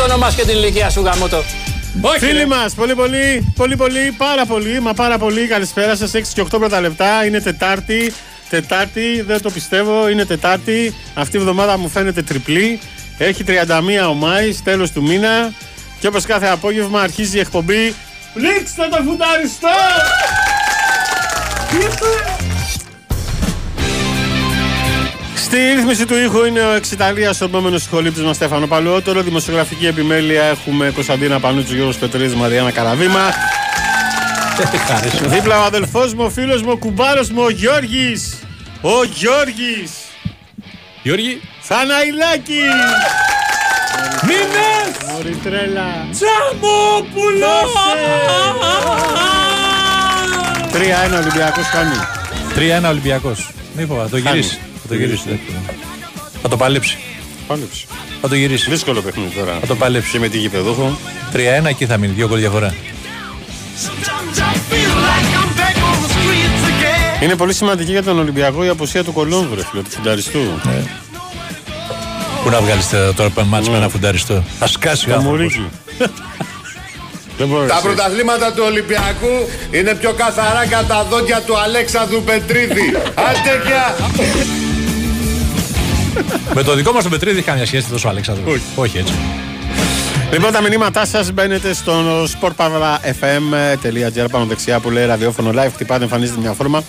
το όνομά και την ηλικία σου γαμότο. Όχι, Φίλοι μας, πολύ πολύ, πολύ πολύ, πάρα πολύ, μα πάρα πολύ. Καλησπέρα σας. 6 και 8 πρώτα λεπτά. Είναι Τετάρτη. Τετάρτη, δεν το πιστεύω, είναι Τετάρτη. Αυτή η εβδομάδα μου φαίνεται τριπλή. Έχει 31 ο Μάης, τέλος του μήνα. Και όπως κάθε απόγευμα αρχίζει η εκπομπή. Πλήξτε το φουταριστό! Στη ρύθμιση του ήχου είναι ο Εξιταλία, ο επόμενος σχολήπτη μας Στέφανο Παλαιότερο. Δημοσιογραφική επιμέλεια έχουμε Κωνσταντίνα Πανούτσου, Γιώργος Πετρίδης, Μαριάννα Καραβήμα. Δίπλα ο αδελφός μου, ο φίλος μου, ο κουμπάρος μου, ο Γιώργης. Ο Γιώργης. Γιώργη. Θαναϊλάκης. Μήνες! Μωρή τρέλα. Τζαμόπουλο! 3-1 Ολυμπιακός κάνει. 3-1 Ολυμπιακός. Μη φοβά, το γυρίσει. Θα το γυρίσει. Θα το παλέψει. Πάλεψε. Θα το γυρίσει. Δύσκολο παιχνίδι τώρα. Θα το παλέψει. Και με τη γηπεδούχο. 3-1 εκεί θα μείνει. Δύο γκολ διαφορά. Είναι πολύ σημαντική για τον Ολυμπιακό η αποσία του Κολόμβου, ρε φίλε, του φουνταριστού. Ναι. Πού να βγάλεις τώρα μάτς με ένα φουνταριστό; Θα σκάσει ο Το άνθρωπος. μουρίκι. Δεν μπορείς. Τα πρωταθλήματα του Ολυμπιακού είναι πιο καθαρά κατά τα δόντια του Αλέξανδρου Πετρίδη. Άντε γεια! Με το δικό μας τον Πετρίδη έχει καμία σχέση τόσο ο Αλέξανδρος. Όχι. Όχι έτσι. Λοιπόν, τα μηνύματά σας μπαίνετε στο sportpavlafm.gr πάνω δεξιά που λέει ραδιόφωνο live. Χτυπάτε, εμφανίζεται μια φόρμα.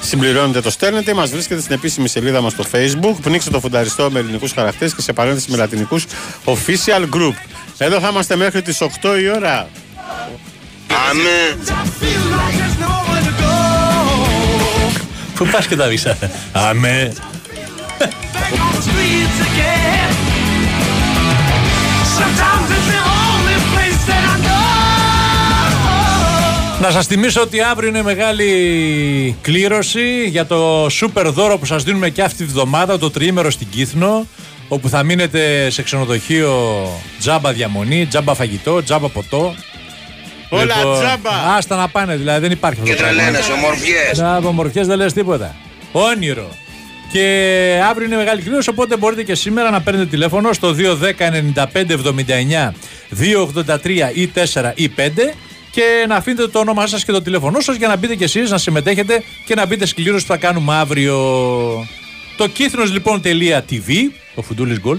Συμπληρώνετε, το στέλνετε. Μας βρίσκεται στην επίσημη σελίδα μας στο Facebook. Πνίξτε το φουνταριστό με ελληνικούς χαρακτήρες και σε παρένθεση με λατινικούς official group. Εδώ θα είμαστε μέχρι τις 8 η ώρα. Πού πας και τα βίσα. Αμέ. Να σας θυμίσω ότι αύριο είναι μεγάλη κλήρωση για το σούπερ δώρο που σας δίνουμε και αυτή τη βδομάδα, το τριήμερο στην Κύθνο, όπου θα μείνετε σε ξενοδοχείο τζάμπα διαμονή, τζάμπα φαγητό, τζάμπα ποτό. Όλα τζάμπα. Άστα να πάνε, δηλαδή δεν υπάρχει αυτό. το πράγμα. ομορφιές. Να από μορφιές δεν λες τίποτα. Όνειρο. Και αύριο είναι μεγάλη κλήρωση, οπότε μπορείτε και σήμερα να παίρνετε τηλέφωνο στο 210 95 79 283 ή 4 ή 5 και να αφήνετε το όνομά σας και το τηλέφωνό σας για να μπείτε κι εσείς να συμμετέχετε και να μπείτε στην κλήρωση που θα κάνουμε αύριο. Το κύθνος λοιπόν.tv, ο Φουντούλης Γκολ,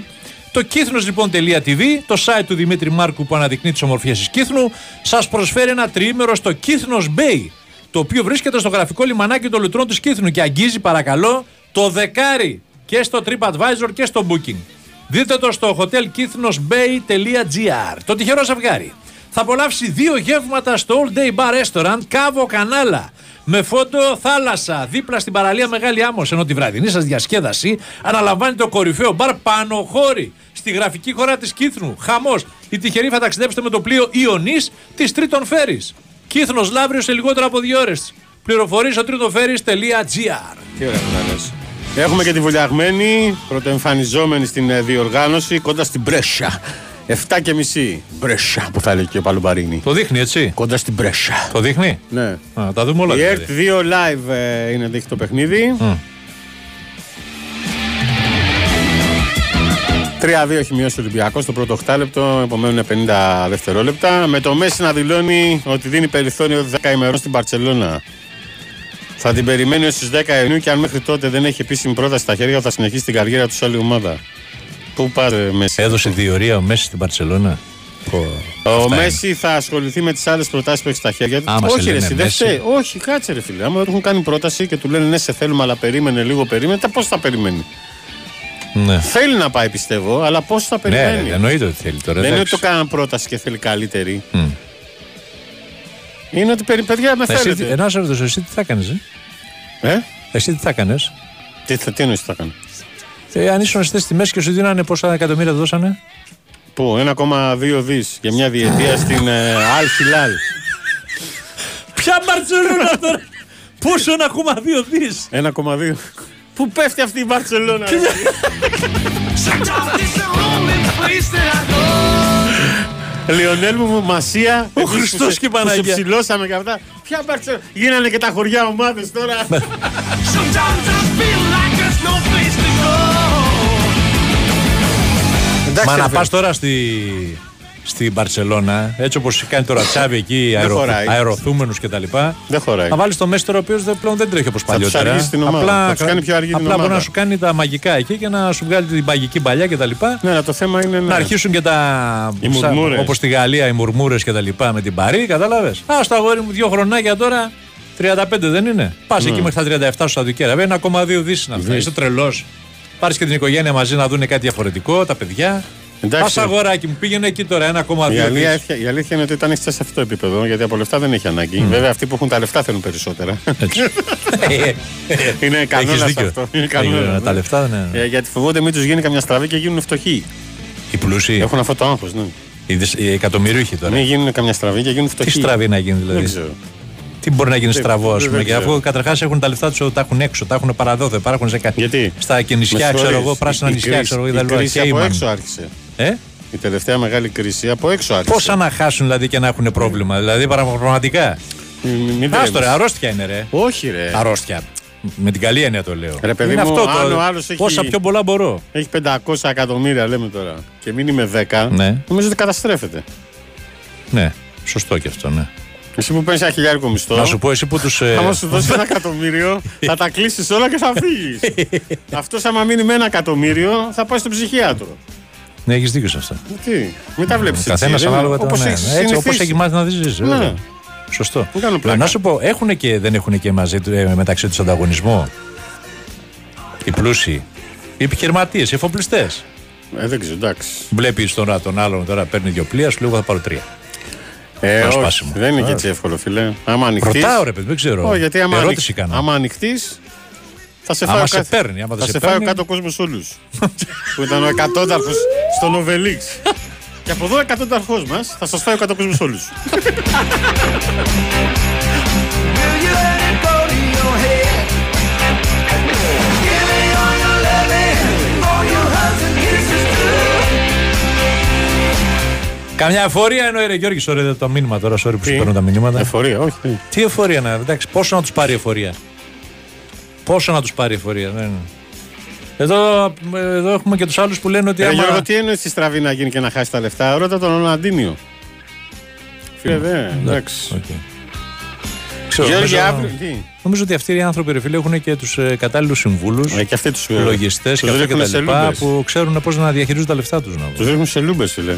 το κύθνος λοιπόν.tv, το site του Δημήτρη Μάρκου που αναδεικνύει τις ομορφιές της Κύθνου, σας προσφέρει ένα τριήμερο στο Κύθνος Bay, το οποίο βρίσκεται στο γραφικό λιμανάκι των λουτρών της Κύθνου και αγγίζει παρακαλώ το δεκάρι και στο TripAdvisor και στο Booking. Δείτε το στο hotelkithnosbay.gr. Το τυχερό ζευγάρι. Θα απολαύσει δύο γεύματα στο All Day Bar Restaurant Κάβο Κανάλα. Με φώτο θάλασσα δίπλα στην παραλία Μεγάλη Άμμος ενώ τη βραδινή σας διασκέδαση αναλαμβάνει το κορυφαίο μπαρ Πανοχώρη στη γραφική χώρα της Κύθνου. Χαμός. Οι τυχεροί θα ταξιδέψετε με το πλοίο Ιωνής της Τρίτον Φέρης. Κύθνος Λαύριος σε λιγότερο από δύο ώρες. Πληροφορίες στο τρίτοφέρης.gr Τι ωραία που τα λες. Έχουμε και τη βουλιαγμένη, πρωτοεμφανιζόμενη στην ε, διοργάνωση κοντά στην Μπρέσσα. 7 και μισή. Μπρέσσα που θα λέει και ο Παλουμπαρίνη. Το δείχνει έτσι; Κοντά στην Μπρέσσα. Το δείχνει; Ναι. Α, τα δούμε όλα. Η δηλαδή. ΕΡΤ 2 live ε, είναι δείχνει το παιχνίδι. Μμ. 3-2 έχει μειώσει ο Ολυμπιακός στο πρώτο 8 λεπτό, επομένουν 50 δευτερόλεπτα. Με το Μέση να δηλώνει ότι δίνει περιθώριο 10 ημερών στην Παρσελώνα. Θα την περιμένει ως τις 10 Ιουνίου και αν μέχρι τότε δεν έχει επίσημη πρόταση στα χέρια, θα συνεχίσει την καριέρα του σε άλλη ομάδα. Πού πάρε Μέση; Έδωσε διορία ο Μέση στην Παρσελώνα. Ο Αυτά Μέση θα ασχοληθεί με τις άλλες προτάσεις που έχει στα χέρια του. Άμα σε Όχι, ρε, λένε εσύ, δεν Μέση. φταίει. Όχι, κάτσε ρε φίλε. Άμα του έχουν κάνει πρόταση και του λένε ναι, σε θέλουμε, αλλά περίμενε λίγο, περίμενε, πώς θα περιμένει; Ναι. Θέλει να πάει, πιστεύω, αλλά πώς θα Ναι, περιμένει; ρε, εννοείται ότι θέλει τώρα. Δεν είναι ότι εντάξει. το κάναν πρόταση και θέλει καλύτερη. Μμ. Είναι ότι περι- παιδιά με Εσύ, θέλετε. ενώ σε ρωτήσω, εσύ τι θα έκανε. Ε; Εσύ τι θα έκανε. Τι, θα- τι εννοείς τι θα κάνω; Ε, αν ήσουν στη μέση και σου δίνανε πόσα εκατομμύρια δώσανε; Πού, 1,2 δις για μια διετία στην ε, Αλ Χιλάλ. Ποια Μπαρσελόνα τώρα; Πόσο ένα ακόμα δύο δις; 1,2. Πού πέφτει αυτή η Μπαρσελόνα. Ρε. Λιονέλ μου, Μασία. Ο εμείς που Χριστός σε- και η που σε Παναγία. ψηλώσαμε και αυτά. Ποια Μπαρσελόνα. Γίνανε και τα χωριά ομάδες τώρα. Μα ρε να φίλε. πα τώρα στη, στη Μπαρσελόνα, έτσι όπως κάνει τώρα Τσάβη εκεί, αερο, χωράει. αεροθούμενου κτλ. Δεν χωράει. Να βάλεις το Μέστερ ο οποίος πλέον δεν τρέχει όπως τους παλιότερα. αργήσει την ομάδα, θα τους κάνει πιο αργή την απλά μπορεί ομάδα. να σου κάνει τα μαγικά εκεί και να σου βγάλει την μαγική παλιά κτλ. Ναι, αλλά το θέμα είναι. Να Ναι. αρχίσουν και τα. Οι μουρμούρες. Όπως στη Γαλλία οι μουρμούρες και τα λοιπά με την Παρή, κατάλαβες. Α, στο αγόρι μου δύο χρονάκια τώρα 35 δεν είναι. Πας Ναι. εκεί μέχρι τα 37 σου Σαουδική Αραβία, 1,2 δις είναι αυτά. Είσαι τρελός. Πάρεις και την οικογένεια μαζί να δουν κάτι διαφορετικό, τα παιδιά. Εντάξει. Πα αγοράκι μου, πήγαινε εκεί τώρα 1,2 Η δι. αλήθεια, η αλήθεια είναι ότι όταν είσαι σε αυτό το επίπεδο, γιατί από λεφτά δεν έχει ανάγκη. Βέβαια, αυτοί που έχουν τα λεφτά θέλουν περισσότερα. είναι κανόνας Έχεις δίκιο. αυτό. Είναι Ε, κανόνας. Τα λεφτά δεν είναι. Ε, γιατί φοβόνται μην τους γίνει καμιά στραβή και γίνουν φτωχοί. Οι πλούσιοι. Έχουν αυτό το άγχος, ναι. Οι, δυσ- οι εκατομμυρίουχοι τώρα. Μην γίνουν καμιά στραβή και γίνουν φτωχοί. Τι στραβή να γίνει δηλαδή; Δεν ξέρω. Τι μπορεί να γίνει Δεν- στραβός, ας δεν πούμε. Και ξέρω. αφού καταρχάς έχουν τα λεφτά τους, τα έχουν έξω, τα έχουν παραδόθε, υπάρχουν σε κα... Γιατί; στα και Με νησιά, ξέρω συγχωρείς, εγώ, πράσινα η νησιά, κρίση- ξέρω εγώ, Η κτλ. κρίση από Κέιμαν. έξω άρχισε. Ε; Η τελευταία μεγάλη κρίση από έξω άρχισε. Πόσα να χάσουν δηλαδή και να έχουν πρόβλημα, δηλαδή πραγματικά; Μην- μην Άστο ρε, τρέμεις. αρρώστια είναι ρε. Όχι, ρε. Αρρώστια. Με την καλή έννοια το λέω. Ρε, παιδί είναι μου, αυτό αν το. ο άλλος έχει- Όσα πιο πολλά μπορώ. Έχει 500 εκατομμύρια, λέμε τώρα. Και μείνει με 10. Ναι. Νομίζω ότι καταστρέφεται. Ναι, σωστό και αυτό, ναι. Εσύ που παίρνεις ένα χιλιάρικο μισθό. Να σου πω εσύ που τους. Ε... Άμα σου δώσεις ένα εκατομμύριο, θα τα κλείσεις όλα και θα φύγεις. Αυτός, άμα μείνει με ένα εκατομμύριο, θα πάει στον ψυχίατρο. Ναι, έχεις δίκιο σε αυτά. Τι, μην τα βλέπεις. Καθένας ανάλογα το. Ναι, έτσι όπως έχει μάθει να ζήσει. Ναι. βέβαια. Σωστό. Δεν κάνω Ε, πλάκα. Να σου πω, έχουν και, δεν έχουν και μαζί, του- ε, μεταξύ τους ανταγωνισμό; Οι πλούσιοι. Οι επιχειρηματίες, οι εφοπλιστές. Ε, δεν ξέρω, εντάξει. Βλέπεις τον, τον άλλον τώρα παίρνει δύο πλοία, σου λέει: Εγώ θα πάρω τρία. Ε, Ένα όχι, σπάσιμο. δεν είναι και έτσι εύκολο, φίλε. Άμα ανοιχτεί. Ρωτάω ρε παιδί, δεν ξέρω. Όχι, γιατί άμα, Ερώτηση ανοιχ- κάνω. άμα ανοιχτεί, θα σε Άμα φάει ο σε κάθε- παίρνει, άμα δεν θα σε σε φάει ο παίρνει. κάτω κόσμος όλους. που ήταν ο εκατόνταρχος στον Οβελίξ. Και από εδώ ο εκατόνταρχός μας θα σας φάει ο κάτω κόσμος όλους. Will you let it go to your head? Give me all your loving, all your hugs and kisses too. Καμιά εφορία εννοεί ρε Γιώργη, sorry το μήνυμα τώρα, sorry που σου παίρνω τα μηνύματα. Εφορία, όχι. τι. Τι εφορία να, εντάξει, πόσο να τους πάρει η εφορία; Πόσο να τους πάρει η εφορία, ναι, ναι. Εδώ, εδώ έχουμε και τους άλλους που λένε ότι Ρε άμα... Γιώργο, τι εννοείς τη στραβή να γίνει και να χάσει τα λεφτά; Ρώτα τον Ροναλντίνιο. Φίλε, δε, εντάξει. Οκ. Ξέρω, Γιώργη, νομίζω, αύριο. Τι; νομίζω ότι αυτοί οι άνθρωποι ρε φίλε έχουν και τους ε, κατάλληλους συμβούλους, Ε, Και αυτοί τους λογιστές και αυτά και τα λοιπά που ξέρουν πώς να διαχειρίζουν τα λεφτά τους. Τους ρίχνουν σε λούμπες, φίλε.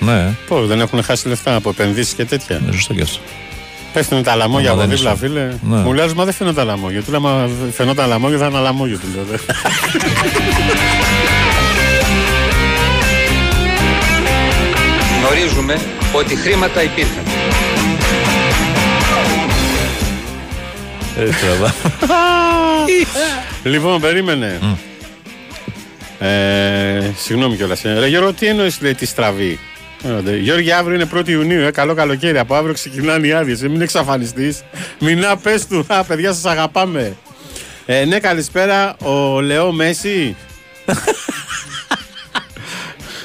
Ναι, Πώς, δεν έχουν χάσει λεφτά από επενδύσεις και τέτοια. είναι σωστό και αυτό. Πέφτουν τα λαμόγια Άμα από δεν δίπλα, είσαι. φίλε. Ναι. Μου λέει, μα δεν φαίνονται τα λαμόγια. Του λέω, μα φαινόταν λαμόγια, θα είναι λαμόγια. Του λέω. δε. Γνωρίζουμε ότι χρήματα υπήρχαν. Έτσι, τραβά. Λοιπόν, περίμενε. Ε, συγγνώμη κιόλας. Ρε Γιώργο, τι εννοείς λέει τη στραβή; Ε, δε, Γιώργη, αύριο είναι 1η Ιουνίου. Ε, καλό καλοκαίρι. Από αύριο ξεκινάνε οι άδειες. Ε, μην εξαφανιστείς. Μηνά, πες του. Α, παιδιά, σας αγαπάμε. Ε, ναι, καλησπέρα. Ο Λεό Μέση.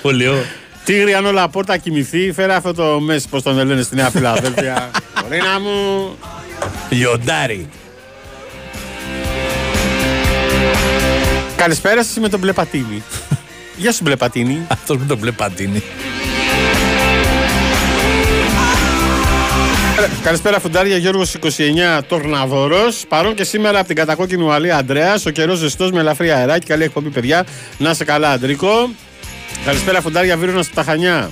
Πολύ ωραίο. Τίγρη, αν όλα πόρτα κοιμηθεί, φέρε αυτό το Μέση, πώς τον λένε στη Νέα Φιλαδέλφια. Ρίνα μου. Λιοντάρι. Καλησπέρα σας με τον μπλε πατίνι. Γεια σου, μπλε πατίνι. Αυτός με τον μπλε Καλησπέρα, φουντάρια. Γιώργος 29 Τορναδόρος. Παρόν και σήμερα από την κατακόκκινη Ουαλή Αντρέας. Ο καιρός ζεστός με ελαφρύ αεράκι. Καλή εκπομπή, παιδιά. Να είσαι καλά, Αντρίκο. Καλησπέρα, φουντάρια. Βίρονας από τα Χανιά.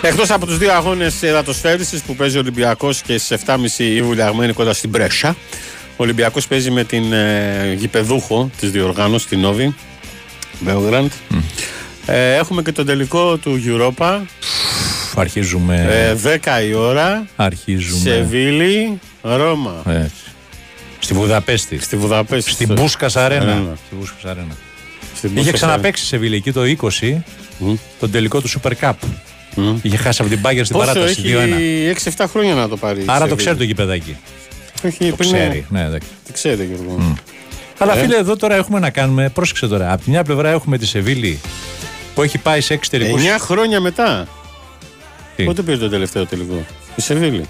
Εκτός από τους δύο αγώνες εδατοσφαίριση που παίζει ο Ολυμπιακός και στις 7.30 η βουλιαγμένη κοντά στην Πρέσα, ο Ολυμπιακός παίζει με την ε, γηπεδούχο της διοργάνωσης, την Νόβη, Μπέογραντ. Ε, έχουμε και τον τελικό του Europa, Αρχίζουμε. ε, 10 η ώρα, Αρχίζουμε. Σεβίλη, Ρώμα. Έτσι. Στη Βουδαπέστη. Στη Βουδαπέστη. Στην Μπούσκας Αρένα. Αρένα. Στη Μπούσκας Αρένα. Στην Είχε Μπούσκας ξαναπέξει σε Βίλη εκεί το 20 τον τελικό του Super Cup. Είχε χάσει από την Μπάγκερ στην Πόσο παράταση έχει 2-1. 6-7 χρόνια να το πάρει. η Άρα το Σεβίλη. ξέρει το γηπεδάκι. Όχι, Το πριν- ξέρει. Ναι, εντάξει. Το ξέρετε, Γιώργο. Αλλά Ε. φίλε, εδώ τώρα έχουμε να κάνουμε. Πρόσεξε τώρα. Από τη μια πλευρά έχουμε τη Σεβίλη που έχει πάει σε εξωτερικού. 9 χρόνια μετά. Τι; Πότε πήρε το τελευταίο τελικό; Η Σεβίλη.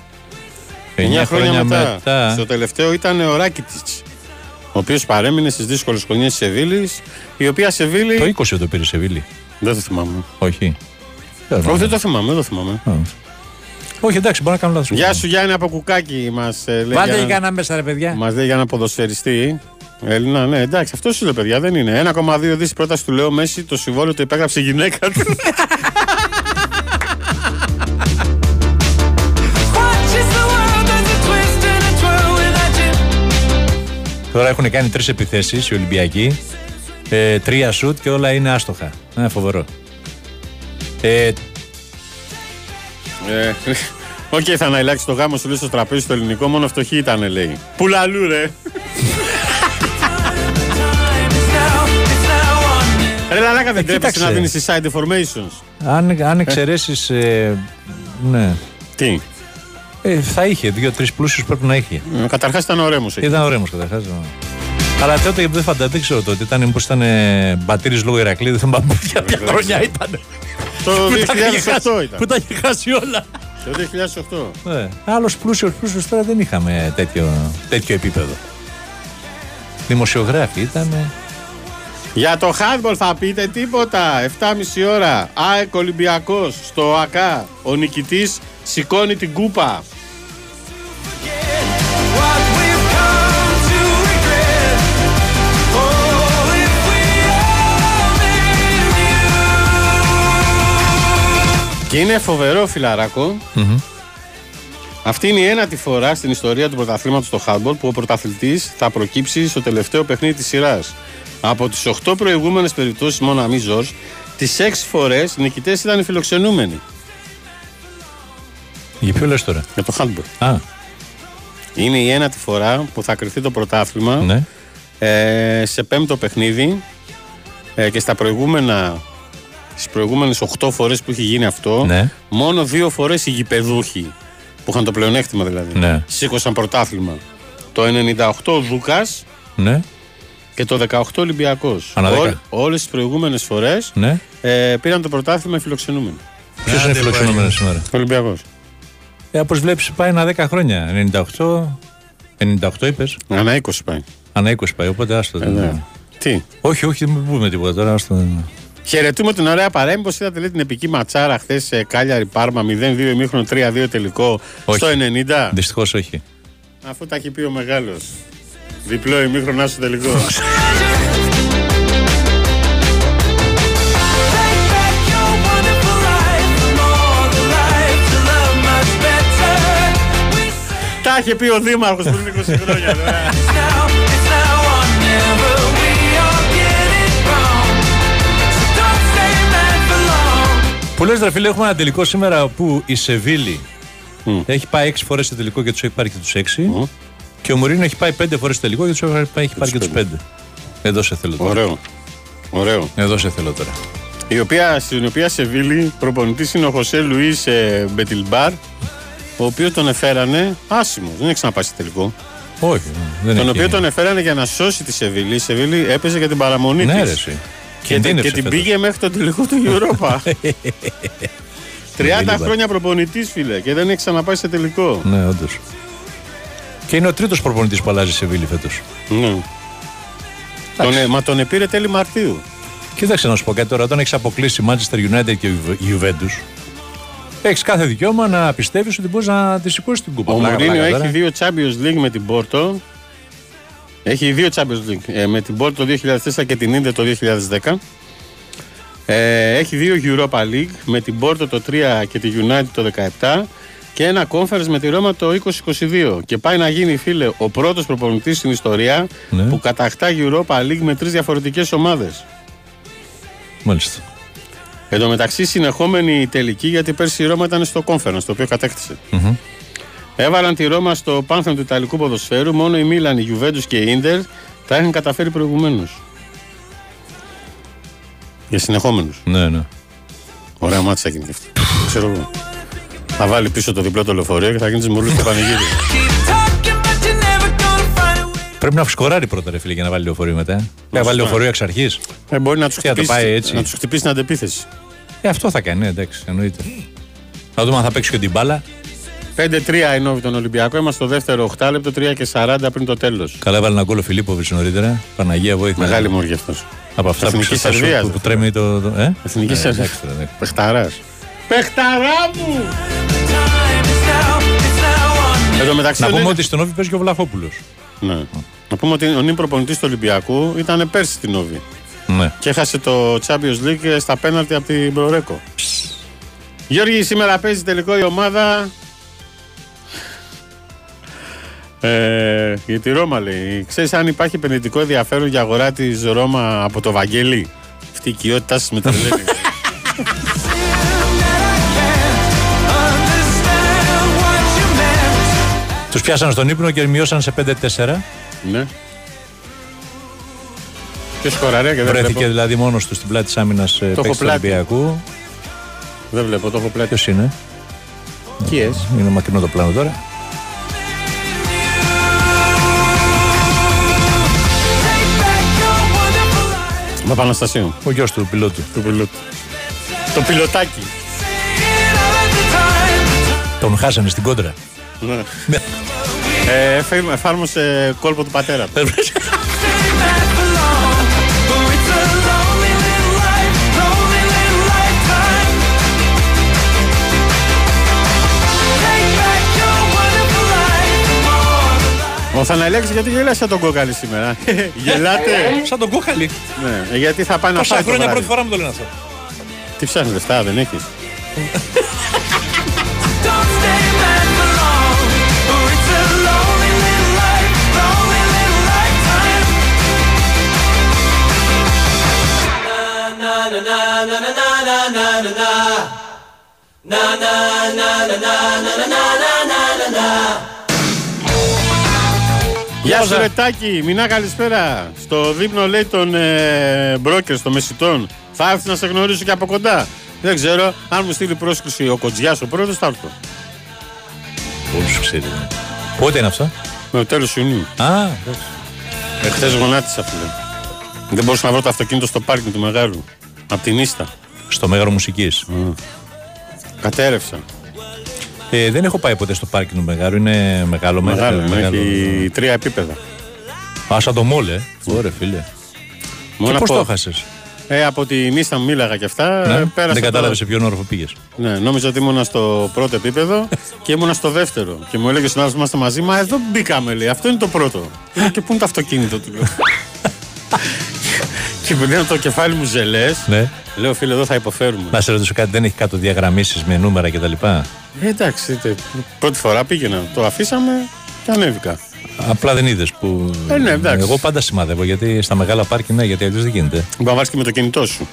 9 χρόνια, μετά. Στο τελευταίο ήταν ο Ράκιτιτ. Ο οποίος παρέμεινε στις δύσκολες χρονιές της Σεβίλης. Η οποία Σεβίλη. Το 20 το πήρε σε Βίλη. Δεν το θυμάμαι. Όχι. Όχι, δεν το θυμάμαι, δεν το θυμάμαι. Όχι, εντάξει, μπορεί να κάνω λάθος. Γεια σου Γιάννη από κουκάκι μας λέει. Βάλτε για και να- κανένα μέσα, ρε παιδιά. Μας λέει για ένα ποδοσφαιριστή. Έλληνα, ναι, εντάξει, αυτός σου λέει, παιδιά, δεν είναι. 1,2 δις πρόταση του Λέο Μέσι, το συμβόλαιο το υπέγραψε η γυναίκα του. Watches the world as it twists and it twirl without you. Τώρα έχουν κάνει τρεις επιθέσεις οι Ολυμπιακοί. Ε, τρία σουτ και όλα είναι άστοχα. Είναι φοβερό. Ε, Ε, Οκ, θα αναλλάξει το γάμο σου λέει στο τραπέζι στο ελληνικό, μόνο φτωχή ήταν, λέει. Πουλαλού, ρε. It's now, it's now on. Ρε Λαλάκα, δεν Ε, τρέπεσαι κοίταξε. να δίνει οι side informations. αν αν εξαιρέσεις. Ε, ναι. Τι; Ε, θα είχε. Δύο-τρεις πλούσιους πρέπει να είχε. Καταρχάς ήταν ωραίο μου εκεί. Ήταν ωραίο καταρχάς. Αλλά τότε δεν φαντάζομαι, δεν ξέρω τότε. Ήταν, μήπως ήταν ε, μπατήρης λόγω Ηρακλή, δεν θυμάμαι ποια ποια χρονιά ήταν. Το Που τα είχε 2008 χάσει- ήταν. Που τα είχε χάσει όλα. Το 2008. Ναι. Άλλος πλούσιος πλούσιος τώρα δεν είχαμε τέτοιο, τέτοιο επίπεδο. Δημοσιογράφοι ήταν. Για το handball θα πείτε τίποτα. 7,5 ώρα. ΑΕΚ Ολυμπιακός στο ΑΚΑ. Ο νικητής σηκώνει την κούπα. Και είναι φοβερό φιλαράκο. Αυτή είναι η ένατη φορά στην ιστορία του πρωταθλήματος στο handball που ο πρωταθλητής θα προκύψει στο τελευταίο παιχνίδι της σειράς. Από τις 8 προηγούμενες περιπτώσεις μόνο αμή Ζορς, τις 6 φορές οι νικητές ήταν οι φιλοξενούμενοι Για ποιο λες τώρα; για το handball. Α, Είναι η ένατη φορά που θα κρυθεί το πρωτάθλημα ναι. ε, σε πέμπτο παιχνίδι ε, και στα προηγούμενα στις προηγούμενες 8 φορές που έχει γίνει αυτό Ναι. μόνο δύο φορές οι γηπεδούχοι που είχαν το πλεονέκτημα δηλαδή Ναι. σήκωσαν πρωτάθλημα το 98 ο Δούκας Ναι. και το 18 Ολυμπιακός Ανά δέκα. όλες τις προηγούμενες φορές ναι. ε, πήραν το πρωτάθλημα οι φιλοξενούμενοι Ποιος είναι φιλοξενούμενος σήμερα; ο Ολυμπιακός Ε, Όπως βλέπεις, πάει ένα 10 χρόνια. 98. 98 είπες. ανά 20 πάει Ανά 20 πάει, οπότε άστο. ε, ναι. τι; Όχι, όχι, δεν μην πούμε τίποτα τώρα. Άστο. Χαιρετούμε την ωραία παρέα. Μήπω είδατε λέει, την επική ματσάρα χθες σε Κάλιαρη Πάρμα 0-2 ημίχρονο 3-2 τελικό Όχι. στο 90. Δυστυχώς όχι. Αφού τα έχει πει ο μεγάλος. Διπλό ημίχρονο στο τελικό. Take back your wonderful life from all the life to love much better. We say τα είχε πει ο Δήμαρχος πριν 20 χρόνια. Που λες ρε φίλε, έχουμε ένα τελικό σήμερα που η Σεβίλη έχει πάει 6 φορές στο τελικό και τους έχει πάρει και τους 6. Και ο Μουρίνο έχει πάει 5 φορές στο τελικό και τους έχει πάρει, έχει πάρει και τους 5. Εδώ σε θέλω τώρα. Ωραίο. Ωραίο. Εδώ σε θέλω τώρα. Η οποία, στην οποία Σεβίλη προπονητής είναι ο Χοσέ Λουίς Μεντιλίμπαρ, ο οποίος τον εφέρανε άσημος. Δεν έχει ξαναπάει στο τελικό. Όχι, δεν Τον έχει. οποίο τον εφέρανε για να σώσει τη Σεβίλη. Η Σεβίλη έπαιζε για την παραμονή Ναι, της. Ρε, εσύ. Και, την- και Κινδύνευσε την φέτος. πήγε μέχρι το τελικό του Europa. 30 Μεντιλίμπαρ. χρόνια προπονητής, φίλε, και δεν έχει ξαναπάει σε τελικό. Ναι, όντως. Και είναι ο τρίτος προπονητής που αλλάζει η Σεβίλη φέτος. Ναι. Τον, ε, μα τον επήρε τέλη Μαρτίου. Κοίταξε να σου πω κάτι τώρα. Όταν έχεις αποκλείσει Manchester United και Juventus, έχεις κάθε δικαίωμα να πιστεύεις ότι μπορείς να τη σηκώσεις την κούπα. Ο Πλάκα, Μουρίνιο πλάκα έχει τώρα. δύο Champions League με την Πόρτο. Έχει δύο Champions League. ε, με την Πόρτο το 2004 και την Ίντερ το 2010. Ε, έχει δύο Europa League με την Πόρτο το 3 και τη United το 17 και ένα conference με τη Ρώμα το 2022. Και πάει να γίνει, φίλε, ο πρώτος προπονητής στην ιστορία Ναι. που κατακτά Europa League με τρεις διαφορετικές ομάδες. Μάλιστα. Εν τω μεταξύ, συνεχόμενη τελική γιατί πέρσι η Ρώμα ήταν στο conference το οποίο κατέκτησε. Έβαλαν τη Ρώμα στο πάνθεν του Ιταλικού ποδοσφαίρου. Μόνο η Μίλαν, η Juventus και η Ίντερ τα είχαν καταφέρει προηγουμένως. Για συνεχόμενους. Ναι, ναι. Ωραία μάτσα έγινε και αυτή. Ξέρω εγώ. Θα βάλει πίσω το διπλό το λεωφορείο και θα γίνει τη μουρλή στο πανηγύρι. Keep talking, but you're never gonna find a way. Πρέπει να σκοράρει πρώτα, ρε φίλε, για να βάλει λεωφορείο μετά. ε. Να βάλει λεωφορείο εξ αρχής. ε, μπορεί να τους Τι, να το χτυπήσει, πάει έτσι; να τους χτυπήσει την αντεπίθεση. Ε, αυτό θα κάνει, ναι, εντάξει, εννοείται. Να δούμε αν θα παίξει και την μπάλα. 5-3 η Νόβη τον Ολυμπιακό. Είμαστε στο δεύτερο 8 λεπτό, 3 και 40 πριν το τέλος. Καλά, έβαλε ένα γκολ ο Φιλίπποβιτς νωρίτερα. Παναγία βοήθεια. Μεγάλη μόρια αυτός. Από αυτά που, Εθνικής ξεφτάσουν, Σερβίας, που, ρε. που τρέμει το. το ε; Εθνικής Ε, Σερβίας. εντάξει τώρα, ναι. Πεχταράς. Πεχταρά μου! Εν τω μεταξύ, Να ο πούμε νυν- ότι στον Όβι παίζει και ο Βλαχόπουλος. Ναι. Να πούμε ότι ο νυν προπονητής του Ολυμπιακού ήταν πέρσι στην Νόβη. Ναι. Και έχασε το Champions League στα πέναλτι από την Προρέκο. Γιώργη, σήμερα παίζει τελικό η ομάδα. Ε, για τη Ρώμα λέει. Ξέρεις αν υπάρχει επενδυτικό ενδιαφέρον για αγορά της Ρώμα από το Βαγγέλη; Αυτή η οικειότητά σας με τρελαίνει. Τους πιάσαν στον ύπνο και μειώσαν σε 5-4. ναι. Και σκοραρέ και δεν Βρέθηκε βλέπω. δηλαδή μόνος του στην πλάτη της άμυνας παίκτη του έχω πλάτη. Ολυμπιακού. Δεν βλέπω, το έχω πλάτη. Ποιος είναι, Ποιες; είναι μακρινό το πλάνο τώρα. Παπαναστασίου. Ο γιος του πιλότου. Του πιλότου. Το πιλωτάκι. Τον χάσανε στην κόντρα. Ναι. Ε, εφέ- εφάρμοσε κόλπο του πατέρα του. Ο Θαναλέξης γιατί γελάς σαν τον κόκαλη σήμερα. Γελάτε. Σαν τον κόκαλη. ναι, ε, γιατί θα πάει να Πόσα φάει το χρόνια βράδυ. πρώτη φορά μου το λένε αυτό. Τι ψάχνεις λεφτά, δεν έχεις. Γεια σου Ρετάκη, Μινά καλησπέρα. Στο δείπνο λέει των ε, μπρόκερ των μεσητών. Θα έρθει να σε γνωρίσω και από κοντά. Δεν ξέρω, αν μου στείλει πρόσκληση ο Κοτζιάς ο πρώτος θα έρθω. Όλους ξέρει. Πότε είναι αυτό. Με το τέλος Ιουνίου. Α, Εχθές γονάτισα φίλε. Δεν μπορούσα να βρω το αυτοκίνητο στο πάρκινγκ του μεγάλου. Απ' την Ίστα. στο μέγαρο μουσικής. Κατέρευσα. Ε, δεν έχω πάει ποτέ στο πάρκινγκ του Μεγάρου. Είναι μεγάλο Μεγάλο, μεγάλο. έχει τρία επίπεδα. Α, σαν το μόλε. Ωραία, φίλε. Μόνο και πώς από, το χάσες; ε, από την Ίστα μίλαγα και αυτά. ε, Ναι, πέρασα δεν το- κατάλαβες σε ποιον όροφο πήγες. Ναι, νόμιζα ότι ήμουνα στο πρώτο επίπεδο και ήμουνα στο δεύτερο. Και μου έλεγε ο συνάδελφος είμαστε μαζί, μα εδώ μπήκαμε, λέει. Αυτό είναι το πρώτο. Λέω, και πού είναι το αυτοκίνητο του, λέω. και μου δίνω το κεφάλι μου ζελές. Ναι. Λέω, φίλε, εδώ θα υποφέρουμε. Να σε ρωτήσω κάτι, δεν έχει κάτω διαγραμμίσεις με νούμερα κτλ. Ε, εντάξει, είτε, πρώτη φορά πήγαινα. Το αφήσαμε και ανέβηκα. Απλά δεν είδες που. Ε, ναι, εντάξει. Εγώ πάντα σημαδεύω γιατί στα μεγάλα πάρκι ναι, γιατί αλλιώς δεν γίνεται. Μπα βάλει και με το κινητό σου.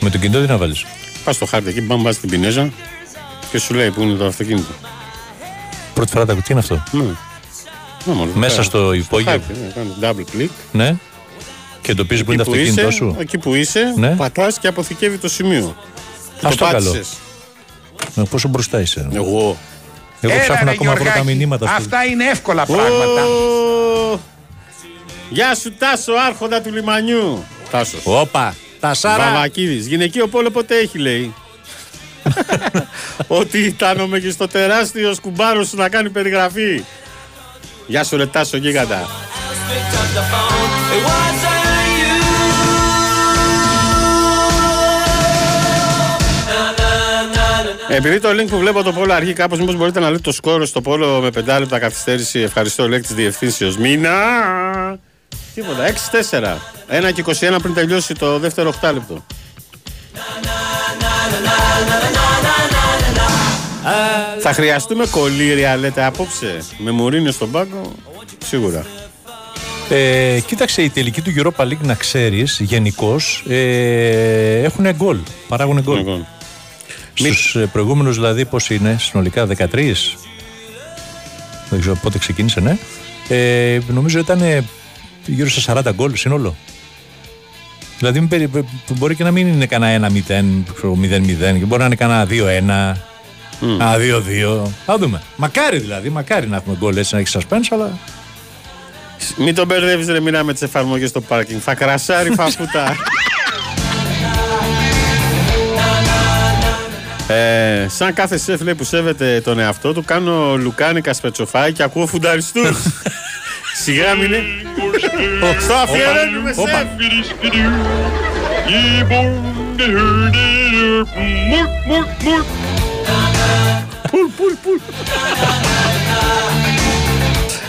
Με το κινητό τι να βάλεις; Πας στο χάρτη εκεί, μπα βάζει την πινέζα και σου λέει που είναι το αυτοκίνητο. Πρώτη φορά τα τι είναι αυτό; Ναι. Ναι, μόνο, εδώ Μέσα πέρα. στο υπόγειο. χάρτη, ναι, κάνεις double click. Ναι. Και εντοπίζει που είναι το Εκεί αυτοκίνητό είσαι, σου. Εκεί που είσαι, Ναι. πατάς και αποθηκεύει το σημείο. Που Ας το καλό. πάτησες. Ε, Πόσο μπροστά είσαι; Εγώ. Εγώ ψάχνω ακόμα να βρω τα μηνύματα σου. Αυτά είναι εύκολα πράγματα. Ω, Γεια σου Τάσο, άρχοντα του λιμανιού. Τάσος. Όπα! Τα σάρα! Βαμακίδης. Γυναικείο πόλο ποτέ έχει λέει. Ότι ήταν και στο τεράστιο σκουμπάρο σου να κάνει περιγραφή. Γεια σου ρε Τάσο γίγαντα. Επειδή το link που βλέπω το πόλο αργεί κάπως μήπως μπορείτε να λέτε το σκόρο στο πόλο με 5 λεπτά καθυστέρηση. Ευχαριστώ λέξη της διευθύνσεως. Μήνα! Τίποτα, 6-4. 1 και 21 πριν τελειώσει το δεύτερο 8 λεπτό. Θα χρειαστούμε κολλήρια λέτε απόψε. Με Μουρίνιο στον πάγκο, σίγουρα. Ε, κοίταξε, η τελική του Europa League να ξέρεις γενικώς ε, έχουν γκολ. Παράγουν γκολ. Λοιπόν. Στους προηγούμενους δηλαδή πώς είναι, συνολικά 13. Δεν ξέρω πότε ξεκίνησε, ναι. Ε, νομίζω ήταν ε, γύρω στα 40 γκολ σύνολο. Δηλαδή μην περι- μπορεί και να μην είναι κανένα 1-0, 0-0, και μπορεί να είναι κανένα 2-1. Α, 2-2. Θα δούμε. Μακάρι δηλαδή, μακάρι να έχουμε γκολ έτσι να έχει suspense, αλλά Μην τον μπερδεύεις, ρε μοίρα με τις εφαρμογές στο πάρκινγκ. Θα κρασάρει φαφούτα. Ε, σαν κάθε σεφ λέει, που σέβεται τον εαυτό του, κάνω λουκάνικα σπετσοφάι και ακούω φουνταριστούς. Σιγά μην είναι. Στο αφιερώνουμε Όπα. σεφ. Πουλ, πουλ, πουλ.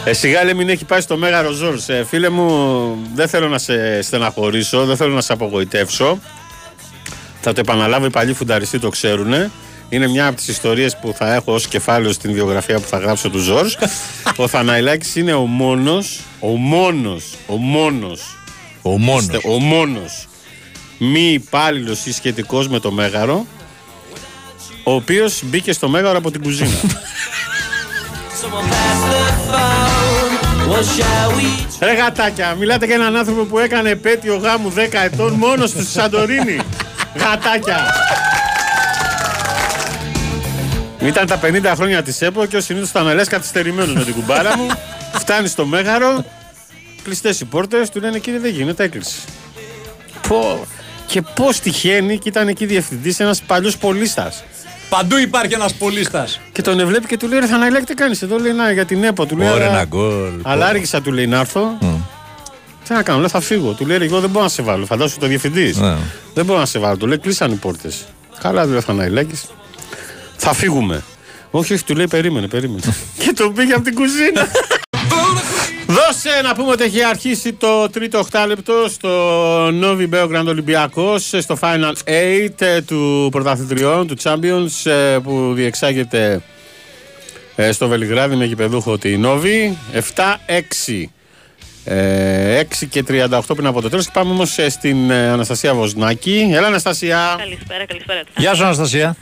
Ε, σιγά λέει μην έχει πάει στο Μέγαρο Ζόρς. Ε, φίλε μου, δεν θέλω να σε στεναχωρήσω, δεν θέλω να σε απογοητεύσω. Θα το επαναλάβω, οι παλιοί φουνταριστοί το ξέρουν. Είναι μια από τις ιστορίες που θα έχω ως κεφάλαιο στην βιογραφία που θα γράψω του Ζόρς. ο Θαναϊλάκης είναι ο μόνος, ο μόνος, ο μόνος, Ο μόνος. στε- ο μόνος μη υπάλληλος ή σχετικός με το Μέγαρο, ο οποίος μπήκε στο Μέγαρο από την κουζίνα. Ρε γατάκια, μιλάτε για έναν άνθρωπο που έκανε επέτειο γάμου 10 ετών μόνος του στη Σαντορίνη. Γατάκια. Ήταν τα 50 χρόνια της ΕΠΟ και ο συνήθως ήταν λες καθυστερημένος με την κουμπάρα μου. Φτάνει στο Μέγαρο, κλειστές οι πόρτες, του λένε κύριε δεν γίνεται, έκλεισε. Πω. Και πώς τυχαίνει και ήταν εκεί διευθυντής ένας παλιός πολίστας. Παντού υπάρχει ένας πολίστας. Και τον ευλέπει και του λέει: Ρε Θαναϊλάκη, τι κάνεις εδώ, λέει να για την ΕΠΟ. Του λέει: Ωραία, «Αλλά- ένα γκολ. Αλλά άργησα, του λέει να έρθω. Τι να κάνω, λέει θα φύγω. Του λέει: Εγώ δεν μπορώ να σε βάλω. Φαντάσου το διευθυντής. Ναι. Δεν μπορώ να σε βάλω. Του λέει: Κλείσαν οι πόρτες. Καλά, του λέει ο Θαναϊλάκη. Θα φύγουμε. Όχι, όχι, του λέει: Περίμενε, περίμενε. και τον πήγε από την κουζίνα. Δώσε να πούμε ότι έχει αρχίσει το τρίτο οχτάλεπτο στο Novi Beograd Olympiacos στο Final 8 ε, του πρωταθλητριών, του Champions ε, που διεξάγεται ε, στο Βελιγράδι με γηπεδούχο τη Νόβη 7-6 ε, 6 και 38 πριν από το τέλος και πάμε όμως ε, στην ε, Αναστασία Βοσνάκη Έλα Αναστασία Καλησπέρα, καλησπέρα. Γεια σου, Αναστασία.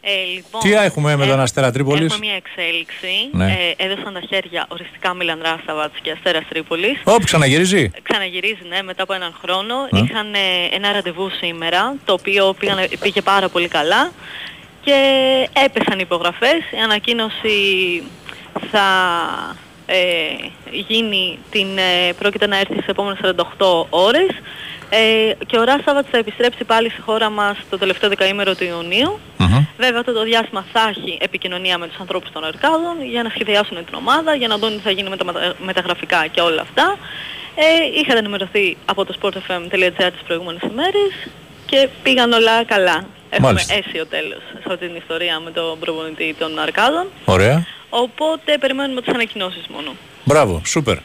Ε, λοιπόν, Τι έχουμε με τον Αστέρα Τρίπολης; Έχουμε μια εξέλιξη. Ναι. Ε, έδωσαν τα χέρια οριστικά Μίλαν Ράσταβατς και Αστέρας Τρίπολης. Όπ, ξαναγυρίζει. Ξαναγυρίζει, ναι, μετά από έναν χρόνο. Ναι. Είχαν ε, ένα ραντεβού σήμερα, το οποίο πήγανε- πήγε πάρα πολύ καλά και έπεσαν οι υπογραφές. Η ανακοίνωση θα ε, γίνει, την, ε, πρόκειται να έρθει στις επόμενες 48 ώρες ε, και ο Ράσταβατς θα επιστρέψει πάλι στη χώρα μας το τελευταίο δεκαήμερο του Ιουνίου. Βέβαια αυτό το διάστημα θα έχει επικοινωνία με τους ανθρώπους των Ερκάδων για να σχεδιάσουν την ομάδα, για να δουν τι θα γίνει με τα μετα- μεταγραφικά και όλα αυτά. Ε, είχατε ενημερωθεί από το sportfm.gr τις προηγούμενες ημέρες και πήγαν όλα καλά. Έχουμε Μάλιστα. αίσιο τέλος σε αυτή την ιστορία με τον προπονητή των Αρκάδων. Ωραία. Οπότε περιμένουμε τις ανακοινώσεις μόνο. Μπράβο, σούπερ.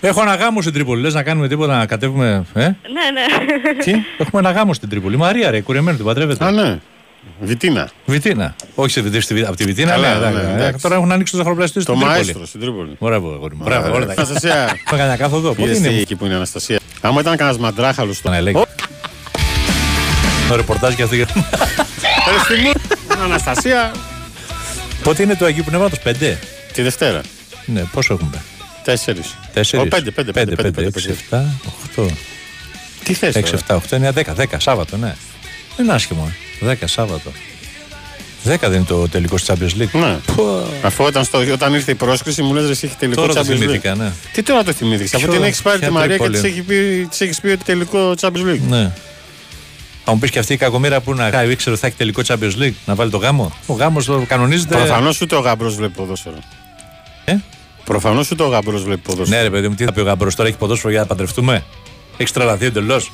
Έχω ένα γάμο στην Τρίπολη. Λες να κάνουμε τίποτα να κατέβουμε. Ε; Ναι, ναι. Τι; Έχουμε ένα γάμο στην Τρίπολη. Μαρία, ρε, κουρεμένη, την παντρεύεται. Α ναι Βιτίνα Βιτίνα. Όχι σε Βιτίνα, στη Βι- από τη Βιτίνα. Καλά, ναι, ναι, εντάξει. εντάξει. Ε, Τώρα έχουν ανοίξει το ζαχαροπλαστήριο Το στην Τρίπολη. μαέστρο στην Τρίπολη Μπράβο, αγόρι μου. Μπράβο, όλα τα Αναστασία Έχουμε κανένα κάθοδο. Πότε Πήγες είναι; εκεί που είναι η Αναστασία Άμα ήταν κανένας μαντράχαλος το να στο ελέγχει. Το ρεπορτάζ και αυτό. για- Αναστασία Πότε είναι το Αγίου Πνεύματος, 5. Τη Δευτέρα Ναι, πόσο έχουμε; Τέσσερις Τέσσερις. Ω, πέντε, πέντε, πέντε, πέντε, πέντε, έξι, πέντε. εφτά, οχτώ. Τι θες 6, τώρα; 7, 8, 9, 10. 10 Σάββατο, ναι. Δεν είναι άσχημο. ε. 10 Σάββατο. 10 δεν είναι το τελικό της Champions League. Ναι. Αφού όταν, στο, όταν ήρθε η πρόσκληση μου λες ρε εσύ έχει τελικό Τώρα το Champions League. θυμήθηκα, ναι. Τι τώρα το θυμήθηκες, αφού Ποιο- την έχεις πάρει τη ποια Μαρία και Τρίπολη; της, έχει πει, της έχεις πει ότι τελικό Champions League. Ναι. Θα μου πεις και αυτή η κακομήρα που να κάνει, ήξερε ότι θα έχει τελικό Champions League, να βάλει το γάμο. Ο γάμος το κανονίζεται. Προφανώς ούτε ο γαμπρός βλέπει ποδόσφαιρο. Ε; Προφανώς ούτε ο γαμπρός βλέπει ποδόσφαιρο. Ναι, ρε παιδί μου, τι θα πει ο γάμπρος τώρα, έχει ποδόσφαιρο για να παντρευτούμε; Έχει τρελαθεί εντελώς.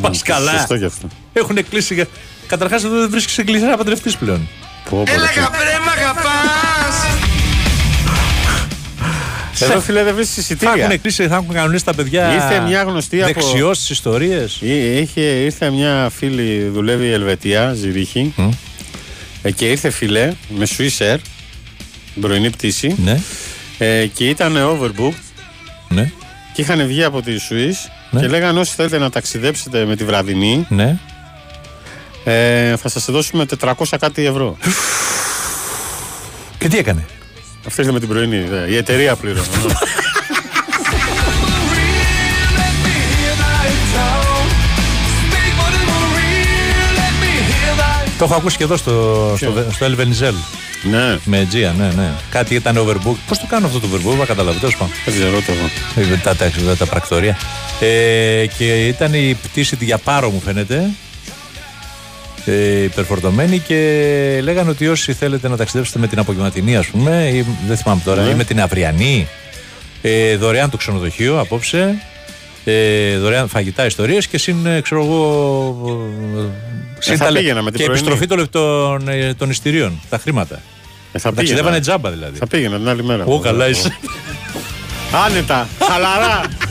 Πας καλά. Σωστό κι αυτό. Έχουν κλείσει. για- Καταρχάς εδώ δεν βρίσκει εκκλησία να παντρευτείς πλέον. Πω, πω, ρε, φίλε. Βρε μ' αγαπάς Εδώ φίλε δεν βρίσκεις Θα εισιτήρια. έχουν κλείσει, θα έχουν κανονίσει τα παιδιά. Ήρθε μια γνωστή από- Δεξιώσει ιστορίες. Εί- Είχε, ήρθε μια φίλη, δουλεύει η Ελβετία, Ζηρίχη. Ε, και ήρθε φιλέ με Swiss Air, πρωινή πτήση. Ναι, Ε, και ήταν overbook ναι, και είχαν βγει από τη Swiss Ναι. και λέγανε όσοι θέλετε να ταξιδέψετε με τη βραδινή ναι. ε, θα σας δώσουμε 400 κάτι ευρώ. Και τι έκανε; Αυτή ήρθε με την πρωινή. δε. Η εταιρεία πλήρωνε. Το έχω ακούσει και εδώ στο, στο, στο El Venizel. ναι, Με Gia, ναι, ναι. Κάτι ήταν overbook. Πώς το κάνω αυτό το overbook, δεν καταλαβαίνω. Τέλος πάντων. δεν ξέρω το εγώ. Ε, Τα, τα, τα, τα πρακτορία. Ε, και ήταν η πτήση για πάρο, μου φαίνεται. Ε, υπερφορτωμένοι και λέγανε ότι όσοι θέλετε να ταξιδέψετε με την απογευματινή, ας πούμε, ή δεν θυμάμαι τώρα, Ναι. ή με την αυριανή, ε, δωρεάν το ξενοδοχείο απόψε, ε, δωρεάν φαγητά ιστορίες και συν, ε, ξέρω εγώ. ε, συν θα τα λε- πήγαινα με την και πρωινή. επιστροφή των, των, ε, των ειστηρίων, τα χρήματα. Ε, θα Ταξιδεύανε πήγαινα. τζάμπα δηλαδή. Θα πήγαινα την άλλη μέρα. Ω, καλά είσαι. Άνετα, χαλαρά.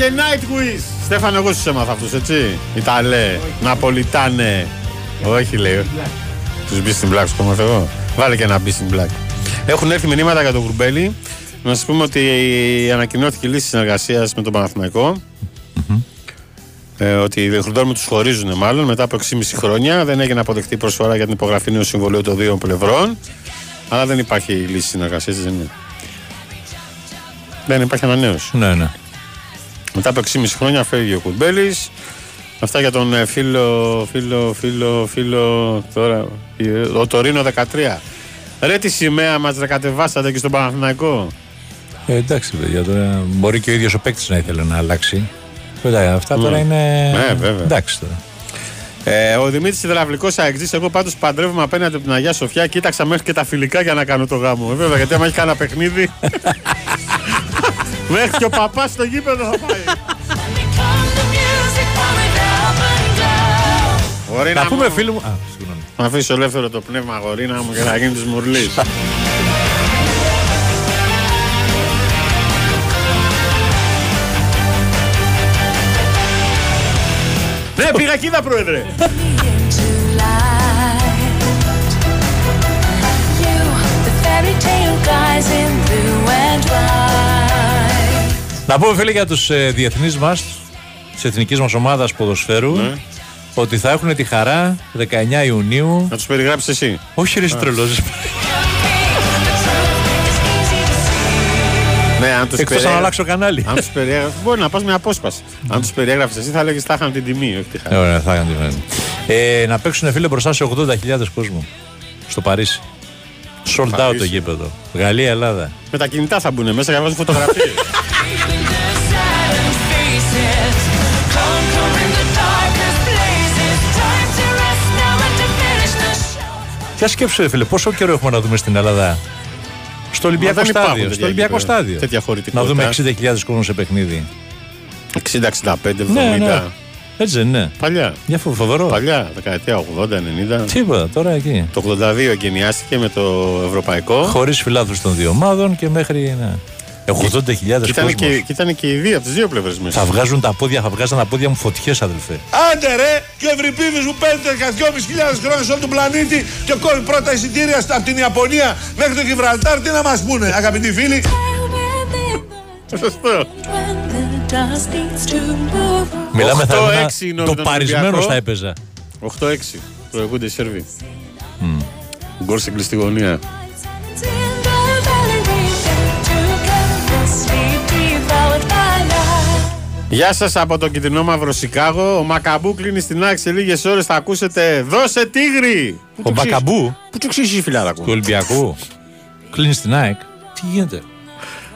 και Nightwish. Στέφανε, εγώ σου έμαθα αυτούς, έτσι. Ιταλέ, Ναπολιτάνε. Όχι, λέει. Τους μπει στην Black, σου πω εγώ. Βάλε και ένα μπει στην Black. Έχουν έρθει μηνύματα για τον Κουρμπέλη. Να σας πούμε ότι ανακοινώθηκε η λύση συνεργασίας με τον Παναθηναϊκό. Ε, ότι οι Χρυντόρμοι τους χωρίζουν μάλλον μετά από 6,5 χρόνια. Δεν έγινε αποδεκτή προσφορά για την υπογραφή νέου συμβολίου των δύο πλευρών. Αλλά δεν υπάρχει λύση συνεργασίας, δεν είναι. Δεν υπάρχει ανανέωση. ναι, ναι. Μετά από 6,5 χρόνια φεύγει ο Κουρμπέλη. Αυτά για τον ε, φίλο, φίλο, φίλο, φίλο. Τώρα. ε, Ο Τωρίνο 13. Ρε τη σημαία μας ρε κατεβάσατε και στον Παναθηναϊκό; Ε, εντάξει, παιδιά, τώρα μπορεί και ο ίδιος ο παίκτης να ήθελε να αλλάξει. Βέβαια, αυτά τώρα είναι. Ναι, βέβαια. Εντάξει τώρα. Ε, ο Δημήτρης Ιδραυλικό Αεξή, εγώ πάντως παντρεύομαι απέναντι από την Αγία Σοφιά. Κοίταξα μέχρι και τα φιλικά για να κάνω το γάμο. Ε, βέβαια, γιατί άμα έχει κανένα παιχνίδι. μέχρι και ο παπάς στο γήπεδο θα πάει. Γορίνα Να πούμε μου, φίλο μου. Α, συγγνώμη. Να αφήσω ελεύθερο το πνεύμα, γορίνα μου, και να γίνει της μουρλής. ναι, πήγα εκεί, είδα, πρόεδρε. Να πούμε φίλοι για τους ε, διεθνείς μας, της εθνικής μας ομάδας ποδοσφαίρου, Ναι. ότι θα έχουν τη χαρά 19 Ιουνίου. Να τους περιγράψεις εσύ. Όχι, ρε τρελός. Ναι, αν τους Εκτός αν αλλάξω κανάλι. Αν τους περιέγραφε, μπορεί να πας με απόσπαση. Αν τους περιέγραφε εσύ, θα λέγει θα είχαν την τιμή, όχι τη Ε, χαρά. Ωραία, θα έκανε τη ε, Να παίξουν φίλε μπροστά σε 80.000 κόσμο. Στο Παρίσι. Sold out το Παρίσι. γήπεδο. Γαλλία-Ελλάδα. Με τα κινητά θα μπουν μέσα για να βάζουν φωτογραφίες. Ποια σκέψου, ρε φίλε, πόσο καιρό έχουμε να δούμε στην Ελλάδα; Στο Ολυμπιακό δεν υπάρχουν στάδιο. τέτοια Στο Ολυμπιακό γήπεδα. στάδιο. Τέτοια Να χωρητικότητα. δούμε 60.000 κόσμος σε παιχνίδι. 60, 65, 70. Ναι, ναι. Έτσι δεν είναι. Παλιά. Για φο- φοβερό. Παλιά, δεκαετία 80, 90. Τίποτα, τώρα εκεί. Το 82 εγκαινιάστηκε με το ευρωπαϊκό. Χωρίς φιλάθλου των δύο ομάδων και μέχρι. Ναι. 80.000 Και ήταν, κόσμος. και, και ήταν και οι δύο από τις δύο πλευρές μέσα. Θα βγάζουν τα πόδια, θα βγάζαν τα πόδια μου φωτιές, αδελφέ. Άντε ρε, και ο Ευρυπίδης που παίρνει για 2.500 χρόνια σε όλο τον πλανήτη και κόβει πρώτα εισιτήρια στα- από την Ιαπωνία μέχρι το Γιβραλτάρ, τι να μας πούνε, αγαπητοί φίλοι; Σωστό. Μιλάμε θα 8-6 ήμουν είναι ο το τον παρισμένος Ολυμπιακό. θα έπαιζα. 8-6. Προηγούνται οι Σέρβοι. Γκολ στην κλειστή γωνία. Γεια σας από το κυτρινό μαύρο Σικάγο. Ο Μακαμπού κλείνει στην άκρη σε λίγες ώρες. Θα ακούσετε Δώσε τίγρη! Πού Ο το ξέρεις- Μπακαμπού Πού το ξέρει, φιλάρα του Ολυμπιακού. Κλείνει στην ΑΕΚ. Τι γίνεται;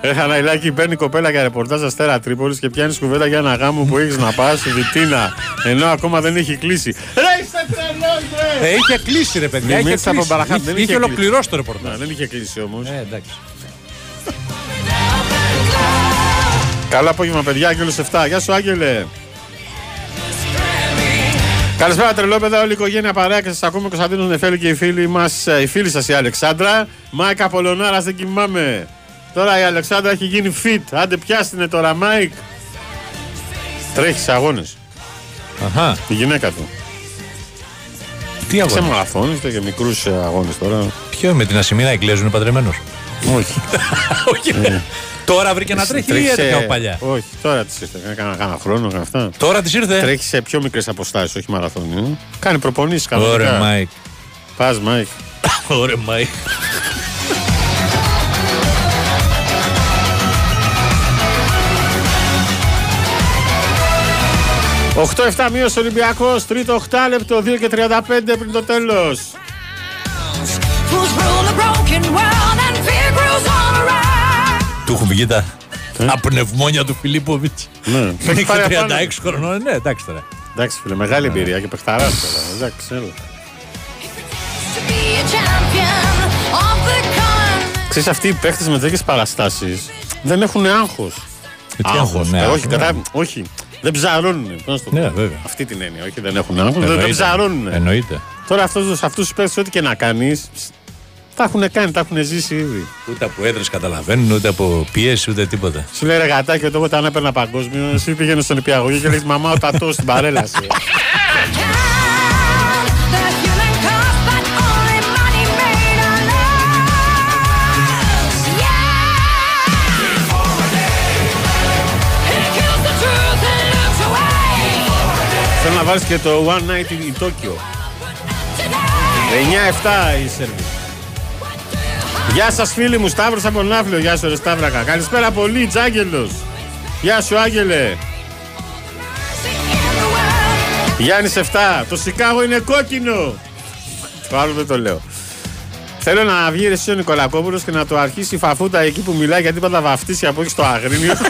Έχα ένα ηλάκι, παίρνει κοπέλα για ρεπορτάζ Αστέρα Τρίπολης και πιάνεις κουβέντα για ένα γάμο που έχεις να πας στη Βιτίνα. Ενώ ακόμα δεν έχει κλείσει. Ρε είστε τρελός, ρε! Ε, είχε κλείσει ρε παιδιά. Είχε, Μιμήτης από κλείσει. Μπαραχάτ, είχε, δεν είχε είχε ολοκληρώσει το Να, ρεπορτάζ. δεν είχε κλείσει όμως. Ε, εντάξει. Καλό απόγευμα, παιδιά. Άγγελο 7. Γεια σου, Άγγελε. Καλησπέρα, τρελόπαιδα. Όλη η οικογένεια παρέα και σας ακούμε. Κωνσταντίνο Νεφέλη και οι φίλοι μας, η φίλη σας η Αλεξάνδρα. Μάικ Απολωνάρα, δεν κοιμάμαι. Τώρα η Αλεξάνδρα έχει γίνει fit. Άντε, πιάσ' τηνε τώρα, Μάικ. Τρέχεις σε αγώνες. Αχα. Η γυναίκα του. Τι Σε αγώνα. μαραθώνιο και μικρούς αγώνες τώρα. Ποιο με την Ασημίνα Εγκλέζου είναι παντρεμένος; Όχι. Όχι. Τώρα βρήκε να τρέχει ή Τρέχει σε- έτρεχε παλιά; Όχι, τώρα της ήρθε. Κάνα, κάνα χρόνο, κάνα αυτά. Τώρα της ήρθε; Τρέχει σε πιο μικρές αποστάσεις, όχι μαραθώνιο. Κάνει προπονήσεις κανονικά. Ωραία, Μάικ. Πας, Μάικ. Ωραία, Μάικ. «8-7 μείωσε ο Ολυμπιακός, τρίτο 8 λεπτό, 2 και 35 πριν το τέλος. Του έχουν βγει τα, τα πνευμόνια του Φιλίπποβιτς. Ναι. Μέχρι Πάρε 36 απάνω. χρονών. Ναι, εντάξει τώρα. Εντάξει, φίλε, μεγάλη εμπειρία και παιχταράς τώρα. Εντάξει, έλα. Ξέρεις, αυτοί οι παίχτες με τέτοιες παραστάσεις δεν έχουν άγχος. Ε, τι άγχος, ναι, Ε, όχι, ναι. κατά, όχι, δεν ψαρώνουν. Πώς να το πω. Ναι, βέβαια. Αυτή την έννοια, όχι, δεν έχουν άγχος, δεν, δεν Εννοείται. ψαρώνουν. Εννοείται. Τώρα αυτούς, αυτούς τους παίχτες, ό,τι και να κάνεις, τα έχουν κάνει, τα έχουν ζήσει ήδη. Ούτε από έδρες καταλαβαίνουν, ούτε από πίεση, ούτε τίποτα. Σου λέει ρε γατάκι, εγώ όταν έπαιρνα παγκόσμιο, εσύ πήγαινε στον Υπηαγωγή και λέει Μαμά, ο τατός στην παρέλαση. Θέλω να βάλεις και το One Night in Tokyo. 9-7 η Σέρβη. Γεια σας φίλοι μου, Σταύρος από Ναύλιο. Γεια σου ρε Σταύρακα. Καλησπέρα πολύ, Τζάγγελος. Γεια σου Άγγελε. Γιάννης 7. Το Σικάγο είναι κόκκινο. Το άλλο δεν το λέω. Θέλω να βγει ρε εσύ ο Νικολακόπουλος και να το αρχίσει η φαφούτα εκεί που μιλάει γιατί πάντα βαφτίσια που έχει στο αγρίνιο.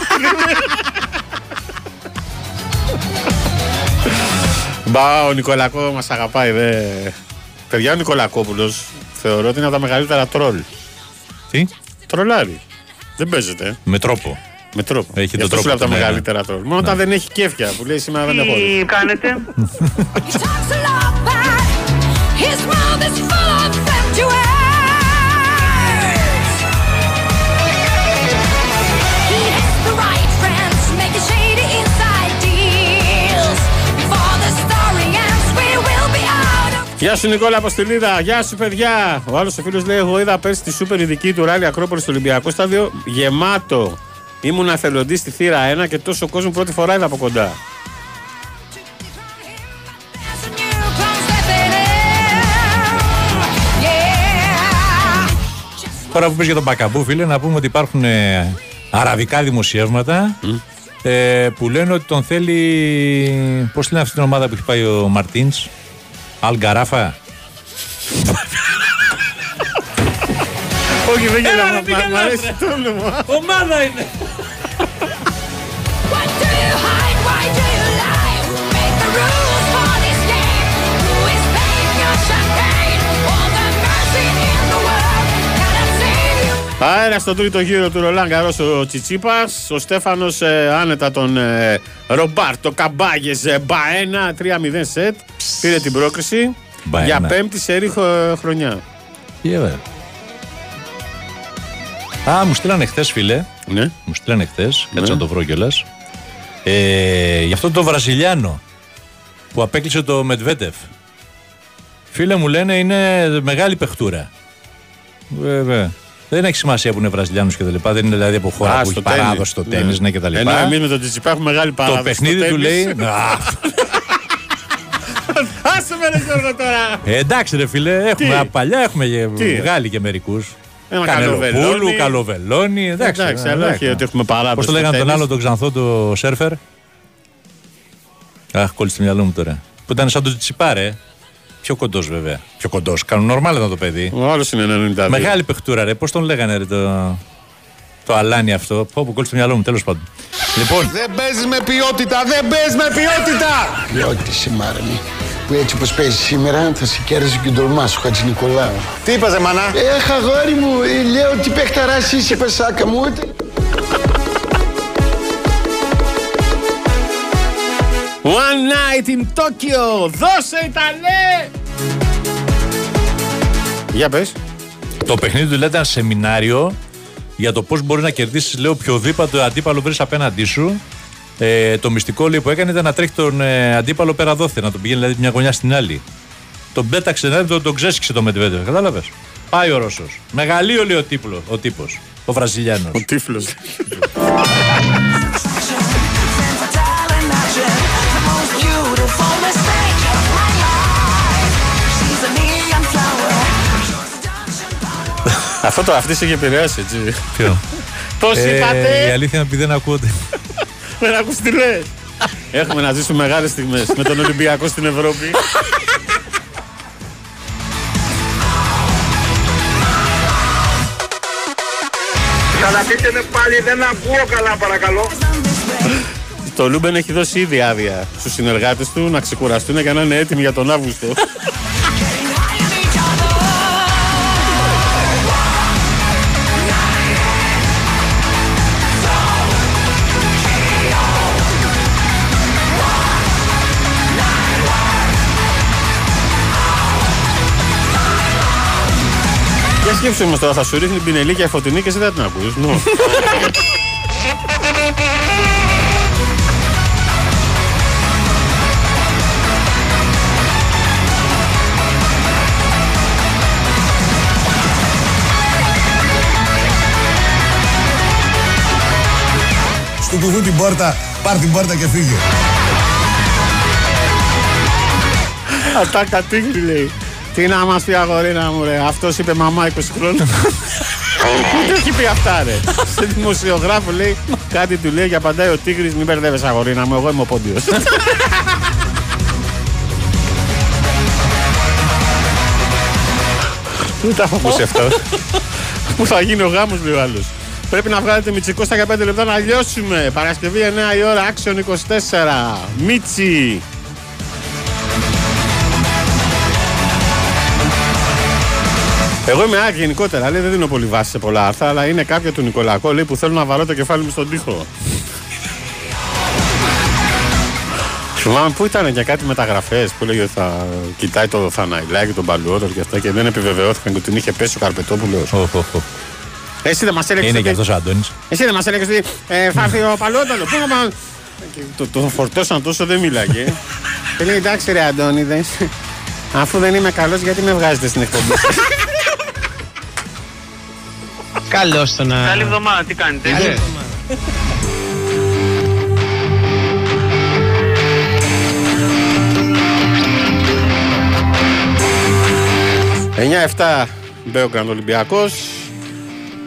Μπα, ο Νικολακό μας αγαπάει, δε. Παιδιά, ο Νικολακόπουλος θεωρώ ότι είναι από τα μεγαλύτερα τρόλ. Τι; Τρολάρι. Δεν παίζεται. Με τρόπο. Με τρόπο. Έχει Γι' τον αυτό σου λέω τρόπο από τα του, ναι, μεγαλύτερα τρόλ. Μόνο όταν δεν έχει κέφια που λέει σήμερα δεν έχω. Τι κάνετε; Γεια σου Νικόλα Αποστολίδα, γεια σου παιδιά. Ο άλλος ο φίλος λέει: Εγώ είδα πέρσι τη σούπερ ειδική του ράλι Ακρόπολης στο Ολυμπιακό στάδιο γεμάτο. Ήμουν εθελοντής στη θύρα 1 και τόσο κόσμο πρώτη φορά είδα από κοντά. Τώρα που πες για τον Μπακαμπού, φίλε, να πούμε ότι υπάρχουν ε, αραβικά δημοσιεύματα ε, που λένε ότι τον θέλει. Πώς λένε αυτή την ομάδα που έχει πάει ο Μαρτίνς, Αλγκαράφα. Όχι, δεν Έλα, γελάω. ρε, μα- τι Μ' γελάς, αρέσει ρε. το όνομα. Ομάδα είναι! Αέρας στον τρίτο γύρο του Ρολάν Καρός ο Τσιτσίπας Ο Στέφανος ε, άνετα τον ε, Ρομπάρτο Καμπάγες ε, Μπαένα 3-0 σετ. Πήρε την πρόκριση Μπαένα. για πέμπτη σερή χο- χρονιά. Τι έβαλε. Α, μου στείλανε χθες, φίλε. Ναι. Μου στείλανε χθες. Κάτσε να το βρω κιόλας. Ε, γι' αυτό το Βραζιλιάνο που απέκλεισε το Μετβέτεφ. Φίλε μου λένε είναι μεγάλη παιχτούρα. Βέβαια. Δεν έχει σημασία που είναι Βραζιλιάνος και τα λοιπά. Δεν είναι δηλαδή από χώρα Α, που έχει παράδοση στο τέννη ναι. και τα λοιπά. Ενώ εμείς με τον Τσιτσίπα έχουμε μεγάλη παράδοση. το στο παιχνίδι του τέννις. λέει. «Α, Άσε με ρε Γιώργο τώρα. ε, εντάξει, ρε φίλε, έχουμε Τι; από παλιά έχουμε Τι; βγάλει και μερικούς. Ένα Κανελοπούλου, καλοβελόνι. καλοβελόνι. Εντάξει, Εντάξει, αλλά όχι ότι έχουμε παράδοση. Πώς το στο λέγανε τον τέννις. άλλο τον ξανθό το σερφερ; Αχ, κόλλησε το μυαλό μου τώρα. Που ήταν σαν το τσιπάρε. Πιο κοντός βέβαια. Πιο κοντός. Κάνουν νορμάλ ήταν το παιδί. Ο άλλος είναι 92. Μεγάλη παιχτούρα, ρε. Πώς τον λέγανε, ρε, το. Το αλάνι αυτό. Πω που κόλλησε το μυαλό μου, τέλος πάντων. Λοιπόν, Δεν παίζεις με ποιότητα, δεν παίζεις με ποιότητα! Ποιότητα Μάρμη. Που έτσι όπως παίζεις σήμερα θα σε κέρδισε και ο ντολμάς ο Χατζη Νικολάου. Τι είπατε, μάνα; Έχ, αγόρι μου, ε, λέω τι παιχταράς είσαι πασάκα μου. One night in Tokyo. Δώσε Ιταλέ. Για πες. το παιχνίδι του λέει ήταν σεμινάριο για το πώς μπορεί να κερδίσεις, λέω, οποιοδήποτε αντίπαλο βρεις απέναντί σου. Ε, το μυστικό λέει, που έκανε ήταν να τρέχει τον ε, αντίπαλο πέρα δόθε, να τον πηγαίνει δηλαδή μια γωνιά στην άλλη. Τον πέταξε, δηλαδή τον, τον ξέσυξε το Μετβέντεφ. Κατάλαβες; Πάει ο Ρώσος. Μεγαλείο λέει ο τύπλο, ο τύπος. Ο Βραζιλιάνος. Ο τύφλος. Αυτό το αυτή σε είχε επηρεάσει, έτσι. Ποιο; Πώς Ε, η είπατε, αλήθεια είναι ότι δεν ακούγονται. δεν ακούς τι λες. Έχουμε να ζήσουμε μεγάλες στιγμές με τον Ολυμπιακό στην Ευρώπη. Ξαναπείτε με πάλι, δεν ακούω καλά παρακαλώ. Το Λούμπεν έχει δώσει ήδη άδεια στους συνεργάτες του να ξεκουραστούν για να είναι έτοιμοι για τον Αύγουστο. Σκέψου όμως τώρα, θα σου ρίχνει πινελί και φωτεινή και εσύ δεν την ακούς. Νου. Στο κουβού την πόρτα, πάρ την πόρτα και φύγε. Ατάκα τίγρη λέει. Τι να μας πει αγορίνα μου ρε, αυτός είπε μαμά 20 χρόνων. Δεν έχει πει αυτά ρε; Σε δημοσιογράφο λέει, κάτι του λέει και απαντάει ο Τίγρης, μην μπερδεύεσαι αγορίνα μου, εγώ είμαι ο Πόντιος. Δεν τα έχω ακούσει αυτό. Πού θα γίνει ο γάμος λέει ο άλλος. Πρέπει να βγάλετε Μητσικό στα 15 λεπτά να λιώσουμε. Παρασκευή 9 η ώρα, Action 24. Μίτσι. Εγώ είμαι άκρη γενικότερα, λέει, δεν δίνω πολύ βάση σε πολλά άρθρα, αλλά είναι κάποια του Νικολακό λέει, που θέλουν να βαρώ το κεφάλι μου στον τοίχο. Θυμάμαι πού ήταν για κάτι μεταγραφές που λέγε ότι θα κοιτάει το Θαναϊλάκι, τον Παλαιότερο και αυτά και δεν επιβεβαιώθηκαν και την είχε πέσει ο Καρπετόπουλος. Εσύ δεν μας έλεγες. Είναι και αυτός ο Αντώνης. Εσύ δεν μας έλεγες ότι ε, θα έρθει ο Παλαιότερο. Πού να πάμε. Και Το, το φορτώσαν τόσο δεν μίλαγε. και λέει εντάξει ρε Αντώνη, δεν- αφού δεν είμαι καλός, γιατί με βγάζετε στην εκπομπή. σας;» Καλώ το να. Καλή εβδομάδα, τι κάνετε; Καλή Ε, εβδομάδα. «9-7 Μπέογκραντ Ολυμπιακός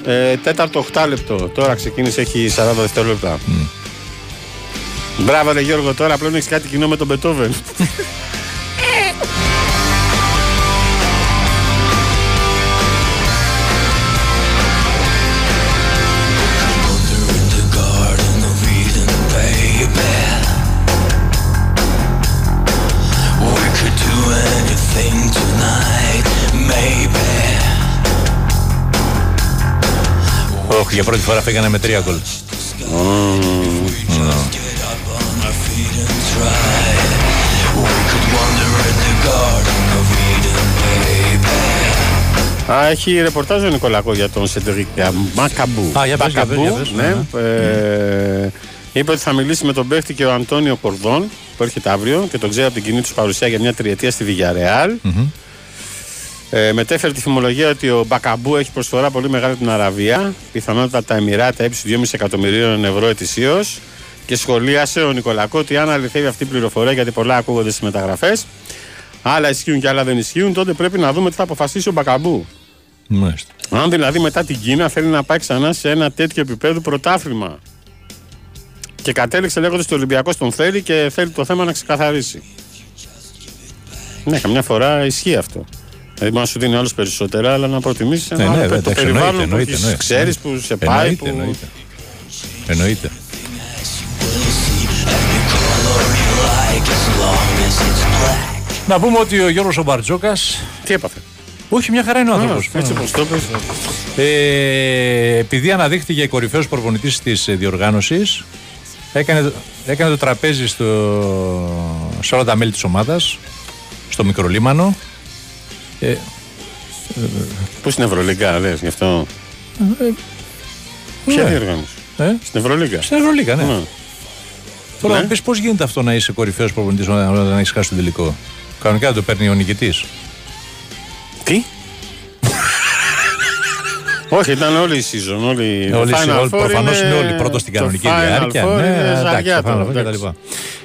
ε, Τέταρτο 8 λεπτό Τώρα ξεκίνησε έχει 40 δευτερόλεπτα Μπράβο ρε Γιώργο τώρα πλέον έχεις κάτι κοινό με τον Μπετόβεν Όχι, για πρώτη φορά φύγανε με τρία γκολ. Α, έχει ρεπορτάζ ο Νικολακό για τον Σεντρικ Μακαμπού. Α, για πες, για πες, Μακαμπού, για πες, ναι. Ε, είπε ότι θα μιλήσει με τον παίχτη και ο Αντώνιο Κορδόν που έρχεται αύριο και τον ξέρει από την κοινή τους παρουσία για μια τριετία στη Βιγιαρεάλ. Ε, μετέφερε τη φημολογία ότι ο Μπακαμπού έχει προσφορά πολύ μεγάλη από την Αραβία. Πιθανότατα τα Εμμυράτα ύψη 2,5 εκατομμυρίων ευρώ ετησίως. Και σχολίασε ο Νικολακό ότι αν αληθεύει αυτή η πληροφορία, γιατί πολλά ακούγονται στις μεταγραφές, άλλα ισχύουν και άλλα δεν ισχύουν, τότε πρέπει να δούμε τι θα αποφασίσει ο Μπακαμπού. Μάλιστα. Αν δηλαδή μετά την Κίνα θέλει να πάει ξανά σε ένα τέτοιο επίπεδο πρωτάθλημα. Και κατέληξε λέγοντας ότι ο Ολυμπιακός τον θέλει και θέλει το θέμα να ξεκαθαρίσει. Ναι, καμιά φορά ισχύει αυτό. Δηλαδή μπορεί να σου δίνει άλλο περισσότερα, αλλά να προτιμήσεις ένα Ναι, άλλο ναι, πέ- το εντάξει, περιβάλλον εννοείται, που εννοείται, έχεις, εννοείται. ξέρεις, που σε πάει. Εννοείται, Που... εννοείται. Εννοείται. Να πούμε ότι ο Γιώργος ο Μπαρτζόκας Τι έπαθε; Όχι, μια χαρά είναι ο άνθρωπος. έτσι όπως το πες. Ε, επειδή αναδείχθηκε κορυφαίος προπονητής της ε, διοργάνωσης, έκανε, έκανε το τραπέζι στο, σε όλα τα μέλη της ομάδας, στο μικρολίμανο. Ε, Πού στην Ευρωλίγκα, λες, γι' αυτό. Ποια ναι. διοργάνωση; ε, Στην Ευρωλίγκα. στην Ευρωλίγα, ναι. Ναι. Τώρα Ναι. να πεις πώς γίνεται αυτό να είσαι κορυφαίος προπονητής όταν, όταν έχεις χάσει τον τελικό; Κανονικά δεν το παίρνει ο νικητής. Τι; Όχι, ήταν όλη η season. Όλη, Όλοι, το Final όλοι, Four προφανώς είναι όλοι πρώτος στην το κανονική Final διάρκεια. Four Ναι, είναι εντάξει, ζαριά το Final τώρα, Four και τα εντάξει. λοιπά.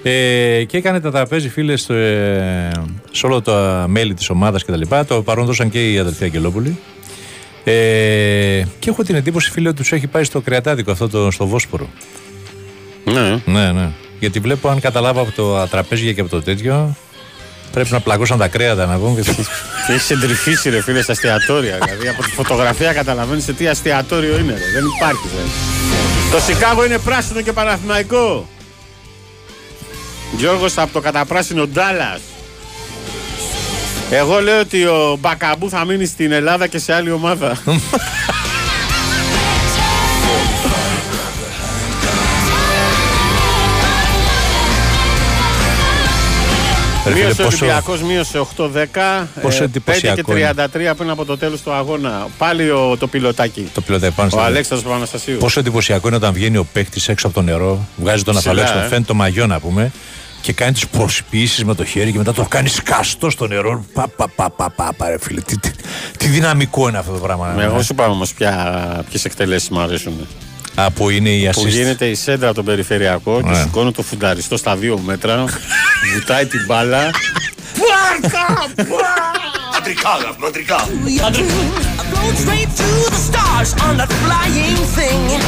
Ε, και έκανε τα τραπέζι, φίλες, στο, ε, σε όλα τα μέλη της ομάδας κτλ. Το παρόν δώσαν και η αδελφή Αγγελόπουλη. Ε, και έχω την εντύπωση, φίλε, ότι τους έχει πάει στο κρεατάδικο αυτό το, στο Βόσπορο. Ναι. Ναι, ναι. Γιατί βλέπω, αν καταλάβω από το τραπέζια και από το τέτοιο, πρέπει να πλακώσαν τα κρέατα να βγουν. Και... Και έχει εντρυφήσει ρε φίλε στα εστιατόρια. Δηλαδή από τη φωτογραφία καταλαβαίνεις σε τι εστιατόριο είναι. Ρε. Δεν υπάρχει. Ρε. Το Σικάγο είναι πράσινο και παραθυμαϊκό. Γιώργος από το καταπράσινο Ντάλλας. Εγώ λέω ότι ο Μπακαμπού θα μείνει στην Ελλάδα και σε άλλη ομάδα. Μείωσε ο πόσο- Ολυμπιακός, μείωσε 8-10. Πόσο ε, εντυπωσιακό 5 και 33 πριν από το τέλος του αγώνα. Πάλι ο, το πιλωτάκι. Το πιλωτάει πάνω Ο στο Αλέξανδρος Παναστασίου. Πόσο εντυπωσιακό είναι όταν βγαίνει ο παίκτης έξω από το νερό, βγάζει τον Ψηλά, αφαλέξο, ε. φαίνεται το μαγιό να πούμε και κάνει τις προσποιήσεις με το χέρι και μετά το κάνει σκαστό στο νερό. Πα, πα, πα, πα, πα, πα, ρε φίλε. Τι, τι, τι δυναμικό είναι αυτό το πράγμα. Με ε. εγώ σου είπα όμως ποιες εκτελέσεις μου αρέσουν. Α, που είναι η Που assist. γίνεται η σέντρα από τον περιφερειακό και Ναι. σηκώνει το φουνταριστό στα δύο μέτρα, βουτάει την μπάλα. Αντρικά, αντρικά. straight to the stars on that flying thing.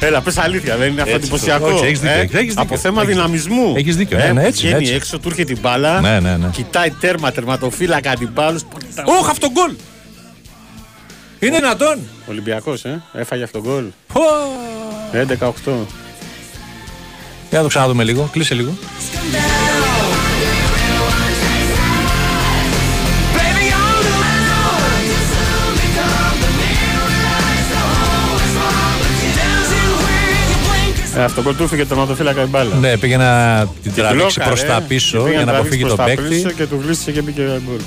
Έλα, πες αλήθεια, δεν είναι αυτό Έτσι, εντυπωσιακό. όχι, έχεις δίκιο, ε; έχεις δίκιο. Από θέμα Έχεις δυναμισμού. Έχεις δίκιο, Ε, ναι, ναι, έτσι, Βγαίνει έτσι. έξω, του έρχεται την μπάλα. Ναι, ναι, ναι. Κοιτάει τέρμα, τερματοφύλακα αντιπάλους. Όχ, αυτό γκολ! Είναι δυνατόν! Ολυμπιακός, ε. Έφαγε αυτό γκολ. Πω. 11-8. Για να το ξαναδούμε λίγο, κλείσε λίγο. Ε, αυτό γκολ του έφυγε το τερματοφύλακα η μπάλα. Ναι, πήγε να την Και τραβήξει μπλόκαρε, προς τα και πίσω πήγε για να τραβήξει αποφύγει προς τον τα παίκτη. πίσω Και του γλίστρησε και μπήκε γκολ.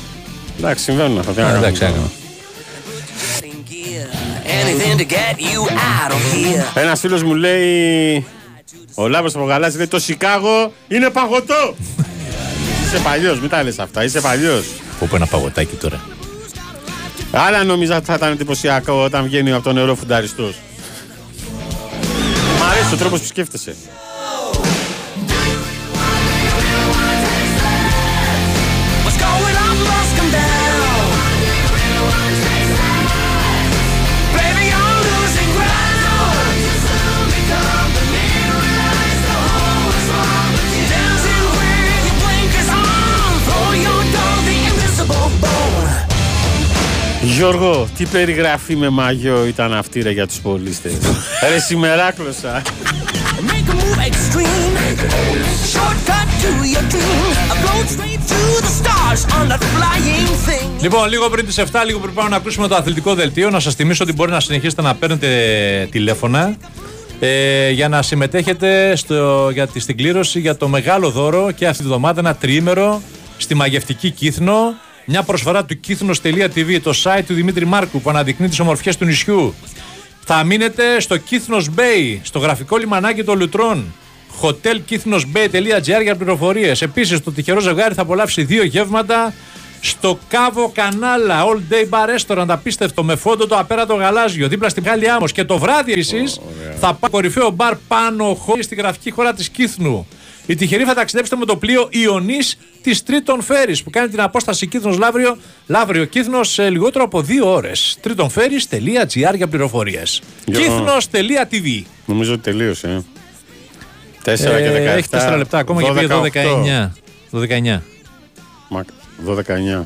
Εντάξει, συμβαίνουν αυτά. τι να Ε, κάνουμε Εντάξει, τώρα. έκανα. Ένας φίλος μου λέει. Ο Λάμπρο από Γαλάζη λέει: Το Σικάγο είναι παγωτό. είσαι παλιός, μην τα λες αυτά, είσαι παλιός. Πω πω ένα παγωτάκι τώρα; Άλλα νόμιζα ότι θα ήταν εντυπωσιακό όταν βγαίνει από το νερό φουνταριστός. Μ' αρέσει ο τρόπος που σκέφτεσαι. Γιώργο, τι περιγραφή με μαγιό ήταν αυτή ρε για τους πολίστες; ρε σημεράκλωσα. Make a move extreme. Shortcut to your dream. I float straight to the stars on that flying thing. Λοιπόν, λίγο πριν τις 7, λίγο πριν πάμε να ακούσουμε το αθλητικό δελτίο, να σας θυμίσω ότι μπορεί να συνεχίσετε να παίρνετε τηλέφωνα ε, για να συμμετέχετε στο, για τη, στην κλήρωση για το μεγάλο δώρο και αυτή τη βδομάδα ένα τριήμερο στη μαγευτική Κύθνο. Μια προσφορά του κύθνος.tv, το site του Δημήτρη Μάρκου που αναδεικνύει τις ομορφιές του νησιού. Θα μείνετε στο Κύθνος Bay, στο γραφικό λιμανάκι των Λουτρών. hotelkithnosbay.gr για πληροφορίες. Επίσης, το τυχερό ζευγάρι θα απολαύσει δύο γεύματα στο Κάβο Κανάλα All Day Bar Restaurant. Απίστευτο με φόντο το απέρατο γαλάζιο δίπλα στην Μεγάλη Άμμο. Και το βράδυ επίσης θα πάει κορυφαίο μπαρ πάνω χώρη στη γραφική χώρα της Κύθνου. Οι τυχεροί θα ταξιδέψετε με το πλοίο Ιωνής της Τρίτον Φέρης που κάνει την απόσταση Κύθνο Λαύριο, Λαύριο Κύθνο σε λιγότερο από δύο ώρες. Triton Ferries.gr για πληροφορίες. Γιώργο. Κύθνο.tv. Νομίζω ότι τελείωσε. Ε. 4 και 17. Ε, έχει 4 λεπτά ακόμα και πήγε 12-19. 12-19. 12-19.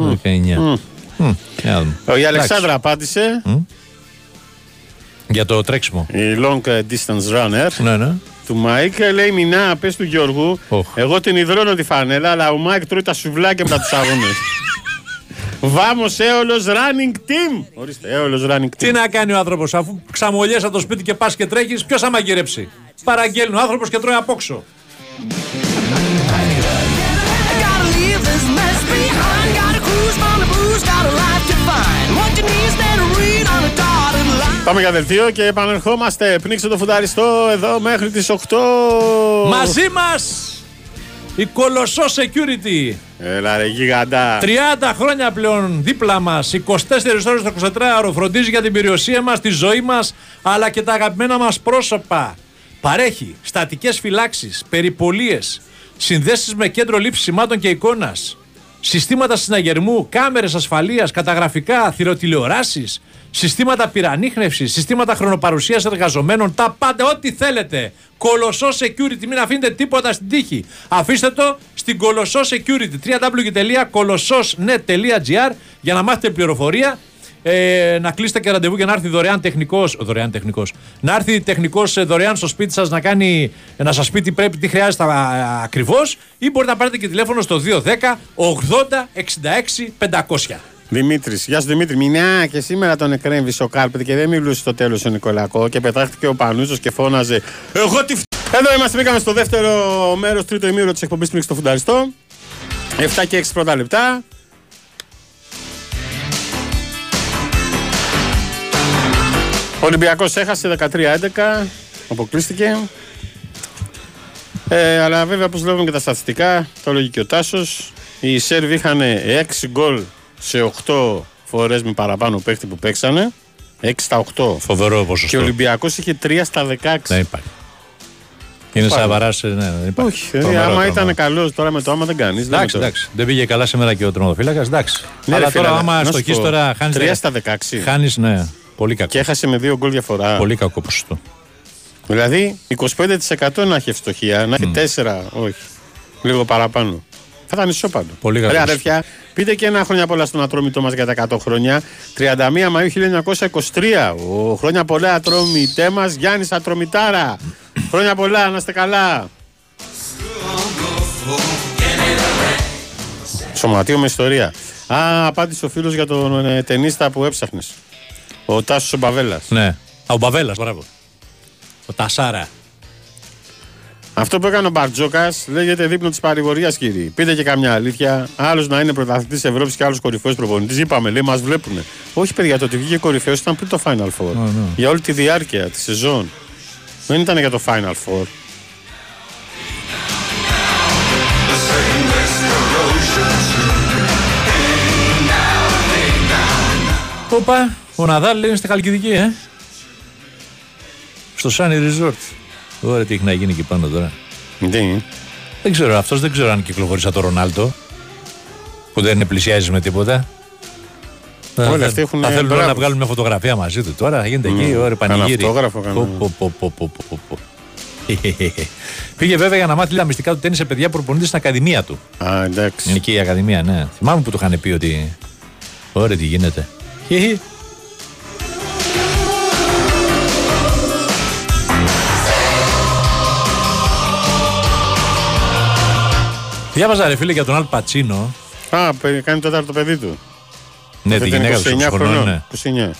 12-19. Μμ, για να δούμε. Η Αλεξάνδρα απάντησε. Για το τρέξιμο. Η long distance runner Ναι, ναι. Του Μάικ λέει Μινά, πες του Γιώργου. Εγώ την ιδρώνω τη φανέλα, αλλά ο Μάικ τρώει τα σουβλάκια μετά τους αγώνες. Vamos Αίολος running team. Ορίστε, Αίολος running team. Τι να κάνει ο άνθρωπος, αφού ξαμολιέσαι από το σπίτι και πας και τρέχεις, ποιος θα μαγειρέψει. Παραγγέλνει ο άνθρωπος και τρώει απόξω. Gotta leave this mess behind. Gotta cruise on the booze. Got a life to find. What you need is that read on a dotted line. Πάμε για δελτίο και επανερχόμαστε. Πνίξτε το φουνταριστό εδώ μέχρι τις 8. Μαζί μας η Κολοσσό Security. Έλα ρε γιγαντά. 30 χρόνια πλέον δίπλα μας, 24 ώρες το 24ωρο, φροντίζει για την περιουσία μας, τη ζωή μας, αλλά και τα αγαπημένα μας πρόσωπα. Παρέχει στατικές φυλάξεις, περιπολίες, συνδέσεις με κέντρο λήψης σημάτων και εικόνας, συστήματα συναγερμού, κάμερες ασφαλείας, καταγραφικά, θηροτηλεοράσεις, συστήματα πυρανίχνευση, συστήματα χρονοπαρουσίας εργαζομένων, τα πάντα, ό,τι θέλετε. Κολοσσό security, μην αφήνετε τίποτα στην τύχη. Αφήστε το στη στην Κολοσσό Security. www.kolossosnet.gr για να μάθετε πληροφορία. Ε, να κλείσετε και ραντεβού για να έρθει δωρεάν τεχνικός. Δωρεάν τεχνικός. Να έρθει τεχνικός δωρεάν στο σπίτι σας να, κάνει, να σας πει τι πρέπει, τι χρειάζεται ακριβώς. Ή μπορείτε να πάρετε και τηλέφωνο στο 210 80 66 500. Δημήτρης, γεια σου Δημήτρη. Μηνιά και σήμερα τον εκρέμβησε ο Κάρπετ και δεν μιλούσε στο τέλος ο Νικολακό και πετάχτηκε ο Πανούζος και φώναζε Εγώ τι φ... Εδώ είμαστε, μπήκαμε στο δεύτερο μέρος, τρίτο ημίρο της εκπομπής Πνίξη στο Φουνταριστό. 7 και 6 πρώτα λεπτά. Ο Ολυμπιακός έχασε 13-11, αποκλείστηκε. Ε, αλλά βέβαια, όπως βλέπουμε και τα στατιστικά, το έλεγε και ο Τάσος, οι Σέρβοι είχαν 6 γκολ σε 8 φορές με παραπάνω παίχτη που παίξανε. 6 στα 8. Φοβερό ποσοστό. Και ο Ολυμπιακός είχε 3 στα 16. Δεν υπάρχει. Είναι σαν βαρά. Ναι, δεν υπάρχει. Όχι, ε, Τρομερό, άμα τρομερό. ήταν καλός τώρα με το άμα δεν κάνεις. Εντάξει, εντάξει. Δεν πήγε καλά σήμερα και ο τροματοφύλακας. Εντάξει. Ναι, Αλλά ρε φίλε, τώρα, αλλά άμα να σου στοχείς πω, τώρα, χάνεις. τρία στα 16. Χάνεις, ναι. Πολύ κακό. Και έχασε με 2 γκολ διαφορά. Πολύ κακό ποσοστό. Δηλαδή 25% να έχει ευστοχία, να έχει 4, όχι. Λίγο παραπάνω. Θα ήταν ισόπαντο. Πολύ Ρε κακός. Αδερφιά, πείτε και ένα χρόνια πολλά στον ατρόμητό μας για τα 100 χρόνια. 31 Μαΐου 1923. Ο, χρόνια πολλά ατρόμητέ μας Γιάννης Ατρομητάρα. χρόνια πολλά, να είστε καλά. Σωματείο με ιστορία. Α, απάντησε ο φίλος για τον ε, ταινίστα που έψαχνες. Ο Τάσος ο Μπαβέλας. Ναι. Α, ο Μπαβέλας, μπράβο. Ο Τασάρα. Αυτό που έκανε ο Μπαρτζόκας λέγεται δείπνο της παρηγορίας, κύριε. Πείτε και καμιά αλήθεια. Άλλος να είναι πρωταθλητής Ευρώπης και άλλος κορυφαίος προπονητής. Είπαμε, λέει, μας βλέπουνε. Όχι, παιδιά, το ότι βγήκε κορυφαίος ήταν πριν το Final Four. ναι. Για όλη τη διάρκεια της σεζόν. Δεν ήταν για το Final Four. Όπα, ο Ναδάλ λέει είναι στη Χαλκιδική, ε. Στο Sunny Resort. Ωραία, τι έχει να γίνει εκεί πάνω τώρα. Ναι. Δεν ξέρω, αυτός δεν ξέρω αν κυκλοφορεί σαν το Ρονάλτο. Που δεν πλησιάζει με τίποτα. Όλοι Θα- αυτοί έχουν, Θα ε, θέλουν μπράβο. να βγάλουν μια φωτογραφία μαζί του. Τώρα θα γίνεται εκεί, Μμμ. ωραία, Κάνα πανηγύρι. αυτόγραφο, κάνα- Πω, πω, πω, πω, πω, πω, πω. Πήγε βέβαια για να μάθει τα μυστικά του τέννη σε παιδιά που προπονείται στην Ακαδημία του. Α, εντάξει. Είναι εκεί η Ακαδημία, ναι. Θυμάμαι που του είχαν πει ότι. Ωραία, τι γίνεται. Διάβαζα ρε φίλε για τον Αλ Πατσίνο. Α, παι- κάνει το τέταρτο παιδί του. Ναι, Αυτό τη ήταν γυναίκα του 29 χρονών, χρονών. ναι. 29.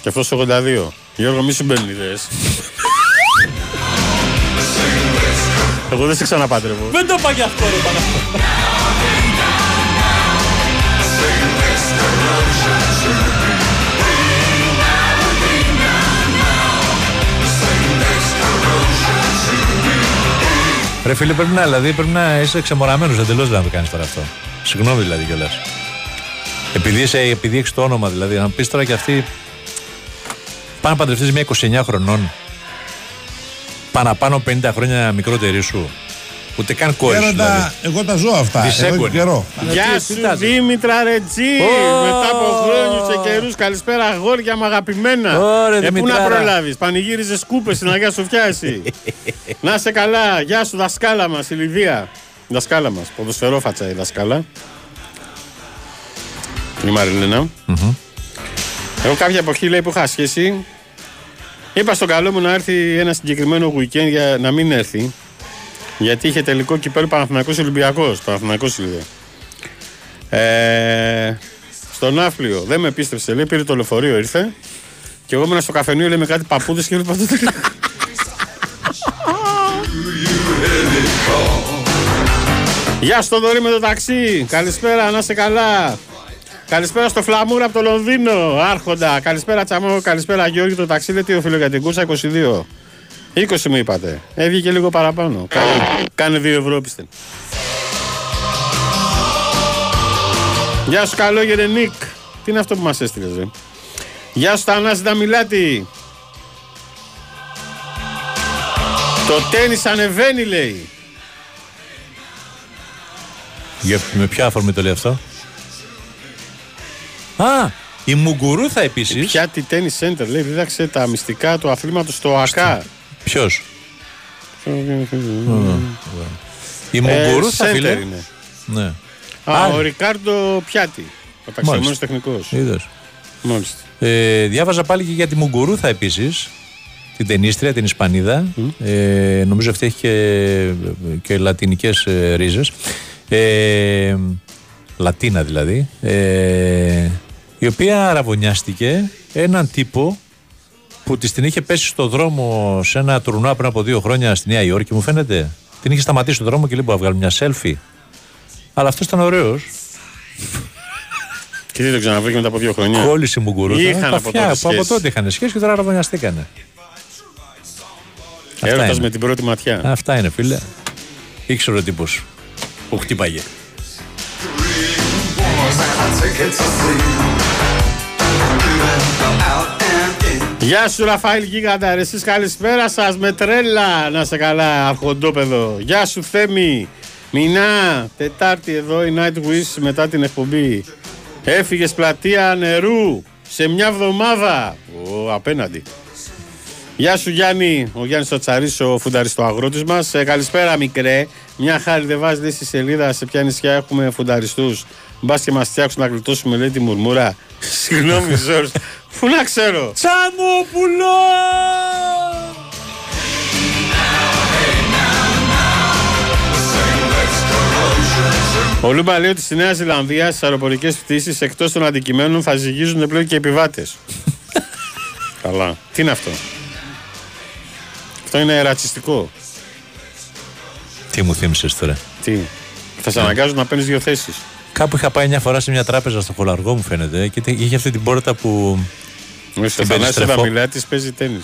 Και αυτός 82. Γιώργο, μη συμπαίνει ιδέες. Εγώ δεν σε ξαναπάτρευω. Δεν το είπα γι' αυτό, ρε Ρε φίλε, πρέπει να, δηλαδή, πρέπει να είσαι ξεμοραμένος εντελώς να το κάνεις τώρα αυτό. Συγγνώμη δηλαδή κιόλας. Επειδή, είσαι, επειδή έχεις το όνομα δηλαδή, να πεις τώρα κι αυτή. Πάνε να παντρευτείς μια 29 χρονών. Παραπάνω 50 χρόνια μικρότερη σου. Ούτε καν κόρη σου. Γέροντα, Δηλαδή. εγώ τα ζω αυτά. Εδώ και Δυσέγγωνη. καιρό. Γεια τι σου τάζει. Δήμητρα Ρετζή! Ω! Μετά από χρόνιου και καιρούς, καλησπέρα αγόρια μου αγαπημένα. Ωρε, ε, πού να Δημητράρα. προλάβεις, πανηγύριζε κούπε στην Αγία Σοφιά εσύ. να είσαι καλά, γεια σου δασκάλα μας, η Λιδία. Δασκάλα μας, ποδοσφαιρόφατσα η δασκάλα. Η μαριλενα Εγώ κάποια εποχή λέει που είχα σχέση, είπα στον καλό μου να έρθει ένα συγκεκριμένο weekend για να μην έρθει. Γιατί είχε τελικό κυπέλο Παναθηναϊκός Ολυμπιακός. Παναθηναϊκός λέει. Ε, στο Ναύπλιο δεν με πίστεψε, λέει, πήρε το λεωφορείο, ήρθε. Και εγώ ήμουν στο καφενείο, λέει, με κάτι παππούδες και έβλεπα το τελικό. Γεια στο δωρή με το ταξί. Καλησπέρα, να είσαι καλά. Καλησπέρα στο Φλαμούρα από το Λονδίνο. Άρχοντα. Καλησπέρα Τσαμό. Καλησπέρα Γιώργη. Το ταξί λέει τι οφείλω για την κούρσα 22. 20 μου είπατε. Έβγηκε λίγο παραπάνω. Κάνε, κάνε 2 ευρώ πιστε. Γεια σου καλόγερε Νίκ. Τι είναι αυτό που μας έστειλες ρε; Γεια σου Θανάση Νταμιλάτη. Το τένις ανεβαίνει λέει. Για, με ποια αφορμή το λέει αυτό; Α, η Μουγκουρούθα επίσης. Ποια τη τένις center λέει δίδαξε τα μυστικά του αθλήματος στο ΑΚΑ. Ποιος; Η Μουγκουρού θα center φίλε. είναι. Ναι. Α, Α, ο Ρικάρντο Πιάτη. Ο ταξιωμένος τεχνικός. Είδες. Μάλιστα. Ε, διάβαζα πάλι και για τη Μουγκουρούθα επίσης. Την ταινίστρια, την Ισπανίδα. Ε, νομίζω αυτή έχει και, και λατινικές ε, ρίζες. Ε, Λατίνα δηλαδή. Ε, η οποία αραβωνιάστηκε έναν τύπο που τη την είχε πέσει στο δρόμο σε ένα τουρνουά πριν από δύο χρόνια στη Νέα Υόρκη, μου φαίνεται. Την είχε σταματήσει στο δρόμο και λέει: Μπορώ να βγάλω μια selfie. Αλλά αυτός ήταν ωραίος. Και δεν το ξαναβρήκε μετά από δύο χρόνια; Κόλλησε μου γκουρού. Είχαν από τότε από σχέση. τότε είχαν σχέση και τώρα αραβωνιαστήκανε. Αυτά Έρωτας είναι. με την πρώτη ματιά. Αυτά είναι, φίλε. Ήξερε ο τύπος που χτύπαγε. Γεια σου Ραφαήλ Γίγαντα, ρε, εσείς καλησπέρα σας με τρέλα να σε καλά αρχοντόπεδο. Γεια σου Θέμη, Μινά, Τετάρτη εδώ η Night Wish μετά την εκπομπή. Έφυγες πλατεία νερού σε μια εβδομάδα. Ο, απέναντι. Γεια σου Γιάννη, ο Γιάννης ο Τσαρίς, ο φουνταριστό αγρότης μας. Ε, καλησπέρα μικρέ. Μια χάρη δεν βάζετε στη σελίδα σε ποια νησιά έχουμε φουνταριστούς. Μπας και μας φτιάξουν να γλιτώσουμε λέει τη μουρμούρα. Συγγνώμη Ζόρς, πού να ξέρω. Τσαμόπουλο! Ο Λούμπα λέει ότι στη Νέα Ζηλανδία στις αεροπορικές πτήσεις εκτός των αντικειμένων θα ζυγίζουν πλέον και επιβάτες. Καλά. Τι είναι αυτό; Αυτό είναι ρατσιστικό. Τι μου θύμισες τώρα; Τι; Θα σε αναγκάζουν να παίρνεις δύο θέσεις. Κάπου είχα πάει μια φορά σε μια τράπεζα στο Χολαργό μου φαίνεται και είχε αυτή την πόρτα που. Ο την Θανάσης περιστρεφώ. Δαμιλάτης παίζει τένις.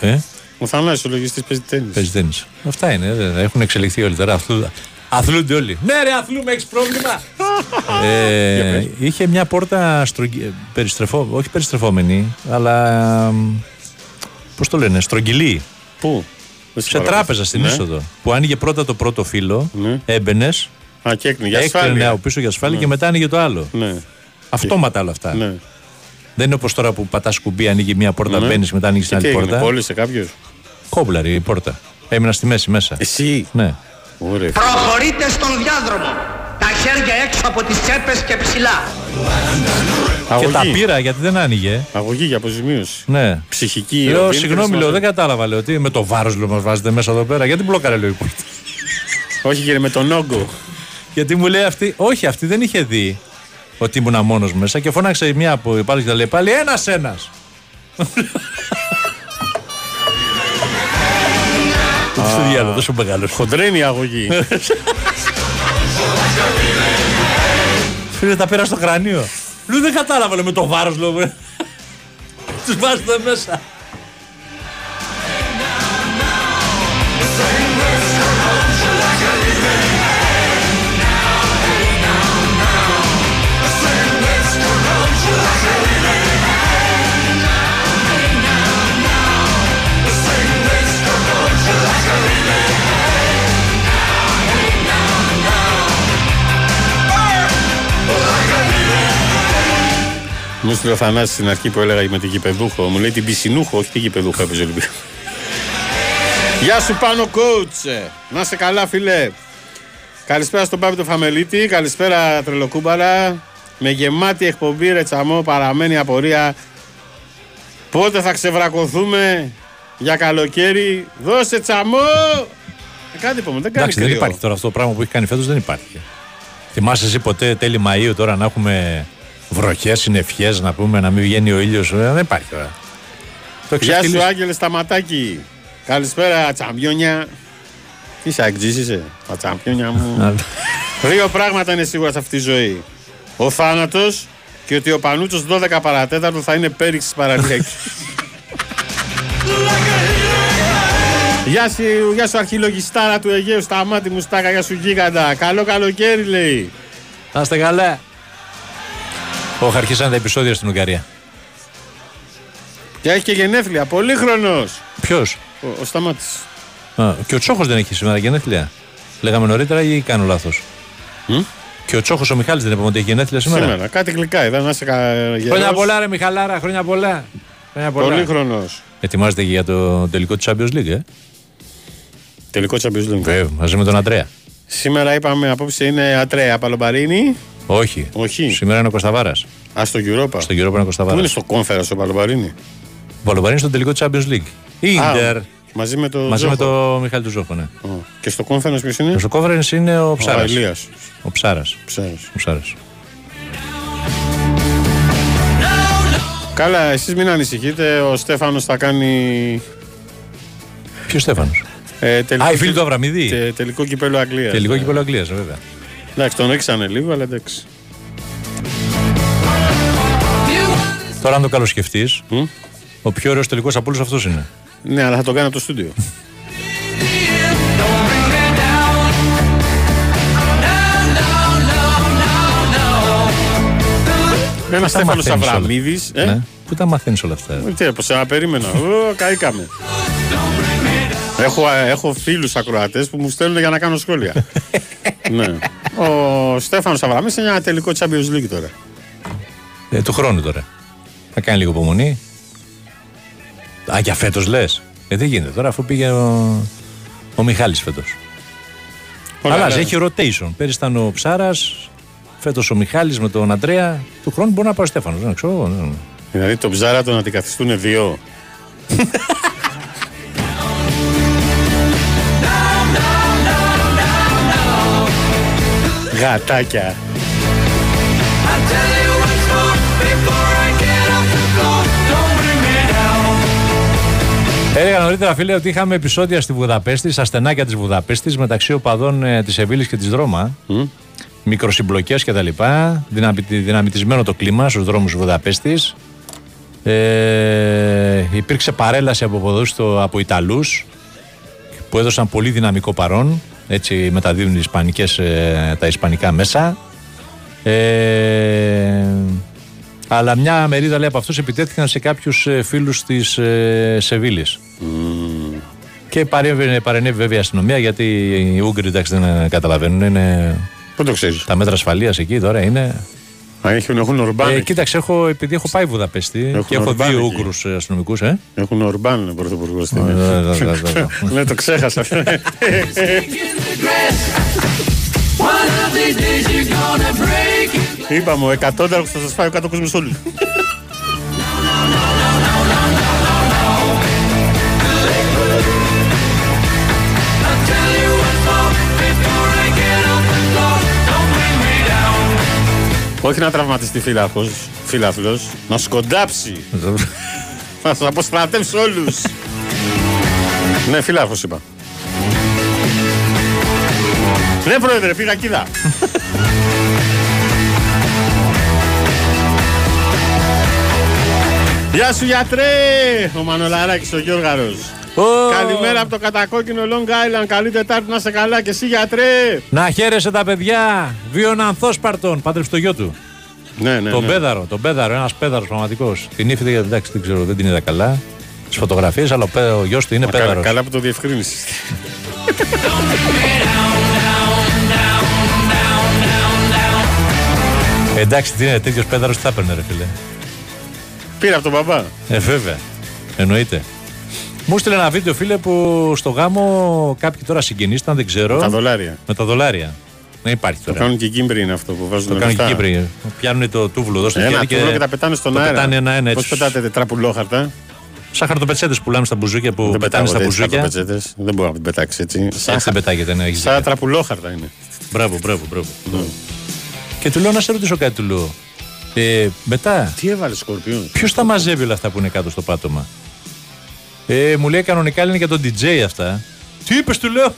Ε, Ο Θανάσης ο λογιστής παίζει τένις. παίζει τένις. Αυτά είναι. δεν- Έχουν εξελιχθεί όλοι τώρα. Αθλού, αθλούνται όλοι. Ναι, ρε, αθλούμε, έχεις πρόβλημα. ε, είχε μια πόρτα στρογγυ... περιστρεφό... όχι περιστρεφόμενη, αλλά. Πώς το λένε, στρογγυλή. Πού; Σε τράπεζα στην Ναι. είσοδο. Που άνοιγε πρώτα το πρώτο φύλλο, Ναι. έμπαινες, Α, και έκρινε. Για έκλαινε ασφάλεια. από πίσω για ασφάλεια Ναι. και μετά άνοιγε το άλλο. Ναι. Αυτόματα όλα αυτά. Ναι. Δεν είναι όπως τώρα που πατάς κουμπί, ανοίγει μία πόρτα, Ναι. μπαίνεις μετά ανοίγεις Και την τι άλλη έγινε, πόρτα. κόλλησε κάποιος; Κόμπλαρη η πόρτα. Έμεινα στη μέση μέσα. Εσύ; Ναι. Ωραία. Προχωρείτε στον διάδρομο. Τα χέρια έξω από τις τσέπες και ψηλά. Και τα Αγωγή. πήρα γιατί δεν άνοιγε. Αγωγή για αποζημίωση. Ναι. Ψυχική. Λέω, οδύνη, συγγνώμη, λέω, χρησιμοποιεί. δεν κατάλαβα. Λέω, τι με το βάρος λέω, μας βάζετε μέσα εδώ πέρα. Γιατί μπλόκαρε, λέω η πόρτα. Όχι κύριε, με τον όγκο. Γιατί μου λέει αυτή, όχι, αυτή δεν είχε δει ότι ήμουν μόνος μέσα και φώναξε μία από υπάλληλου και τα λέει πάλι ένα-ένα. Τι στο διάλογο, τόσο μεγάλος. Χοντρένει η αγωγή. Φίλε, τα πήρα στο κρανίο. Λέω, δεν κατάλαβα, λέω, με το βάρος, λέω. Τους βάζετε μέσα. Μου έστειλε ο Θανάσης στην αρχή που έλεγα με την γηπεδούχο. Μου λέει την πισινούχο, όχι την γηπεδούχο έπαιζε Ολυμπιακό. Γεια σου πάνω coach. Να είσαι καλά φίλε. Καλησπέρα στον Πάπη το Φαμελίτη. Καλησπέρα τρελοκούμπαρα. Με γεμάτη εκπομπή ρε τσαμό παραμένει απορία. Πότε θα ξεβρακωθούμε για καλοκαίρι; Δώσε τσαμό. Ε, Κάτι είπαμε, δεν κάνει Εντάξει, δεν κρύο. υπάρχει τώρα αυτό το πράγμα που έχει κάνει φέτος, δεν υπάρχει. Θυμάσαι εσύ ποτέ τέλη Μαΐου τώρα να έχουμε βροχές, συννεφιές, να πούμε να μην βγαίνει ο ήλιος. Δεν υπάρχει τώρα. Το Γεια σου εξαφτυλίσει. Άγγελε Σταματάκη. Καλησπέρα τσαμπιόνια. Τι σε αγγζής είσαι, τα τσαμπιόνια μου. Δύο πράγματα είναι σίγουρα σε αυτή τη ζωή. Ο θάνατος και ότι ο Πανούτσος 12 παρατέταρτο θα είναι πέριξης της παραλιακής. Γεια σου, γεια σου αρχιλογιστάρα του Αιγαίου, σταμάτη μου στάκα, γεια σου γίγαντα. Καλό καλοκαίρι λέει. Να είστε καλά. Όχι, αρχίσαν τα επεισόδια στην Ουγγαρία. Και έχει και γενέθλια, πολύχρονος. Ποιος; Ο, ο Σταμάτης. Και ο Τσόχος δεν έχει σήμερα γενέθλια. Λέγαμε νωρίτερα ή κάνω λάθος; Και ο Τσόχος ο Μιχάλης δεν είπαμε ότι έχει γενέθλια σήμερα; Σήμερα, κάτι γλυκά είδα να είσαι κα... Χρόνια γερός. πολλά, ρε Μιχαλάρα, χρόνια πολλά. Χρόνια πολλά. Πολύχρονος. Ετοιμάζεται και για το τελικό της Champions League, ε; Τελικό Champions League. Βέβαια, μαζί με τον Αντρέα. Σήμερα είπαμε απόψε είναι Ατρέα Παλομπαρίνη. Όχι. Όχι. Σήμερα είναι ο Κωνσταβάρας. Α στο Europa. Στο Europa είναι ο Πού Κωνσταβάρα. είναι στο Κόμφερας ο Παλομπαρίνη. Ο Παλομπαρίνη στο τελικό Champions League. Η Ιντερ. Μαζί με το. Μαζί με Ζόχο. το Μιχάλη του Ζόχο, ναι. Ω. Και στο Κόμφερας ποιος είναι; Στο conference είναι ο Ψάρας. Ηλίας. Ο Ψάρας. Ψάρας. Ο Ψάρας. Καλά, εσείς μην ανησυχείτε. Ο Στέφανος θα κάνει. Ποιος Στέφανος; Ε, τελικό, Α, η φίλη του Αβραμίδη. τε- τελικό κυπέλο Αγγλίας. Τελικό κύπελο Αγγλίας, βέβαια. Εντάξει, τον ρίξανε λίγο, αλλά εντάξει. Τώρα, αν το καλοσκεφτείς, ο πιο ωραίος τελικός από όλους αυτό είναι. Ναι, αλλά θα το κάνει από το στούντιο. Ένας Στέφανο μαθαίνεις όλα. Αβραμίδης. Ε; Ναι. Πού τα μαθαίνεις όλα αυτά; Τι, πως σε περίμενα. Ω, καήκαμε. Έχω, ε, έχω φίλους ακροατές που μου στέλνουν για να κάνω σχόλια. ναι. Ο Στέφανος Αβραμίδη είναι ένα τελικό Champions League τώρα. Ε, του χρόνου τώρα. Θα κάνει λίγο υπομονή. Α, για φέτος λες. Ε, δεν γίνεται τώρα αφού πήγε ο, ο Μιχάλης φέτος. Ωραία, Αλλάζει, ναι. έχει rotation. Πέρυσι ήταν ο Ψάρας, φέτος ο Μιχάλης με τον Αντρέα. Του χρόνου μπορεί να πάει ο Στέφανος. Δεν ξέρω. εγώ, ναι. Δηλαδή τον ψάρα τον αντικαθιστούν δύο. Γατάκια. Έλεγα νωρίτερα, φίλε, ότι είχαμε επεισόδια στη Βουδαπέστη, στα στενάκια της Βουδαπέστης, μεταξύ οπαδών ε, της Σεβίλη και της Ρώμα. Mm. Μικροσυμπλοκές κτλ. Δυναμητι, δυναμητισμένο το κλίμα στους δρόμους Βουδαπέστης. Ε, υπήρξε παρέλαση από ποδόσφαιρο από Ιταλούς που έδωσαν πολύ δυναμικό παρόν. Έτσι μεταδίδουν οι ισπανικές, ε, τα ισπανικά μέσα. Ε, αλλά μια μερίδα λέει από αυτούς επιτέθηκαν σε κάποιους ε, φίλους της ε, Σεβίλης. Και παρέμβει, παρενέβη βέβαια η αστυνομία γιατί οι Ούγγροι εντάξει δεν ε, καταλαβαίνουν. Είναι Πού το ξέρεις; τα μέτρα ασφαλείας εκεί τώρα είναι. Α, έχουν, έχουν ορμπάν. Ε, εκεί. κοίταξε, έχω, επειδή έχω πάει Βουδαπέστη Έχουν και έχω ορμπάν δύο εκεί. Ούγγρους ε, αστυνομικούς, ε. Έχουν ορμπάν πρωθυπουργός στην Ε, δε, δε, δε, δε. Ναι, το ξέχασα. Είπαμε, ο εκατόνταρχος θα σας φάει ο κάτω κόσμος Όχι να τραυματιστεί φύλακος, φύλαφλος, να σκοντάψει. Θα σας αποστρατεύσω όλους. ναι, φύλακος είπα. Ναι, πρόεδρε, πήγα κοίτα. Γεια σου γιατρέ! Ο Μανολαράκης, ο Γιώργαρος. Καλημέρα από το κατακόκκινο Long Island. Καλή Τετάρτη να είσαι καλά και εσύ γιατρέ. Να χαίρεσαι τα παιδιά. Βίων Ανθόσπαρτον. Πάντρεψε το γιο του. Ναι, ναι. τον ναι. Πέδαρο. Τον Πέδαρο, ένας Πέδαρος πραγματικός. Την ύφη, δεν- εντάξει, δεν ξέρω, δεν την είδα καλά. Τις φωτογραφίες, αλλά ο, Πέ- ο γιος του είναι Μα καλά, Πέδαρος. καλά που το διευκρίνησες. Εντάξει, τι είναι, τέτοιος Πέδαρος τι θα έπαιρνε, ρε φίλε; Πήρα από τον μπαμπά. Ε, βέβαια. Εννοείται. Μου στείλε ένα βίντεο, φίλε, που στο γάμο κάποιοι τώρα συγγενείς ήταν, δεν ξέρω. Τα δολάρια. Με τα δολάρια. Δεν υπάρχει Το τώρα. κάνουν και οι Κίμπροι είναι αυτό που βάζουν Το κάνουν και οι Κύπροι. Πιάνουν το τούβλο εδώ στο Ένα χέρι τούβλο και τα πετάνε στον το αέρα. Πετάνε ένα-ένα Πώς έτσι. πετάτε τετραπουλόχαρτα. Σαν χαρτοπετσέτες που πουλάμε στα μπουζούκια που Δεν πετάνε στα πετάγονται έτσι μπουζούκια. χαρτοπετσέτες. Δεν μπορεί να την πετάξει έτσι. Έτσι δεν πετάγεται, ναι, έχεις Σαν δίκιο. τραπουλόχαρτα είναι. Μπράβο, μπράβο, μπράβο. Και του λέω να σε ρωτήσω κάτι, του λέω. Ε, μετά, Τι έβαλες σκορπιόν; ποιος τα μαζεύει όλα αυτά που είναι κάτω στο πάτωμα; Ε, μου λέει κανονικά είναι για τον DJ αυτά. Τι είπες, του λέω.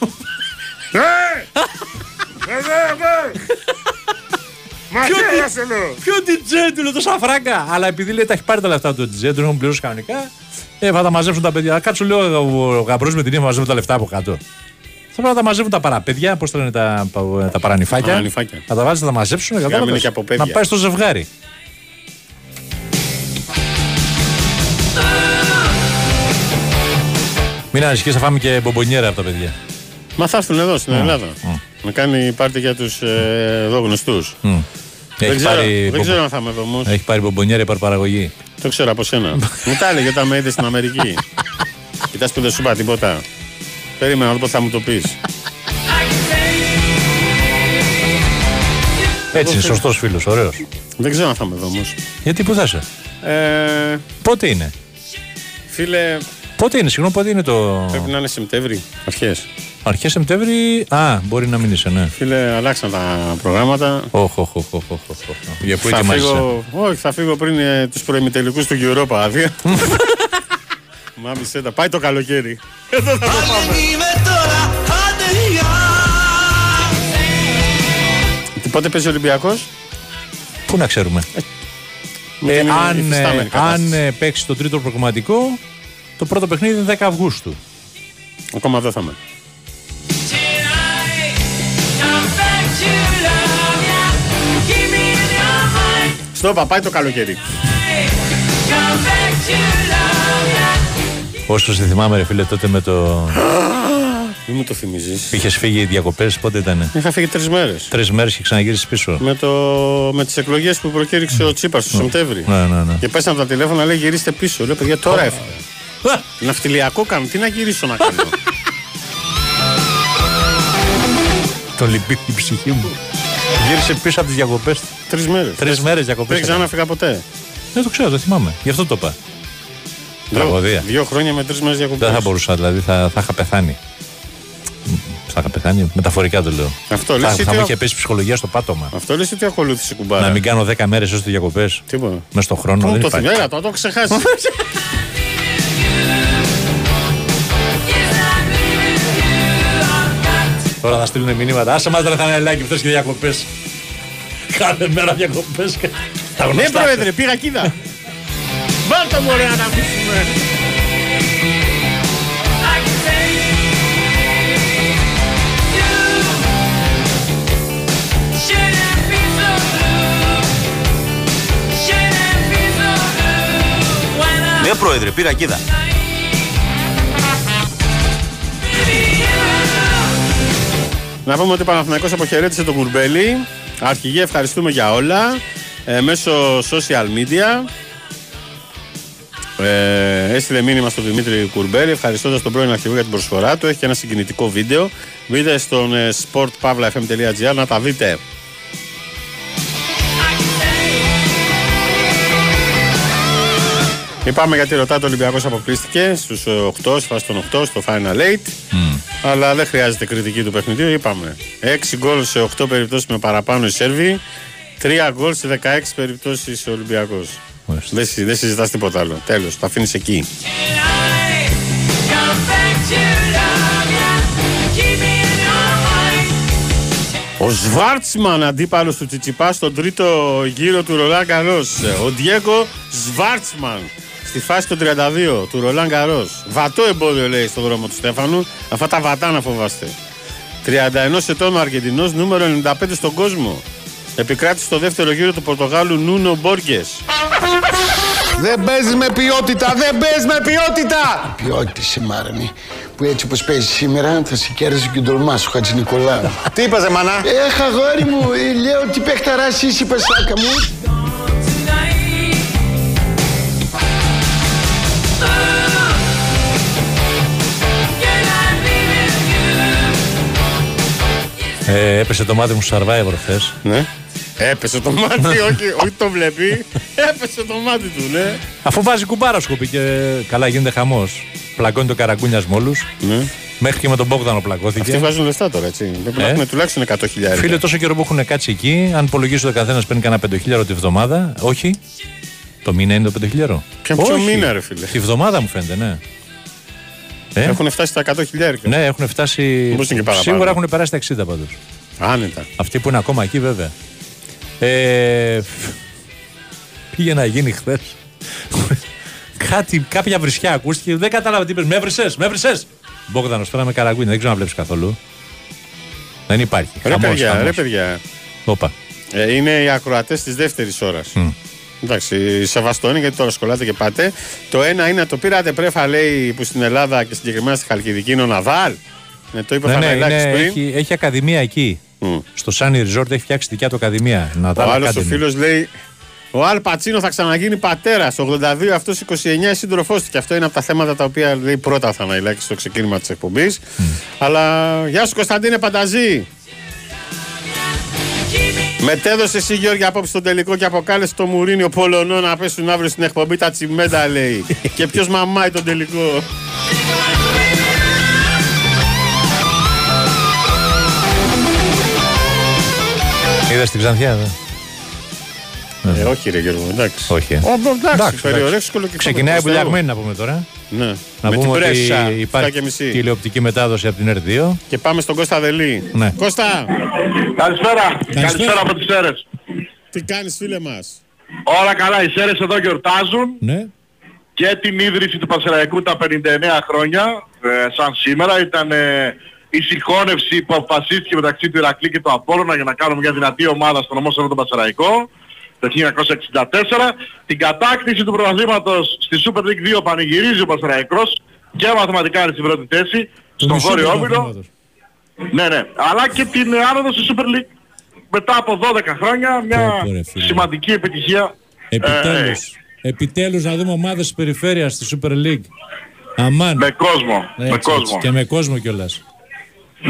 Ποιο DJ του λέω τόσα φράγκα. Αλλά επειδή λέει τα έχει πάρει τα λεφτά του DJ, τον έχουν πληρώσει κανονικά. Ε, θα τα μαζέψουν τα παιδιά. Κάτσου λέω ο γαμπρός με την ύφη μαζεύουν τα λεφτά από κάτω. Θα πρέπει να τα μαζεύουν τα παραπέδια, πώς τα λένε τα, τα παρανυφάκια. Παρανυφάκια. Θα τα βάζεις, θα τα μαζέψουν. να κατάλαβες. είναι και από παιδιά. Να πάει στο ζευγάρι. Μην ανησυχείς, θα φάμε και μπομπονιέρα από τα παιδιά. Μα θα έρθουν εδώ στην Ελλάδα. Να κάνει πάρτι για τους ε, εδώ γνωστούς. Μμ. Δεν, Έχει ξέρω, πάρει, δεν μπομπο- ξέρω αν θα είμαι εδώ όμως. Έχει πάρει μπομπονιέρα υπερπαραγωγή. Το ξέρω από σένα. μου τα έλεγε όταν με είδε στην Αμερική. Κοιτάς που δεν σου είπα τίποτα. Περίμενα να δω πώς θα μου το πεις. Έτσι, Εγώ σωστός φίλος, ωραίος. Δεν ξέρω αν θα είμαι εδώ όμως. Γιατί που θα είσαι; Ε, Πότε είναι; φίλε, Πότε είναι, συγγνώμη, πότε είναι το. πρέπει να είναι Σεπτέμβρη, αρχές. Αρχές Σεπτέμβρη. Α, μπορεί να μην είσαι, ναι. Φίλε, αλλάξαν τα προγράμματα. Όχι, όχι, όχι, όχι, όχι, όχι. Για πού θα ετοιμάζεσαι; φύγω, όχι, θα φύγω πριν ε, τους προημιτελικούς του Europa. άδεια. Μάμισε τα. Πάει το καλοκαίρι. Εδώ θα το πάμε. Τι, Πότε παίζει ο Ολυμπιακός; Πού να ξέρουμε; Ε, αν ε, αν ε, παίξει το τρίτο προγραμματικό, το πρώτο παιχνίδι είναι 10 Αυγούστου. Ακόμα δεν θα είμαι. Στο είπα, πάει το καλοκαίρι. Όσο σε θυμάμαι, ρε φίλε, τότε με το. Μην μου το θυμίζεις. Είχες φύγει διακοπές, πότε ήταν. Είχα φύγει τρεις μέρες. Τρεις μέρες και ξαναγύρισε πίσω. Με, το... με τις εκλογές που προκήρυξε ο Τσίπρα στο Σεπτέμβρη. Ναι, ναι, ναι. Και πέσανε από τα τηλέφωνα, λέει γυρίστε πίσω. Λέω παιδιά, τώρα έφυγα. Ναυτιλιακό κάνω, τι να γυρίσω να κάνω. Το λυπεί η ψυχή μου. Γύρισε πίσω από τις διακοπές. Τρεις μέρες. Τρεις μέρες διακοπές. Δεν ξαναφύγα ποτέ. Δεν το ξέρω, δεν θυμάμαι. Γι' αυτό το είπα. Τραγωδία. Δύο χρόνια με τρεις μέρες διακοπές. Δεν θα μπορούσα, δηλαδή θα, θα είχα πεθάνει. Θα είχα πεθάνει, μεταφορικά το λέω. Αυτό θα, λες θα ότι μου ο- είχε πέσει ψυχολογία στο πάτωμα. Αυτό λες ότι ακολούθησε κουμπάρα; Να μην κάνω 10 μέρες έω διακοπές. Τίποτα. Μέσα στον χρόνο. Πού δεν το υπάρχει. θυμέρα, το το ξεχάσεις. Τώρα θα στείλουν μηνύματα. Άσε μας δεν θα είναι ελάκι αυτέ και διακοπές. Κάθε μέρα διακοπές. Τα ναι, γνωστά. πρόεδρε, πήγα κοίτα. Βάλτε μου ωραία να τα αφήσουμε. Ναι, πρόεδρε, πήρα κίδα. Να πούμε ότι ο Παναθηναϊκός αποχαιρέτησε τον Κουρμπέλη. Αρχηγέ, ευχαριστούμε για όλα. Ε, μέσω social media. Ε, έστειλε μήνυμα στον Δημήτρη Κουρμπέλη ευχαριστώντας τον πρώην αρχηγό για την προσφορά του. Έχει και ένα συγκινητικό βίντεο. Μπείτε στον ε, sportpavlafm.gr να τα δείτε. Είπαμε γιατί ρωτάτε ο Ολυμπιακός αποκλείστηκε στους 8, στη φάση των 8, στο Final 8. Αλλά δεν χρειάζεται κριτική του παιχνιδιού. Είπαμε 6 γκολ σε 8 περιπτώσεις με παραπάνω οι Σέρβοι. 3 γκολ σε 16 περιπτώσεις ο Ολυμπιακός. Δεν, συ- δεν συζητάς τίποτα άλλο. Τέλος, θα αφήνεις εκεί. Ο Σβάρτσμαν αντίπαλος του Τσιτσιπά στον τρίτο γύρο του Ρολάν Καρό. Ο Ντιέγκο Σβάρτσμαν στη φάση των 32 του Ρολάν Καρό. Βατό εμπόδιο λέει στον δρόμο του Στέφανου. Αυτά τα βατά να φοβάστε. 31 ετών ο Αργεντινός, νούμερο 95 στον κόσμο. Επικράτησε στο δεύτερο γύρο του Πορτογάλου Νούνο Μπόργκε. Δεν παίζεις με ποιότητα, δεν παίζεις με ποιότητα! Ποιότητα η Μάρνη, που έτσι όπως παίζεις σήμερα θα σε κέρδισε και ο ντολμάς ο Χατζη Νικολάου. Τι είπαζε, μάνα. Έχ, αγόρι μου, ε, λέω τι παιχταράς είσαι, πασάκα μου. Ε, έπεσε το μάτι μου στο Survivor χθες. Ναι. Έπεσε το μάτι, όχι, όχι το βλέπει. Έπεσε το μάτι του, ναι. Αφού βάζει κουμπάρα σκοπή και καλά γίνεται χαμός. Πλακώνει το καραγκούνια με όλου. Μέχρι και με τον Μπόγδανο πλακώθηκε. Αυτοί βγάζουν λεφτά τώρα, έτσι. Πρέπει να Ε; έχουν τουλάχιστον 100 χιλιάρια. Φίλε, τόσο καιρό που έχουν κάτσει εκεί, αν υπολογίσει ότι ο καθένας παίρνει κανένα πεντοχίλιαρο τη βδομάδα, όχι. Το μήνα είναι το πεντοχίλιαρο. Ποιο- ποιο Όχι. μήνα, ρε φίλε; Τη βδομάδα μου φαίνεται, ναι. Ε, Έχουν φτάσει στα 100 χιλιάρια. ναι, έχουν φτάσει. Μήπως είναι και παραπάνω. Σίγουρα έχουν περάσει τα 60 πάντως. Άνετα. Αυτοί που είναι ακόμα εκεί, βέβαια. Ε, πήγε να γίνει χθες. Κάτι, κάποια βρισιά ακούστηκε. Δεν κατάλαβα τι είπες. Με έβρισες, με έβρισες. Μπόγδανο τώρα με καραγκούνι, δεν ξέρω να βλέπεις καθόλου. Δεν υπάρχει. Ρε Χαμός, παιδιά, χαμός. ρε παιδιά. Όπα. Ε, είναι οι ακροατές της δεύτερης ώρας. Εντάξει, σεβαστό είναι γιατί τώρα σκολάτε και πάτε. Το ένα είναι το πήρατε πρέφα, λέει, που στην Ελλάδα και συγκεκριμένα στη Χαλκιδική είναι ο Ναβάλ. Ναι, το είπε ο Ναι, ναι, Φανελάκης είναι- πριν. έχει, έχει ακαδημία εκεί. Στο Sunny Resort έχει φτιάξει δικιά του ακαδημία. Να Ο άλλος ο φίλος λέει: Ο Αλ Πατσίνο θα ξαναγίνει πατέρας. 82, αυτός 29 η σύντροφός του. Και αυτό είναι από τα θέματα τα οποία λέει πρώτα θα αναλύσει στο ξεκίνημα της εκπομπής. Αλλά γεια σου Κωνσταντίνε Πανταζή. Μετέδωσε εσύ Γιώργη απόψε στον τελικό και αποκάλεσε το Μουρίνιο Πολωνό να πέσουν αύριο στην εκπομπή τα τσιμέντα λέει. και ποιος μαμάει τον τελικό. Είδα στην Ξανθιά, δε. Ε, όχι ρε Γιώργο, εντάξει. Όχι. ε. Ω, εντάξει, Εντάξει, περιορέξκολο και Ξεκινάει Χριστό Θεού. βουλιαγμένη να πούμε τώρα. Ναι. Να Με την πούμε ότι πρέσα, υπάρχει 7 και μισή. τηλεοπτική μετάδοση από την ΕΡΤ2. Και πάμε στον Κώστα Δελή. Ναι. Κώστα, Καλησπέρα. Καλησπέρα από τις Σέρες. τι κάνεις φίλε μας; Όλα καλά, οι Σέρες εδώ γιορτάζουν Ναι. και την ίδρυση του Πασεραϊκού τα 59 χρόνια, ε, σαν σήμερα. Ήταν ε, η συγχώνευση που αποφασίστηκε μεταξύ του Ηρακλή και του Απόλλωνα για να κάνουμε μια δυνατή ομάδα στον ομό τον Πασεραϊκό το 1964. Την κατάκτηση του πρωταθλήματος στη Super League 2 πανηγυρίζει ο Πασεραϊκός και μαθηματικά είναι στην πρώτη θέση, στον Βόρειο Όμιλο. Ναι, ναι. Αλλά και την ε, άνοδο στη Super League μετά από 12 χρόνια, μια Πω, πω, ρε φίλε. σημαντική επιτυχία. Ε, Επιτέλους. Επιτέλους να δούμε ομάδες της περιφέρειας στη Super League. Αμάν. με κόσμο. με Έτσι, κόσμο. έτσι. Και με κόσμο κιόλας.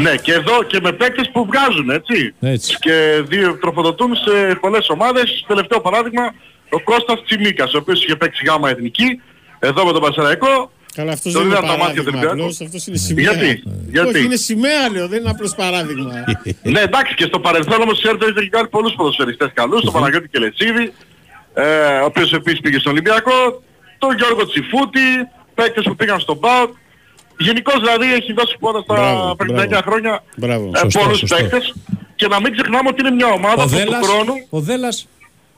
Ναι, και εδώ και με παίκτες που βγάζουν, έτσι. Έτσι. Και δύο τροφοδοτούν σε πολλές ομάδες. Τελευταίο παράδειγμα, ο Κώστας Τσιμίκας, ο οποίος είχε παίξει γάμα εθνική, εδώ με τον Πασαραϊκό. Καλά, αυτός Το δεν είναι είδα τα μάτια του παράδειγμα Ολυμπιακού. απλώς, αυτός είναι σημαία. Γιατί, γιατί; Όχι, είναι σημαία λέω, δεν είναι απλώς παράδειγμα. ναι, εντάξει, και στο παρελθόν όμως ξέρετε έχει κάνει πολλούς ποδοσφαιριστές καλούς, τον Παναγιώτη Κελεσίδη, ε, ο οποίος επίσης πήγε στον Ολυμπιακό, τον Γιώργο Τσιφούτη, παίκτες που πήγαν στον ΠΑΟΚ. Γενικώς δηλαδή έχει δώσει πότα στα Μπράβο, 59 μπράβο. χρόνια Μπράβο. ε, Σωστό, πολλούς σωστό. παίκτες. Και να μην ξεχνάμε ότι είναι μια ομάδα Ο που του Δέλλας, χρόνου... ο Δέλλας.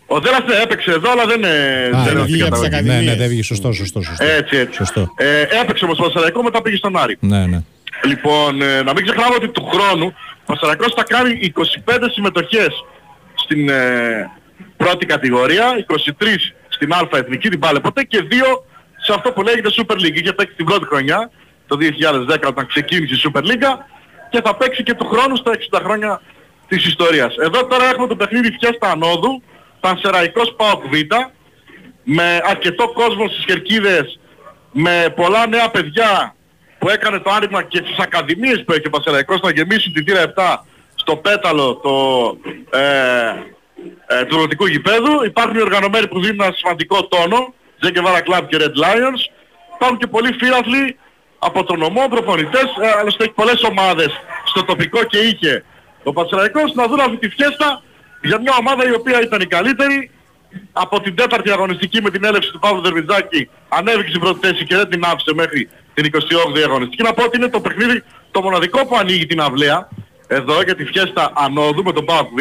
Ο Δέλλας ναι, έπαιξε εδώ, αλλά δεν, ε, Α, δεν είναι βγήκε στην από τις καταγωγή. Ναι, ναι, Ακαδημίες. δεν βγήκε. Σωστό, σωστό, σωστό. Έτσι, έτσι. Σωστό. Ε, έπαιξε όμως το Πασαραϊκό, μετά πήγε στον Άρη. Ναι, ναι. Λοιπόν, ε, να μην ξεχνάμε ότι του χρόνου ο Πασαρακός θα κάνει 25 συμμετοχές στην ε, πρώτη κατηγορία, 23 στην Α Εθνική, την πάλε ποτέ και 2 σε αυτό που λέγεται Super League. Είχε παίξει την πρώτη χρονιά, το 2010 όταν ξεκίνησε η Super League και θα παίξει και του χρόνου στα 60 χρόνια της ιστορίας. Εδώ τώρα έχουμε το παιχνίδι Φιέστα Ανόδου, Πανσεραϊκός ΠΑΟΚ Β, με αρκετό κόσμο στις κερκίδες, με πολλά νέα παιδιά που έκανε το άνοιγμα και στις ακαδημίες που έχει ο Πασεραϊκός να γεμίσουν τη θύρα 7 στο πέταλο το, ε, ε, του ερωτικού γηπέδου. Υπάρχουν οι οργανωμένοι που δίνουν ένα σημαντικό τόνο, Τζέκεβάρα Club και Red Lions. Υπάρχουν και πολλοί φίλαθλοι από τον νομό, προπονητές, ε, άλλωστε έχει πολλές ομάδες στο τοπικό και είχε ο Πασεραϊκός να δουν αυτή τη φιέστα για μια ομάδα η οποία ήταν η καλύτερη, από την τέταρτη αγωνιστική με την έλευση του Παύλου Δερμιτζάκη ανέβηκε στην πρώτη θέση και δεν την άφησε μέχρι την 28η αγωνιστική. Να πω ότι είναι το παιχνίδι το μοναδικό που ανοίγει την αυλαία εδώ για τη φιέστα ανόδου με τον ΠΑΟΚ Β.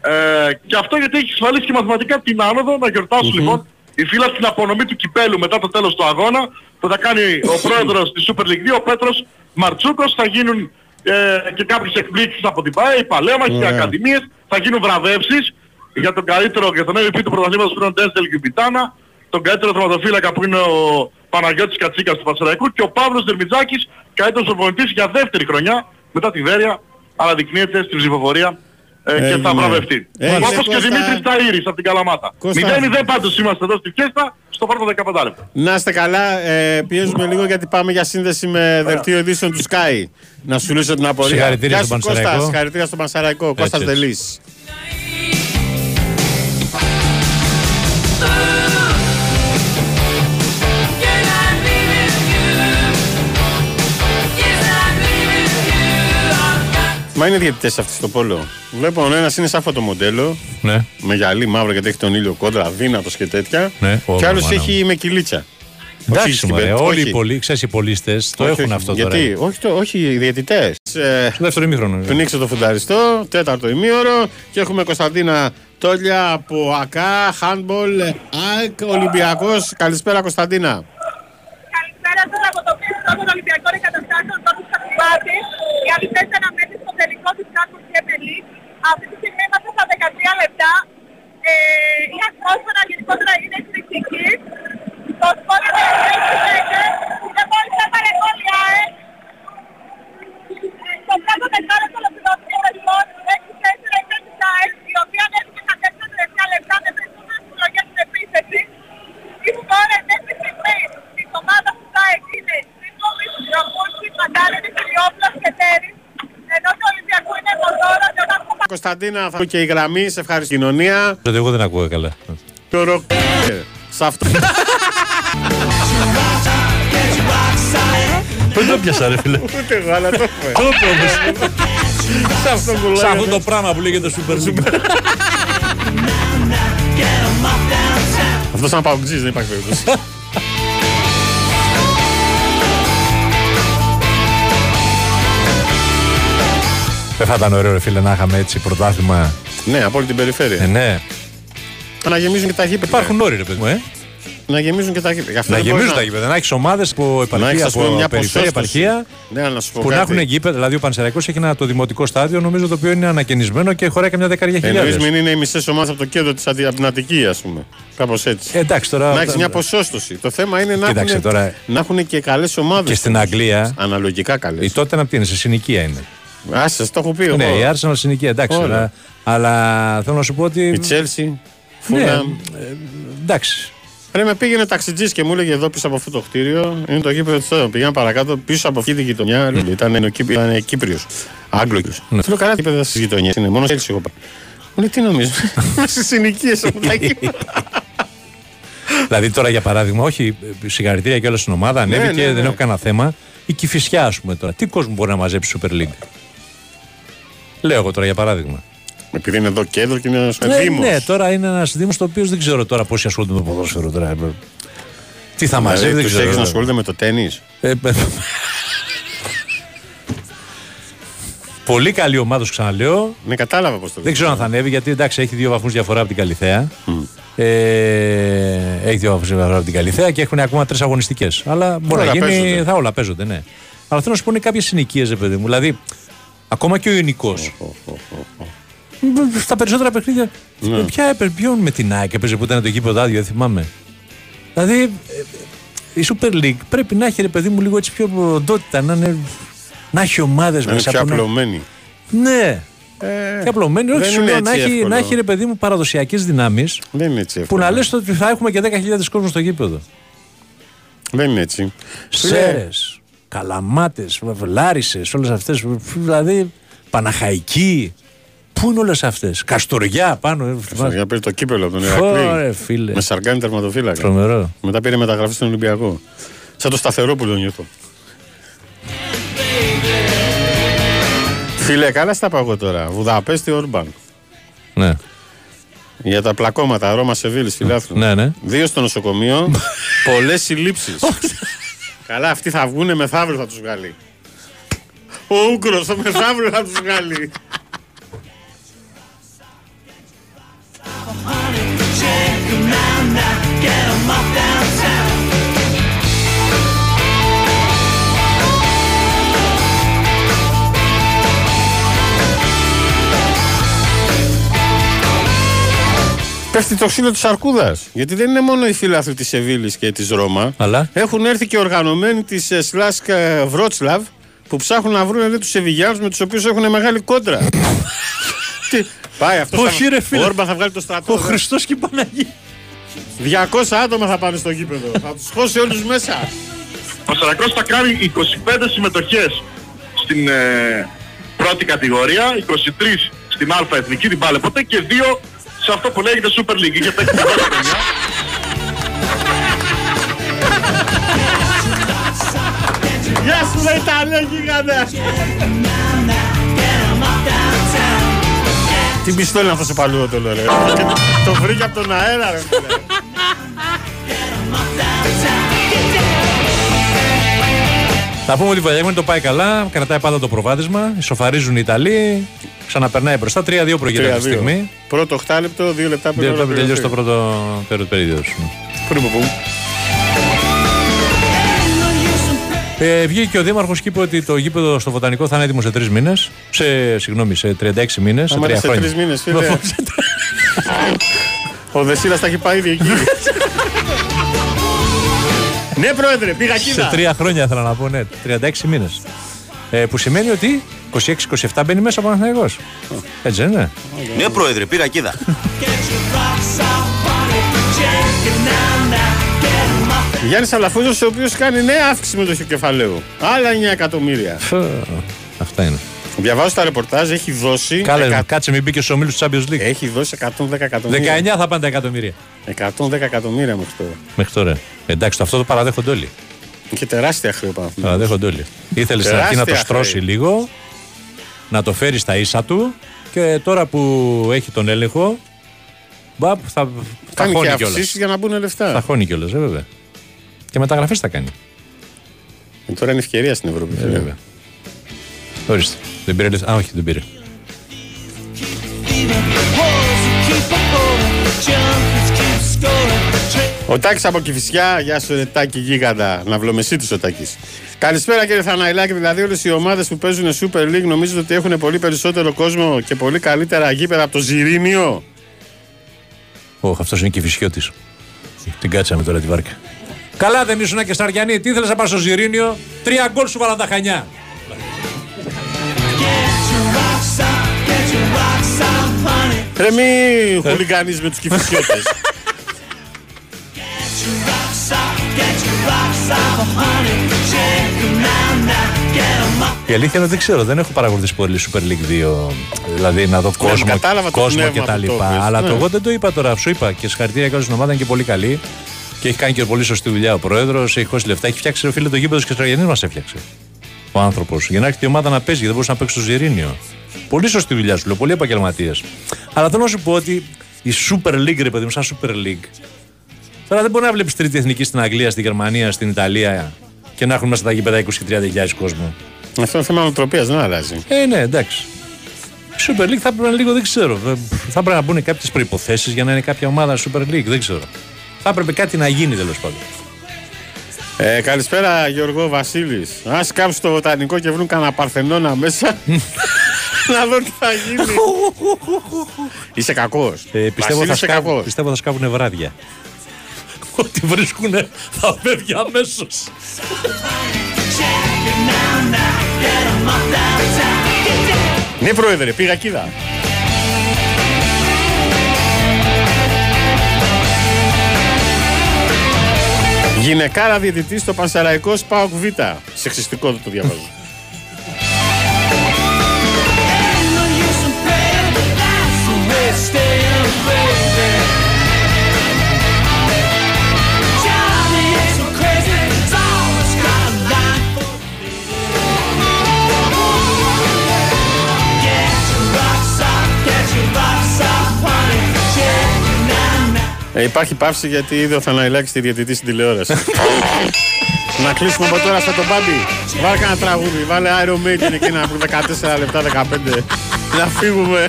Ε, και αυτό γιατί έχει ασφαλίσει και μαθηματικά την άνοδο να γιορτασουν λοιπόν οι φίλοι στην απονομή του κυπέλου μετά το τέλος του αγώνα που θα κάνει ο πρόεδρος της Super League 2, ο Πέτρος Μαρτσούκος, θα γίνουν ε, και κάποιες εκπλήξεις από την ΠΑΕ, οι Παλέμαχοι, οι Ωραία. Ακαδημίες, θα γίνουν βραβεύσεις για τον καλύτερο, για τον MVP του πρωταθλήματος που είναι ο Ντέστελ Κιμπιτάνα, τον καλύτερο θεματοφύλακα που είναι ο Παναγιώτης Κατσίκας του Πασαραϊκού και ο Παύλος Δερμιτζάκης, καλύτερος προπονητής για δεύτερη χρονιά μετά τη Βέρεια, αναδεικνύεται στην ψηφοφορία ε, και Έγινε. θα βραβευτεί. Έγινε, Όπως και ο Κώστα. Δημήτρης Ταΐρης από την Καλαμάτα. Κώστα. 0-0 πάντως είμαστε εδώ στη φιέστα, στο πρώτο 15 λεπτό. Να είστε καλά, ε, πιέζουμε λίγο γιατί πάμε για σύνδεση με δελτίο ειδήσεων του Sky. Να σου λύσω την απορία. Συγχαρητήρια Γεια στον σου, Κώστας, Πανσεραϊκό. Συγχαρητήρια στον Πανσαραϊκό. Κώστας έτσι. Δελής. Μα είναι διαιτητές αυτοί στο πόλο. Βλέπω ο ένας είναι σαν φωτομοντέλο, Ναι. με γυαλί μαύρο γιατί έχει τον ήλιο κόντρα, αδύνατος και τέτοια. Ναι. Και Ω, άλλος μάνα έχει με κυλίτσα. Εντάξει, στην μωρέ, πε- όλοι όχι. οι πολί, ξέρεις, οι πολίστες το Όχι, έχουν όχι. αυτό τώρα. Γιατί, όχι, το, όχι οι διαιτητές. Ε, Στο δεύτερο ημίχρονο. Πνίξε το φουνταριστό, τέταρτο ημίωρο και έχουμε Κωνσταντίνα Τόλια από ΑΚΑ, Handball, ΑΕΚ, Ολυμπιακός. Καλησπέρα Κωνσταντίνα. Καλησπέρα σας από το πίσω των Ολυμπιακών Εγκαταστάσεων Τόπου Σταθμάτη για τις θέσεις αναμέτρησης στο τελικό της Κάρπους και Μελή. Αυτή τη στιγμή είμαστε στα 13 λεπτά. Ε, η ατμόσφαιρα γενικότερα είναι εκπληκτική. Το σκορ είναι 6-5. Δεν μόλις έβαλε γκολ η ΑΕΚ. Στο πρώτο δεκάλεπτο ολοκληρώθηκε με σκορ 6-4 υπέρ της ΑΕΚ, η οποία ανέβηκε στα 4 τελευταία λεπτά με περισσότερες συλλογές στην επίθεση. Η σκόρ μέχρι στιγμής της ομάδας του ΣΑΕΚ είναι Σίμβολης, Ραμπούλση, Μαντάλενης, Ηλιόπλας και Τέρης, ενώ του Ολυμπιακού είναι Μοντόρα, Λεωνάρδο Κωνσταντίνα, θα και η γραμμή, σε ευχαριστώ κοινωνία. Γιατί εγώ δεν ακούω καλά. Το ροκ. Σε αυτό. Πού το πιάσα, ρε φίλε; Ούτε εγώ, αλλά το έχω. Το είπε όμως. Σε αυτό που Σε αυτό λέγεται. το πράγμα που λέγεται Super League. Αυτό σαν παουτζής, δεν υπάρχει περίπτωση. Δεν θα ήταν ωραίο, ρε φίλε, να είχαμε έτσι πρωτάθλημα. Ναι, από όλη την περιφέρεια. Ε, ναι. Να γεμίζουν και τα γήπεδα. Υπάρχουν όροι, ρε παιδί μου, ε. Να γεμίζουν και τα γήπεδα. Γι' αυτό Να δεν μπορείς γεμίζουν τα γήπεδα. Να έχεις ομάδες από Να επαρχία, έχεις, ας πούμε, από μια περιφέρεια, ποσόστοση. επαρχία. Ναι, αλλά να σου πω Που να κάτι. έχουν γήπεδα. Δηλαδή, ο Πανσεραϊκός έχει ένα το δημοτικό στάδιο, νομίζω το οποίο είναι ανακαινισμένο και χωράει καμιά δεκαριά Εννοείς χιλιάδες. μην είναι οι μισές ομάδες από το κέντρο της Ατι- από την Αττική, ας πούμε. Κάπως έτσι. Εντάξει τώρα. να έχεις μια ποσόστοση. Το θέμα είναι να Κοίταξε έχουν, τώρα. να έχουν και καλές ομάδες. Και στην Αγγλία. Αναλογικά καλές. Η τότε να πει είναι, σε συνοικία είναι. Άσε, το έχω πει εγώ. Ναι, η Arsenal συνοικία, εντάξει. Όλα. Αλλά, αλλά θέλω να σου πω ότι. Η Chelsea. Ναι, Fulham. ε, εντάξει. Ρε με πήγαινε ταξιτζής και μου έλεγε εδώ πίσω από αυτό το κτίριο είναι το γήπεδο της Τόντο. Πήγαμε παρακάτω πίσω από αυτή τη γειτονιά. Mm. Ήταν, ο Κύπ- ήταν Κύπριος. Άγγλος Κύπριο. Ναι. Θέλω καλά γήπεδα στις γειτονιές. Είναι μόνο έτσι εγώ πάω. Μου λέει τι νομίζω. Στι συνοικίε μου τα γήπεδα. δηλαδή τώρα για παράδειγμα, όχι ε, συγχαρητήρια και όλα στην ομάδα, ανέβηκε, ναι, ναι. δεν έχω κανένα θέμα. Η κυφισιά, ας πούμε τώρα. Τι κόσμος μπορεί να μαζέψει η Super League; Λέω εγώ τώρα για παράδειγμα. Επειδή είναι εδώ κέντρο και είναι ένας Ναι, δήμος. ναι, τώρα είναι ένας Δήμος το οποίο δεν ξέρω τώρα πόσοι ασχολούνται με το ποδόσφαιρο τώρα. Τι θα μαζεύει, δεν Τους ξέρω. έχεις να ασχολούνται με το τέννη. Ε, ε, Πολύ καλή ομάδα, σου ξαναλέω. Ναι, κατάλαβα πώς το Δεν ξέρω αν θα ανέβει γιατί εντάξει έχει δύο βαθμούς διαφορά από την Καλιθέα. Ε, έχει δύο βαθμούς διαφορά από την Καλιθέα και έχουν ακόμα τρεις αγωνιστικές. Αλλά μπορεί Όλα να γίνει. παίζονται. Θα όλα παίζονται, ναι. Αλλά θέλω να σου πω είναι κάποιες συνοικίες, ρε παιδί μου. Δηλαδή, ακόμα και ο Ιωνικός. Στα περισσότερα παιχνίδια. Ναι. Ποια έπαιρνε, ποιον με την ΑΕΚ έπαιζε που ήταν το γήπεδο άδειο, δεν θυμάμαι. Δηλαδή, ε, η Super League πρέπει να έχει ρε παιδί μου λίγο έτσι πιο οντότητα, να, είναι, να έχει ομάδες Να είναι μέσα. πιο που να- απλωμένοι. Ναι. Ε, Και απλωμένοι, όχι δεν σου είναι λέω, να έτσι έχει, εύκολο. να έχει ρε παιδί μου παραδοσιακές δυνάμεις Δεν είναι έτσι που εύκολο. να λες ότι θα έχουμε και 10.000 κόσμο στο γήπεδο. Δεν είναι έτσι. Σέρε, καλαμάτες, λάρισε, όλες αυτές. Δηλαδή, Παναχαϊκή. Πού είναι όλες αυτές; Καστοριά πάνω. ε, θυμάσαι; Για πήρε το κύπελο από τον Ωραία, Ηρακλή. φίλε. Με σαρκάνι τερματοφύλακα. Τρομερό. Μετά πήρε μεταγραφή στον Ολυμπιακό. Σαν το σταθερόπουλο νιώθω. Φίλε, καλά στα πάω εγώ τώρα. Βουδαπέστη, Ορμπαν. Ναι. Για τα πλακώματα, Ρώμα Σεβίλη, φιλάθλου. Ναι, ναι. Δύο στο νοσοκομείο, πολλές συλλήψεις. Καλά, αυτοί θα βγούνε μεθαύριο θα τους βγάλει. Ο Ούγκρο, το μεθαύριο θα τους βγάλει. Πέφτει το ξύλο της Αρκούδας. Γιατί δεν είναι μόνο οι φίλαθλοι της Σεβίλης και της Ρώμα. Αλλά; Έχουν έρθει και οργανωμένοι της ε, Σλάσκα Βρότσλαβ που ψάχνουν να βρουν τους Σεβιγιάνου με τους οποίους έχουν μεγάλη κόντρα. Τι, πάει αυτό. Όχι, ρε φίλε. Ο Όρμπαν θα βγάλει το στρατό. Ο δε. Χριστός και η Παναγία. 200 άτομα θα πάνε στο γήπεδο. θα τους χώσει όλους μέσα. Ο Σαρακός θα κάνει 25 συμμετοχές στην ε, πρώτη κατηγορία, 23 στην Α Εθνική, την πάλε ποτέ και 2 σε αυτό που λέγεται Super League. Είχε παίξει την πρώτη χρονιά. Γεια σου, ρε Ιταλέ, γίγαντα. Τι πιστόλι είναι αυτό σε παλιό το λέω, ρε. Και Το βρήκε από τον αέρα, ρε. φίλε. Θα πούμε ότι η Βαλιάγμενη το πάει καλά, κρατάει πάντα το προβάδισμα, ισοφαρίζουν οι Ιταλοί, ξαναπερνάει μπροστά. 3-2 προηγείται αυτή τη 3-2. στιγμή. Πρώτο οχτάλεπτο, δύο λεπτά πριν Δύο λεπτά πριν τελειώσει το ολοκληρωθεί. πρώτο περίοδο περίοδος. Πριν από πού. Ε, βγήκε και ο Δήμαρχος και είπε ότι το γήπεδο στο Βοτανικό θα είναι έτοιμο σε τρεις μήνες. Σε, συγγνώμη, σε 36 μήνες. Σε Άμα τρία είναι σε χρόνια. τρεις μήνες, φίλε. Ο Δεσίλας τα έχει πάει ήδη εκεί. Ναι, πρόεδρε, πήγα σε κοίτα. τρία χρόνια ήθελα να πω, ναι. 36 μήνες. Ε, που σημαίνει ότι 26-27 μπαίνει μέσα ο Παναθηναϊκός. Έτσι δεν είναι. Ναι, πρόεδρε, πήρα κίδα. Γιάννης Αλαφούζος, ο οποίος κάνει νέα αύξηση με το κεφαλαίου. Άλλα 9 εκατομμύρια. Φω, Αυτά είναι. Διαβάζω τα ρεπορτάζ, έχει δώσει. Κάλε, εκα- κάτσε μην μπει και στους ομίλους του Champions League. Έχει δώσει 110 εκατομμύρια. 19 θα πάνε τα εκατομμύρια. 110 εκατομμύρια μέχρι τώρα. Μέχρι τώρα. Εντάξει, το αυτό το παραδέχονται όλοι. Και τεράστια χρέη πάνω. Παραδέχονται όλοι. Ήθελες στην αρχή να το Τεράστια στρώσει χρέη. λίγο, να το φέρει στα ίσα του και τώρα που έχει τον έλεγχο. Μπαπ, θα, θα Κάνει και χώνει κιόλας. αυξήσεις για να μπουν λεφτά. Θα χώνει κιόλας, ε, βέβαια. Και μεταγραφές θα κάνει. Ε, τώρα είναι ευκαιρία στην Ευρώπη. Ε, φίλε. βέβαια. Ορίστε. Δεν πήρε λεφτά. Α, όχι, δεν πήρε. Ο Τάκης από Κηφισιά, γεια σου ρε Τάκη γίγαντα, να βλομεσίτης ο Τάκης. Καλησπέρα κύριε Θαναϊλάκη, δηλαδή όλες οι ομάδες που παίζουν Super League νομίζω ότι έχουν πολύ περισσότερο κόσμο και πολύ καλύτερα γήπεδα από το Ζιρίνιο. Όχι, αυτός είναι και φυσιώτη. Την κάτσαμε τώρα τη βάρκα. Καλά δεν ήσουν και Σταριανή. Τι ήθελες να πας στο Ζιρίνιο. Τρία γκολ σου βάλαν τα χανιά. Ρε μη χουλιγανείς με τους Κηφισιώτες. Η αλήθεια είναι ότι δεν ξέρω, δεν έχω παρακολουθήσει πολύ Super League 2. Δηλαδή να δω κόσμο, Ναι, κατάλαβα το κόσμο πνεύμα και τα που το λοιπά. πες. Αλλά Ναι. το εγώ δεν το είπα τώρα. Σου είπα και συγχαρητήρια και όλη την ομάδα είναι και πολύ καλή. Και έχει κάνει και πολύ σωστή δουλειά ο πρόεδρος. Έχει χώσει λεφτά. Έχει φτιάξει ο φίλο το γήπεδο και Στραγενή μας έφτιαξε. Ο άνθρωπος. Για να έρθει η ομάδα να παίζει, γιατί δεν μπορούσε να παίξει στο Ζιρίνιο. Πολύ σωστή δουλειά σου λέω, πολύ επαγγελματίες. Αλλά θέλω να σου πω ότι η Super League, ρε παιδί μου, σαν Super League. Τώρα δεν μπορεί να βλέπεις τρίτη εθνική στην Αγγλία, στην Γερμανία, στην Ιταλία και να έχουν μέσα τα γήπεδα 20-30 κόσμο. Αυτό είναι θέμα νοοτροπίας, δεν αλλάζει. Ε, ναι, εντάξει. Η Super League θα πρέπει να λίγο, δεν ξέρω. ε, Θα πρέπει να μπουν κάποιες προποθέσει για να είναι κάποια ομάδα Super League, δεν ξέρω. Θα έπρεπε κάτι να γίνει τέλος πάντων. Ε, καλησπέρα Γιώργο Βασίλης. Ας κάψουν το βοτανικό και βρουν κανένα παρθενώνα μέσα. να δω τι θα γίνει. Είσαι κακός. Ε, πιστεύω, Βασίλη, θα είσαι σκάβουν, κακός. πιστεύω θα σκάβουν βράδια. Ό,τι βρίσκουν θα φεύγει αμέσως. Ναι πρόεδρε, πήγα κοίτα. Γυναικάρα διαιτητής στο Πανσεραϊκό Πάοκ Β. Σεξιστικό δεν το διαβάζω. Ε, υπάρχει πάυση γιατί είδε ο Θαναϊλάκης τη διαιτητής στην τηλεόραση. να κλείσουμε από τώρα στο το μπάμπι. Βάλε κανένα τραγούδι. Βάλε Iron Maiden εκείνα από 14 λεπτά 15. να φύγουμε.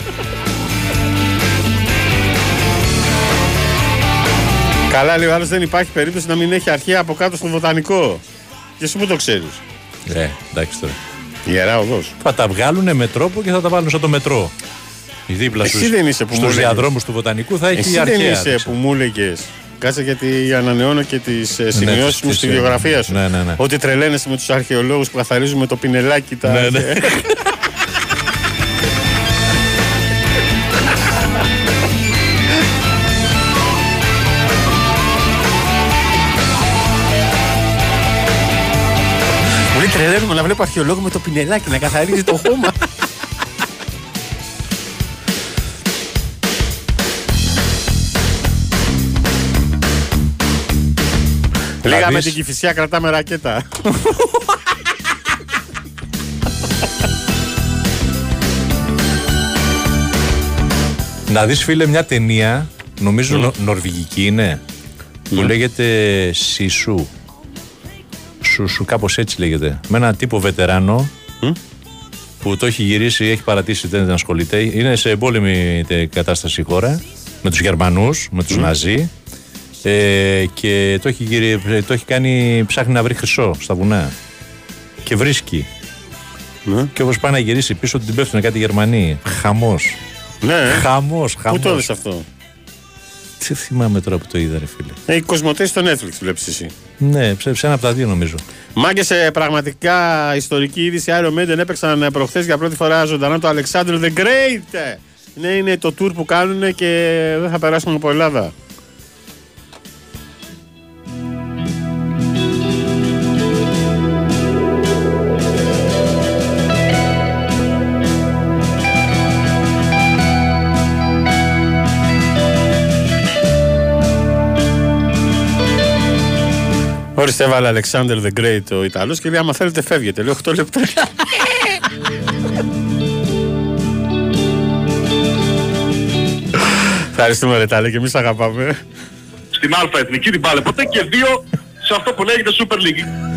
Καλά λέει ο άλλος δεν υπάρχει περίπτωση να μην έχει αρχαία από κάτω στο βοτανικό. Και εσύ που το ξέρεις. Ε, εντάξει τώρα. Ιερά οδός. Θα τα βγάλουν με τρόπο και θα τα βάλουν σαν το μετρό. Δίπλα Εσύ στους, δεν είσαι που μου στους έλεγες. διαδρόμους του Βοτανικού θα έχει Εσύ δεν αρχαία. είσαι που μου έλεγε. Κάτσε γιατί ανανεώνω και τις Ναι, σημειώσεις μου τις- στη τις- βιογραφία σου. ναι, ναι, ναι. Ότι τρελαίνεσαι με τους αρχαιολόγους που καθαρίζουν με το πινελάκι τα. Ναι, ναι. Μου λέει τρελαίνομαι να βλέπω αρχαιολόγο με το πινελάκι να καθαρίζει το χώμα. Λίγα με δεις. την κυφισιά κρατάμε ρακέτα. Να δεις φίλε μια ταινία, νομίζω νο- νορβηγική είναι, που λέγεται Σισού. Σουσου, κάπως έτσι λέγεται. Με έναν τύπο βετεράνο που το έχει γυρίσει, έχει παρατήσει, δεν ασχολείται. Είναι σε εμπόλεμη τε- κατάσταση η χώρα, με τους Γερμανούς, με τους Ναζί. Ε, και το έχει, γυρι- το έχει κάνει, ψάχνει να βρει χρυσό στα βουνά. Και βρίσκει. Και όπως πάει να γυρίσει πίσω, την πέφτουν κάτι Γερμανοί. Χαμός. Ναι. Χαμός, Πού χαμός. το είδες αυτό; Τι θυμάμαι τώρα που το είδα, ρε φίλε. Ε, οι κοσμοτέ στο Netflix βλέπεις εσύ. Ναι, σε, σε ένα από τα δύο νομίζω. Μάγκε σε πραγματικά ιστορική είδηση Iron Maiden έπαιξαν προχθές για πρώτη φορά ζωντανά το Alexander the Great. Ναι, είναι το tour που κάνουν και δεν θα περάσουμε από Ελλάδα. Ορίστε, έβαλε Alexander the Great ο Ιταλός και λέει: Άμα θέλετε, φεύγετε. Λέω 8 λεπτά. Ευχαριστούμε, Ρετάλε, και εμείς αγαπάμε. Στην Α Εθνική την πάλε ποτέ και δύο σε αυτό που λέγεται Super League.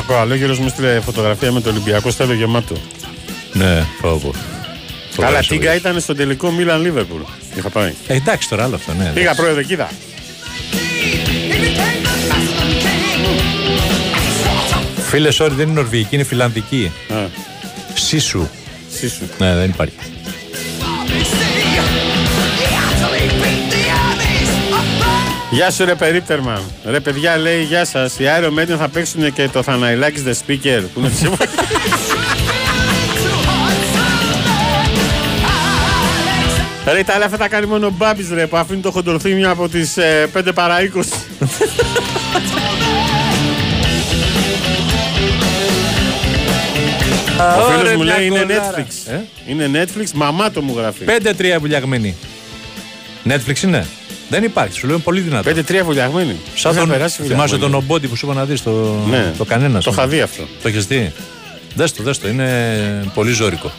Ο Νίκο Ακροαλόγερος μου στείλε φωτογραφία με το Ολυμπιακό στέλιο γεμάτο. Ναι, φόβο. Καλά, τίγκα ήταν στο τελικό Μίλαν Λίβερπουλ. Είχα πάει. Ε, εντάξει τώρα άλλο αυτό, ναι. Πήγα πρόεδρε, κοίτα. Φίλε, sorry, δεν είναι νορβηγική, είναι φιλανδική. Σίσου. Σίσου. Ναι, δεν υπάρχει. Γεια σου ρε περίπτερμα. Ρε παιδιά λέει γεια σας. Οι Iron Maiden θα παίξουν και το Θαναϊλάκης The Speaker. Που είναι ψήφο. Ρε η Ιταλία θα τα κάνει μόνο ο Μπάμπης ρε που αφήνει το χοντροθύμιο από τις ε, 5 παρά 20. Ο φίλος Ωραία, μου μια λέει είναι κολάρα. Netflix. Ε; Είναι Netflix, μαμά το μου γράφει. 5-3 βουλιαγμένη. Netflix είναι; Δεν υπάρχει, σου λέω είναι πολύ δυνατό. 5-3 βουλιαγμένη. Σαν Δεν τον, θα περάσει θυμάσαι βουλιαγμένη. τον Ομπόντι που σου είπα να δεις το, Ναι. το κανένας. Το είχα δει αυτό. Το έχεις δει; Δες το, δες το, είναι πολύ ζώρικο.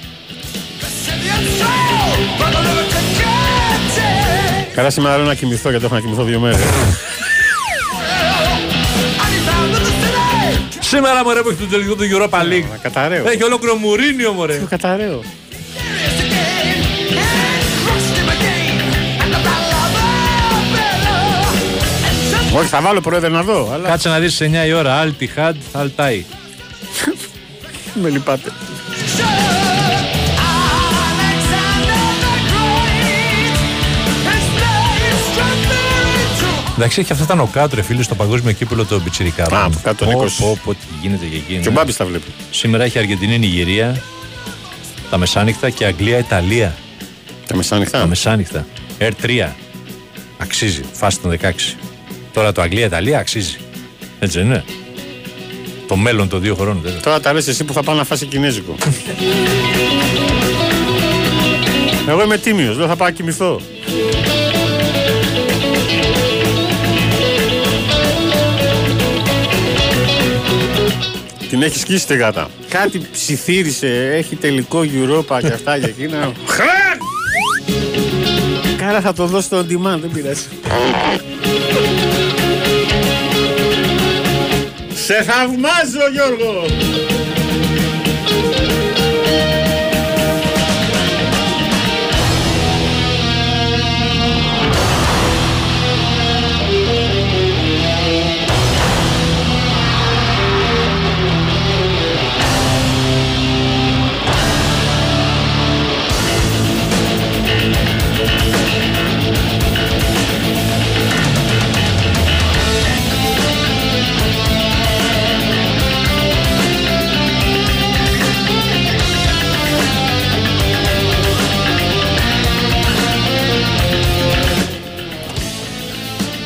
Καλά σήμερα λέω να κοιμηθώ γιατί έχω να κοιμηθώ δύο μέρες. Σήμερα μωρέ που έχεις το τελικό του Europa League. Καταραίω. Έχει ολόκληρο Μουρίνιο μωρέ. Καταραίω. Όχι, θα βάλω πρόεδρε να δω. Αλλά Κάτσε να δεις σε 9 η ώρα. Αλ Τιχάντ, Αλ Τάι. με λυπάτε. Εντάξει, έχει αυτά τα νοκάτ ρε φίλε στο παγκόσμιο κύπελο το Πιτσιρικά. Α, που κάτω, Πω, Νίκος. πω, πω, τι γίνεται και εκεί. Και ο Μπάμπης τα βλέπει. Σήμερα έχει Αργεντινή, Νιγηρία, τα μεσάνυχτα και Αγγλία, Ιταλία. Τα Τα μεσάνυχτα. μεσάνυχτα. R3. Αξίζει. Φάση των 16. Τώρα το Αγγλία-Ιταλία αξίζει. Έτσι δεν είναι. Το μέλλον των δύο χωρών. βέβαια. Τώρα τα λες εσύ που θα πάω να φάσει κινέζικο. Εγώ είμαι τίμιος, λέω θα πάω να κοιμηθώ. Την έχεις σκίσει τη γάτα. Κάτι ψιθύρισε, έχει τελικό Europa και αυτά και εκείνα. Χραν! Κάρα θα το δώσω στο on demand, δεν πειράζει. Σε θαυμάζω Γιώργο!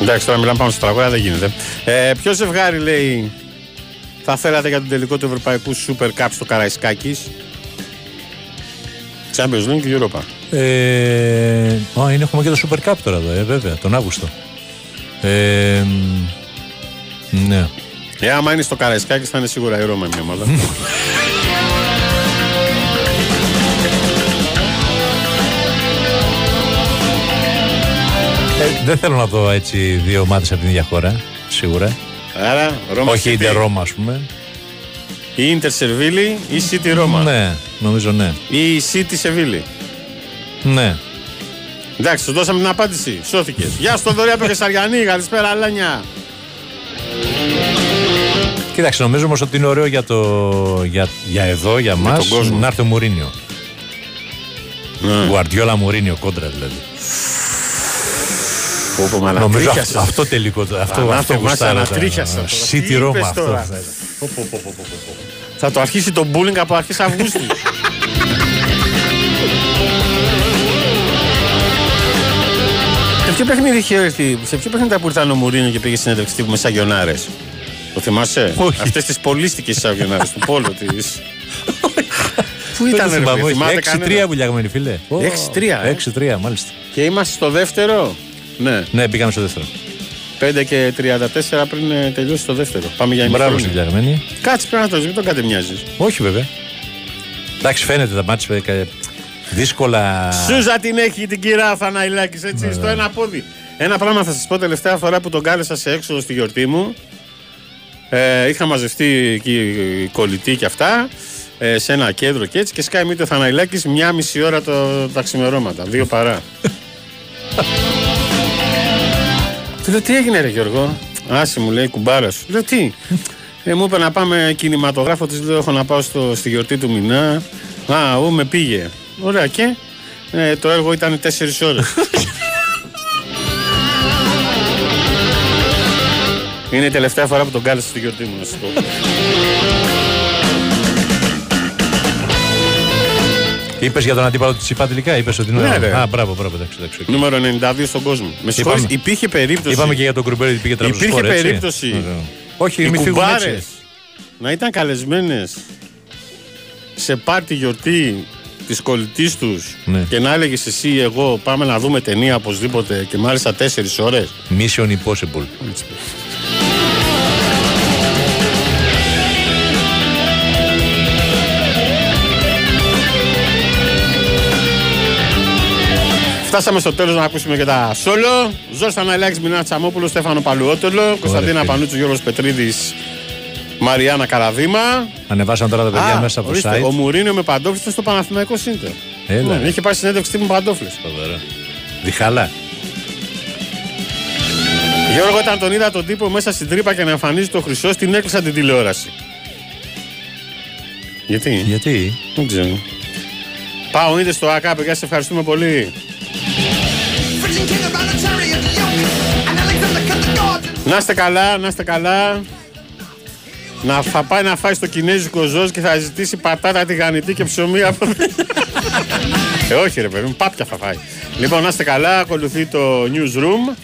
Εντάξει, τώρα μιλάμε πάνω στο τραγούδι, δεν γίνεται. Ε, ποιο ζευγάρι λέει θα θέλατε για τον τελικό του Ευρωπαϊκού Super Cup στο Καραϊσκάκης; Champions League και Europa. Ε, α, είναι, έχουμε και το Super Cup τώρα εδώ, ε, βέβαια, τον Αύγουστο. Ε, μ, ναι. Ε, άμα είναι στο Καραϊσκάκης θα είναι σίγουρα η Ρώμα μια ομάδα. Ε, δεν θέλω να δω έτσι δύο ομάδες από την ίδια χώρα. Σίγουρα. Άρα, Ρώμα Όχι η City. Ρώμα, ας πούμε. Η Ίντερ Σερβίλη ή City Ρώμα. Ναι, νομίζω ναι. Ή η City Σεβίλη. Ναι. Εντάξει, σου δώσαμε την απάντηση. Σώθηκες. Γεια σου, Θοδωρή από Κεσαριανή. Καλησπέρα, Αλάνια. Κοίταξε, νομίζω όμως ότι είναι ωραίο για, το, για, για εδώ, για μας, τον κόσμο. να έρθει ο Μουρίνιο. Ναι. Γουαρδιόλα Μουρίνιο κόντρα δηλαδή. Πω, πω, μα Νομίζω ανατρίχιασες. αυτό, αυτό τελικό. Αυτό, αυτό Ανάθεμα, σε γουστάρω. ανατρίχιασα τώρα. City Τι Roma είπες αυτό. τώρα; Πω, πω, πω, πω, πω, πω. Θα το αρχίσει το bullying από αρχές Αυγούστου. Σε ποιο παιχνίδι είχε έρθει, σε ποιο παιχνίδι που ήρθαν ο Μουρίνο και πήγε συνέντευξη τύπου με σαγιονάρες; Το θυμάσαι; Όχι. Αυτές τις πολίστικες σαγιονάρες του πόλου της. Πού ήταν ρε θυμάμαι, φίλε, όχι. θυμάται 6-3 κανένα; βουλιαγμένοι φίλε. 6-3, ε; 6-3, μάλιστα. Και είμαστε στο δεύτερο; Ναι. Ναι, πήγαμε στο δεύτερο. 5 και 34 πριν ε, τελειώσει το δεύτερο. Πάμε για Μπράβο στην ημιχρόνια. βουλιαγμένη. Κάτσε πρέπει να το δεις, μην τον κατεμοιάζεις. Όχι βέβαια. Εντάξει, φαίνεται τα μάτια παιδιά, δύσκολα. Σούζα την έχει την κυρία Θαναϊλάκης έτσι, στο ένα πόδι. Ένα πράγμα θα σας πω τελευταία φορά που τον κάλεσα σε έξω στη γιορτή μου. Ε, είχα μαζευτεί εκεί οι κολλητοί και αυτά ε, σε ένα κέντρο και έτσι και σκάει μύτη ο Θαναϊλάκης μια μισή ώρα το, τα ξημερώματα, δύο παρά. Του λέω τι έγινε ρε Γιώργο; Άσε μου λέει κουμπάρας σου Λέω τι; Ε, Μου είπε να πάμε κινηματογράφο της λέω έχω να πάω στο, στη γιορτή του Μινά Α, ού με πήγε Ωραία και; Ε, Το έργο ήταν 4 ώρες. Είναι η τελευταία φορά που τον κάλεσα στη γιορτή μου να σου πω Είπες για τον αντίπαλο τη ΙΠΑ τελικά, είπες ότι είναι. Ναι, ωραίο. ρε. Α, μπράβο, μπράβο, εντάξει, εντάξει. οκ. Νούμερο 92 στον κόσμο Με συγχωρείς Είπαμε. υπήρχε περίπτωση Είπαμε και για τον Κρουμπέρι ότι πήγε Υπήρχε τραυματισμό. έτσι. περίπτωση Ωραίο. Όχι, οι μην φύγουμε κουμπάρες έτσι. να ήταν καλεσμένες σε πάρτι γιορτή της κολλητής τους Ναι. και να έλεγες εσύ ή εγώ πάμε να δούμε ταινία οπωσδήποτε και μάλιστα τέσσερις ώρες. Mission Impossible. Φτάσαμε στο τέλος να ακούσουμε και τα σόλο. Ζόρς Θαναλάκης, Μινά Τσαμόπουλος, Στέφανο Παλουότολο, Κωνσταντίνα φίλε. Πανούτσου, Γιώργος Πετρίδης, Μαριάννα Καραδίμα. Ανεβάσαν τώρα τα παιδιά μέσα από το ορίστε, site. ο Μουρίνιο με παντόφλες ήταν στο Παναθηναϊκό Σύντερ. Έλα, Ναι, ρε. είχε πάει συνέντευξη τύπου με παντόφλες. Φοβερό. Διχαλά. Γιώργο, όταν τον είδα τον τύπο μέσα στην τρύπα και να εμφανίζει το χρυσό, την έκλεισα την τηλεόραση. Γιατί; Γιατί; Δεν ξέρω. Πάω, είδες στο ΑΚΑ, παιδιά, σε ευχαριστούμε πολύ. Να είστε καλά, να είστε καλά. Να θα πάει να φάει στο κινέζικο ζώος και θα ζητήσει πατάτα τηγανιτή και ψωμί από. ε, όχι ρε παιδί μου, πάπια θα φάει. Λοιπόν, να είστε καλά, ακολουθεί το newsroom.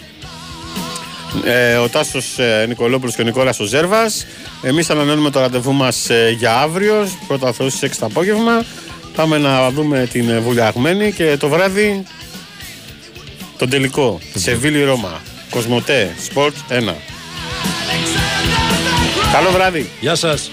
Ε, ο Τάσος ε, Νικολόπουλος και ο Νικόλας ο Ζέρβας. Εμείς ανανεώνουμε το ραντεβού μας ε, για αύριο, πρώτα Θεός στις 6 το απόγευμα. Πάμε να δούμε την ε, βουλιαγμένη και το βράδυ τον τελικό. Σεβίλη Ρώμα. Κοσμοτέ. Σπορτ 1. Καλό βράδυ. Γεια σας.